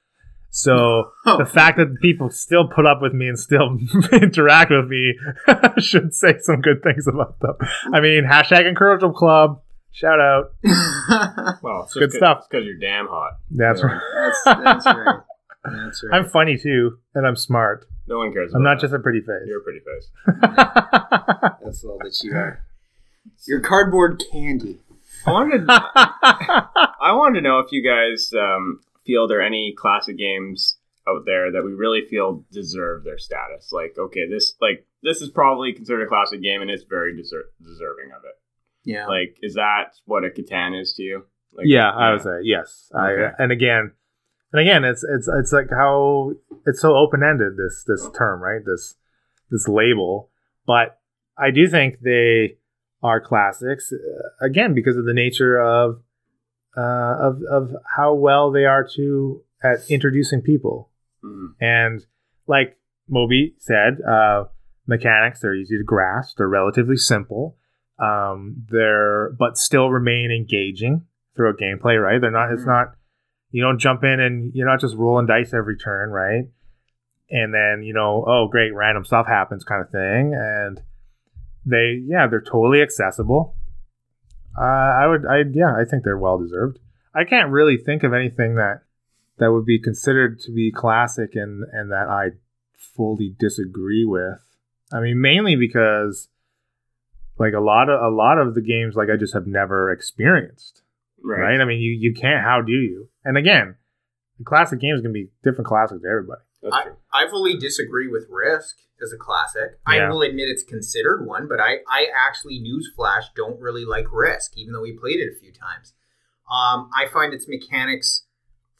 So Oh. the fact that people still put up with me and still interact with me should say some good things about them. I mean, hashtag Encouragement Club. Shout out. Well, it's Good just stuff. because you're damn hot. That's Yeah. right. that's, that's right. That's right. I'm funny too, and I'm smart. No one cares. I'm about not just a pretty face. You're a pretty face. That's all that you are. You're cardboard candy. I wanted. I wanted to know if you guys um, feel there are any classic games out there that we really feel deserve their status. Like, okay, this like this is probably considered a classic game, and it's very deser- deserving of it. Yeah. Like, is that what a Catan is to you? Like, yeah, I would say yes. Okay. I, and again, and again, it's it's it's like how it's so open ended. This this term, right? This this label, but I do think they are classics uh, again because of the nature of uh, of of how well they are to at introducing people. Mhm. And like Moby said, uh, mechanics they're easy to grasp. They're relatively simple. Um, they're but still remain engaging through a gameplay. Right? They're not. It's Mhm. not. You don't jump in and you're not just rolling dice every turn, right? And then you know, oh great, random stuff happens, kind of thing. And they, yeah, they're totally accessible. Uh, I would, I yeah, I think they're well deserved. I can't really think of anything that that would be considered to be classic and and that I fully disagree with. I mean, mainly because like a lot of a lot of the games like I just have never experienced. Right. Right? I mean, you you can't. How do you? And again, the classic games to be different classic to everybody. I. I fully disagree with Risk as a classic. I will admit it's considered one, but I, I actually, newsflash, don't really like Risk, even though we played it a few times. Um, I find its mechanics,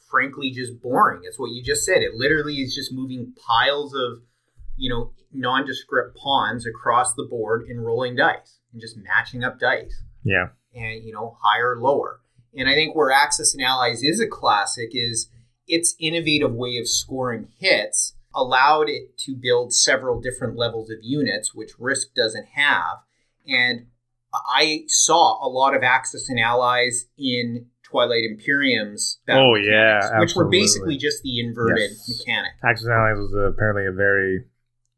frankly, just boring. It's what you just said. It literally is just moving piles of, you know, nondescript pawns across the board and rolling dice and just matching up dice Yeah. and you know higher lower and i think where Axis and Allies is a classic is its innovative way of scoring hits allowed it to build several different levels of units which risk doesn't have and i saw a lot of Axis and Allies in twilight imperium's Oh, yeah, mechanics, which were basically just the inverted Yes. mechanic Axis and Allies was apparently a very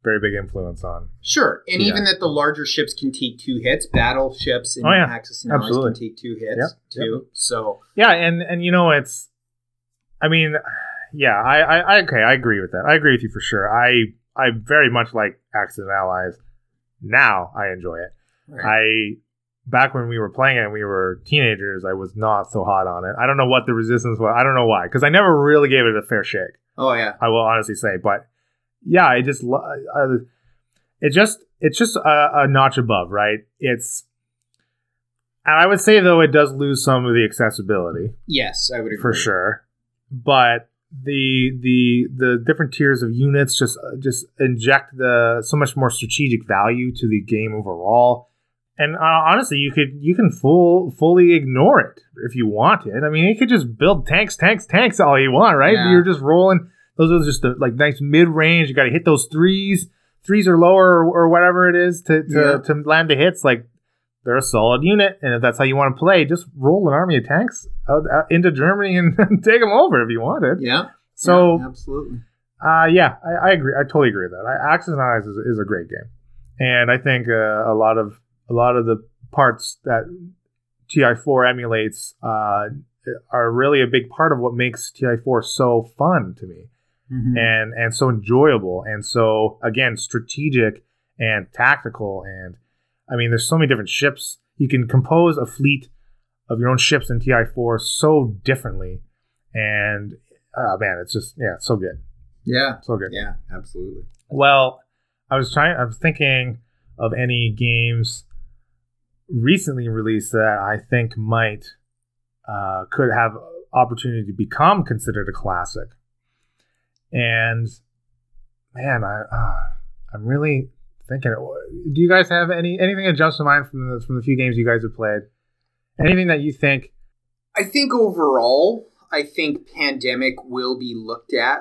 very big influence on. Sure, and Yeah. even that the larger ships can take two hits, battleships and Oh, yeah. Axis and Allies Absolutely. can take two hits Yep, too. So Yeah, and and you know it's, I mean, yeah, I, I, I okay, I agree with that. I agree with you for sure. I I very much like and Allies. Now I enjoy it. I back when we were playing it and we were teenagers, I was not so hot on it. I don't know what the resistance was. I don't know why because I never really gave it a fair shake. oh yeah, I will honestly say, but yeah, I just uh, it just it's just a, a notch above, right? It's And I would say though it does lose some of the accessibility Yes, I would agree. for sure, but the the the different tiers of units just uh, just inject the so much more strategic value to the game overall. And uh, honestly, you could you can full fully ignore it if you wanted. I mean, you could just build tanks, tanks, tanks all you want, right? Yeah. You're just rolling. Those are just the like nice mid range. You got to hit those threes, threes or lower or, or whatever it is to to, Yeah. to land the hits. Like they're a solid unit, and if that's how you want to play, just roll an army of tanks out, out into Germany and take them over if you wanted. Yeah. So yeah, absolutely. uh, yeah, I, I agree. I totally agree with that. I, Axis and Allies is, is a great game, and I think uh, a lot of a lot of the parts that TI4 emulates uh, are really a big part of what makes TI4 so fun to me Mhm. and and so enjoyable and so again strategic and tactical and I mean there's so many different ships. You can compose a fleet of your own ships in TI4 so differently, and uh, man, it's just yeah, it's so good, yeah. so good. Yeah. Absolutely. Well, I was trying. I was thinking of any games recently released that I think might uh, could have opportunity to become considered a classic. And man, I uh, I'm really thinking. Do you guys have any anything that jumps to mind from the from the few games you guys have played? Anything that you think? I think overall, I think pandemic will be looked at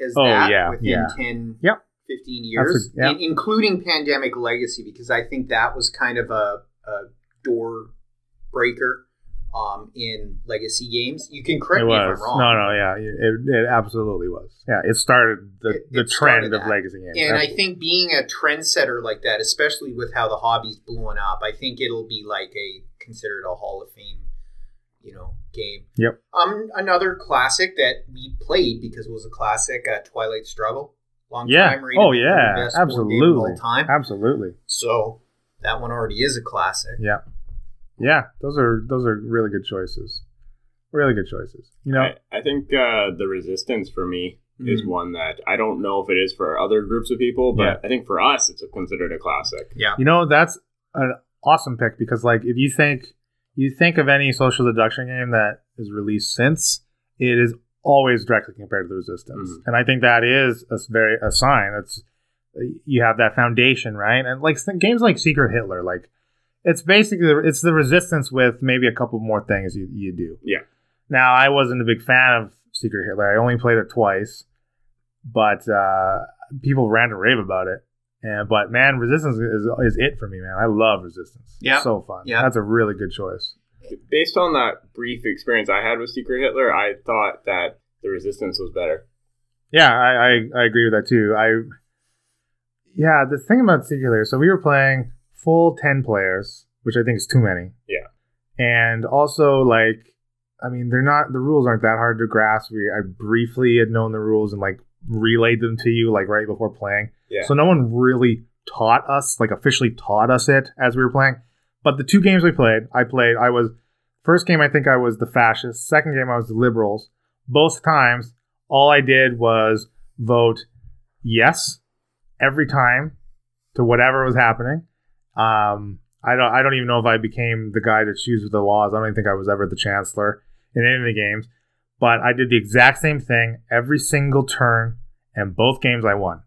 as Oh, that yeah, within yeah. 10, Yep. 15 years, a- in- including pandemic legacy, because I think that was kind of a, a door breaker um, in legacy games. You can correct it me was if I'm wrong. no, no, yeah, it, it absolutely was. Yeah, it started the It- the it started trend of that. legacy games. And I think being a trendsetter like that, especially with how the hobby's blowing up, I think it'll be like a considered a Hall of Fame, you know, game. Yep. Um, another classic that we played because it was a classic, uh, Twilight Struggle. Long Yeah. time rated Oh, yeah. of Absolutely. time. Absolutely. So that one already is a classic. Yeah. Yeah. Those are those are really good choices. Really good choices. You know, I, I think uh, the resistance for me is Mhm. one that I don't know if it is for other groups of people, but Yeah. I think for us, it's a, considered a classic. Yeah. you know that's an awesome pick because like if you think you think of any social deduction game that is released since, it is always directly compared to the resistance. Mhm. And I think that is a s- very a sign that's you have that foundation, right? And like th- games like Secret Hitler, like it's basically it's the resistance with maybe a couple more things you, you do. Yeah. Now I wasn't a big fan of Secret Hitler. I only played it twice, but uh, people ran to rave about it. And but man, Resistance is is it for me, man. I love Resistance. Yeah. so fun. Yeah. that's a really good choice. Based on that brief experience I had with Secret Hitler, I thought that the resistance was better. Yeah, I, I, I agree with that too. I yeah, the thing about Secret Hitler, so we were playing full ten players, which I think is too many. Yeah. And also like I mean they're not the rules aren't that hard to grasp. We I briefly had known the rules and like relayed them to you like right before playing. Yeah. So no one really taught us, like officially taught us it as we were playing. But the two games we played, I played I was first game I think I was the fascists, second game I was the liberals. Both times all I did was vote yes every time to whatever was happening. Um, I don't I don't even know if I became the guy to choose the laws. I don't even think I was ever the chancellor in any of the games. But I did the exact same thing every single turn, and both games I won.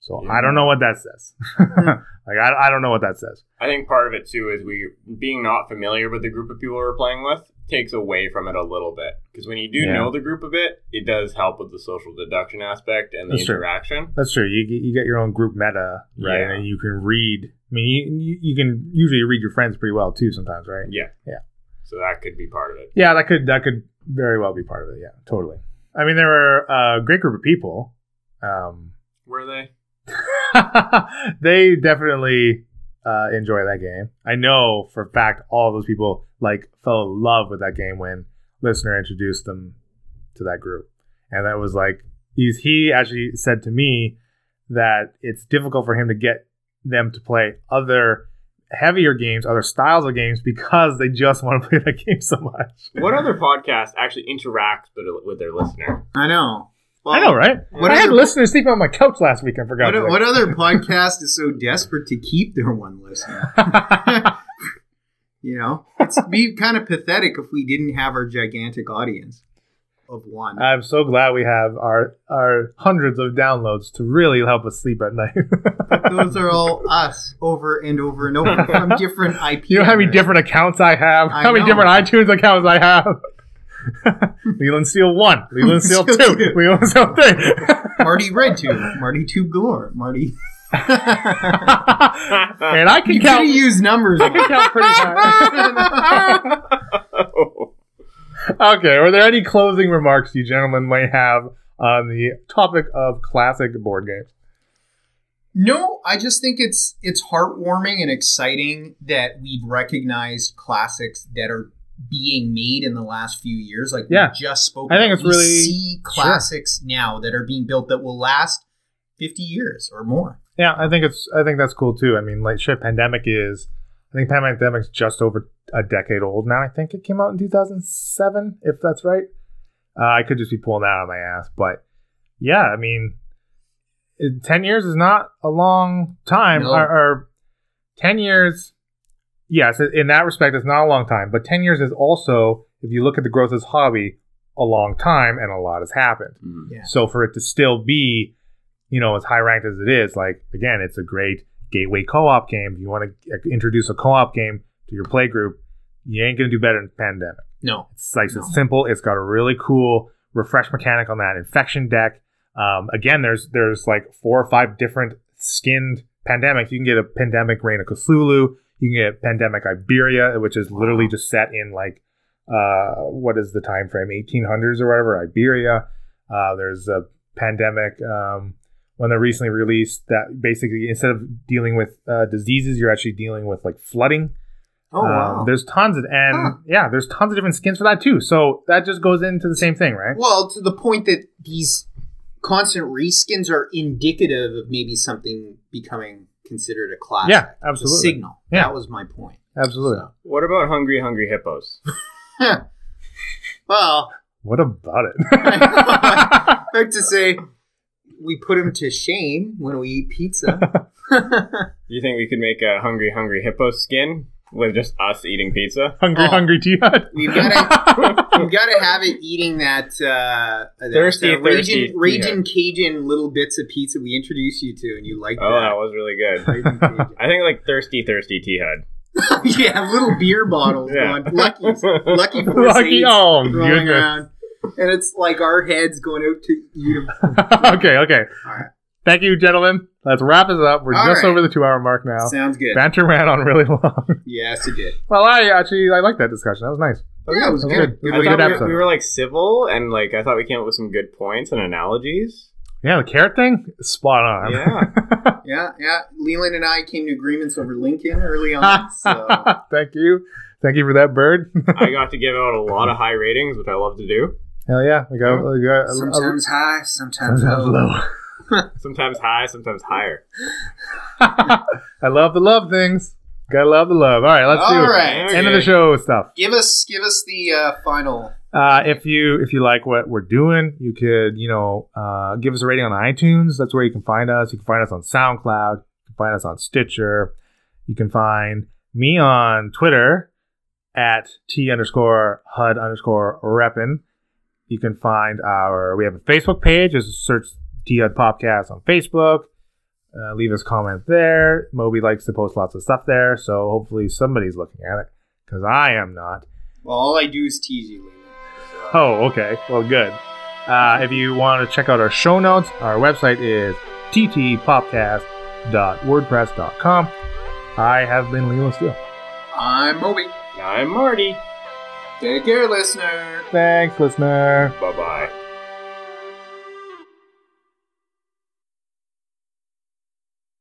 So I don't know what that says. like I, I don't know what that says. I think part of it too is we being not familiar with the group of people we're playing with takes away from it a little bit because when you do Yeah. know the group a bit, it does help with the social deduction aspect and the That's true. interaction. That's true. You get- you get your own group meta, right? Yeah. And you can read. I mean, you, you, you can usually read your friends pretty well too sometimes, right? Yeah, Yeah. So that could be part of it. Yeah, that could that could very well be part of it. Yeah, totally. I mean, there were a great group of people. Um, Were they? they definitely uh, enjoy that game. I know for a fact all those people like fell in love with that game when listener introduced them to that group, and that was like he's he actually said to me that it's difficult for him to get them to play other heavier games, other styles of games because they just want to play that game so much. What other podcast actually interacts with, with their listener? I know. Well, I know, right? What I had other- listeners sleeping on my couch last week. I forgot. What, what other podcast is so desperate to keep their one listener? You know, It'd be kind of pathetic if we didn't have our gigantic audience of one. I'm so glad we have our our hundreds of downloads to really help us sleep at night. Those are all us over and over and over from different IP. you know how many different accounts I have? I how many know. different iTunes accounts I have? Leland Steel 1, Leland Steel 2, Leland Steel 3. Marty Red Tube, Marty Tube Galore, Marty. and I can You count. use numbers. I can count pretty high. okay, are there any closing remarks you gentlemen might have on the topic of classic board games? No, I just think it's it's heartwarming and exciting that we've recognized classics that are being made in the last few years. Like Yeah. we just spoke. I think it's We really- see classics now that are being built that will last fifty years or more. Yeah, I think it's. I think that's cool too. I mean, like shit, pandemic is. I think pandemic's just over a decade old now. I think it came out in 2007, if that's right. Uh, I could just be pulling that out of my ass, but yeah, I mean, 10 years is not a long time. No. Or, or 10 years, yes, in that respect, it's not a long time. But 10 years is also, if you look at the growth of this hobby, a long time, and a lot has happened. Yeah. So for it to still be, you know, as high ranked as it is, like again, it's a great gateway co-op game. If you want to introduce a co-op game to your play group, you ain't gonna do better than Pandemic. No. It's like No. it's simple. It's got a really cool refresh mechanic on that infection deck. Um, again, there's there's like four or five different skinned pandemics. You can get a pandemic Reign of Cthulhu. You can get pandemic Iberia, which is literally Wow. just set in like uh, what is the time frame 1800s or whatever Iberia. Uh, there's a pandemic um, when they recently released that basically instead of dealing with uh, diseases, you're actually dealing with like flooding. Oh Um, wow. there's tons of and Huh. yeah, there's tons of different skins for that too. So that just goes into the same thing, right? Well, to the point that these constant reskins are indicative of maybe something becoming considered a classic. Yeah, It's a absolutely. signal. Yeah. That was my point. Absolutely. So- What about Hungry Hungry Hippos? well, What about it? I like to say we put him to shame when we eat pizza. You think we could make a Hungry Hungry Hippo skin with just us eating pizza? hungry, Oh. hungry tea hut. We've gotta we've gotta have it eating that uh that, Thirsty, uh, thirsty Raging, Raging Cajun little bits of pizza we introduced you to and you liked Oh, that that. was really good. Raging Cajun. I think like Thirsty Thirsty Tea Hut. yeah, little beer bottles Yeah. going Lucky's Lucky Four Lucky, Saints oh rolling goodness. around. And it's like our heads going out to eat 'em. okay, okay. All right. Thank you, gentlemen. Let's wrap this up. We're All just right. over the two hour mark now. Sounds good. Banter ran on really long. Yes, it did. well, I actually I like that discussion. That was nice. Yeah, it was was good. good. It I was thought good we were, we were like civil and like I thought we came up with some good points and analogies. Yeah, the carrot thing, spot on. Yeah. Yeah, yeah. Leland and I came to agreements over Lincoln early on. So Thank you. Thank you for that bird. I got to give out a lot of high ratings, which I love to do. Hell yeah. We got, we got sometimes high, sometimes sometimes low. low. Sometimes high, sometimes higher. I love the love things. Gotta love the love. All right, let's All do right. end of the show stuff. Give us, give us the uh, final. Uh, if you if you like what we're doing, you could you know uh, give us a rating on iTunes. That's where you can find us. You can find us on SoundCloud. You can find us on Stitcher. You can find me on Twitter at t underscore hud underscore reppin. You can find our we have a Facebook page. Just search T Hud Podcast on Facebook. Uh, leave us comment there. Moby likes to post lots of stuff there, so hopefully somebody's looking at it because I am not. Well, all I do is tease you, Leland. So. Oh, okay. Well, good. Uh, if you want to check out our show notes, our website is ttpopcast.wordpress.com. I have been Leland Steele. I'm Moby. I'm Marty. Take care, listener. Thanks, listener. Bye bye.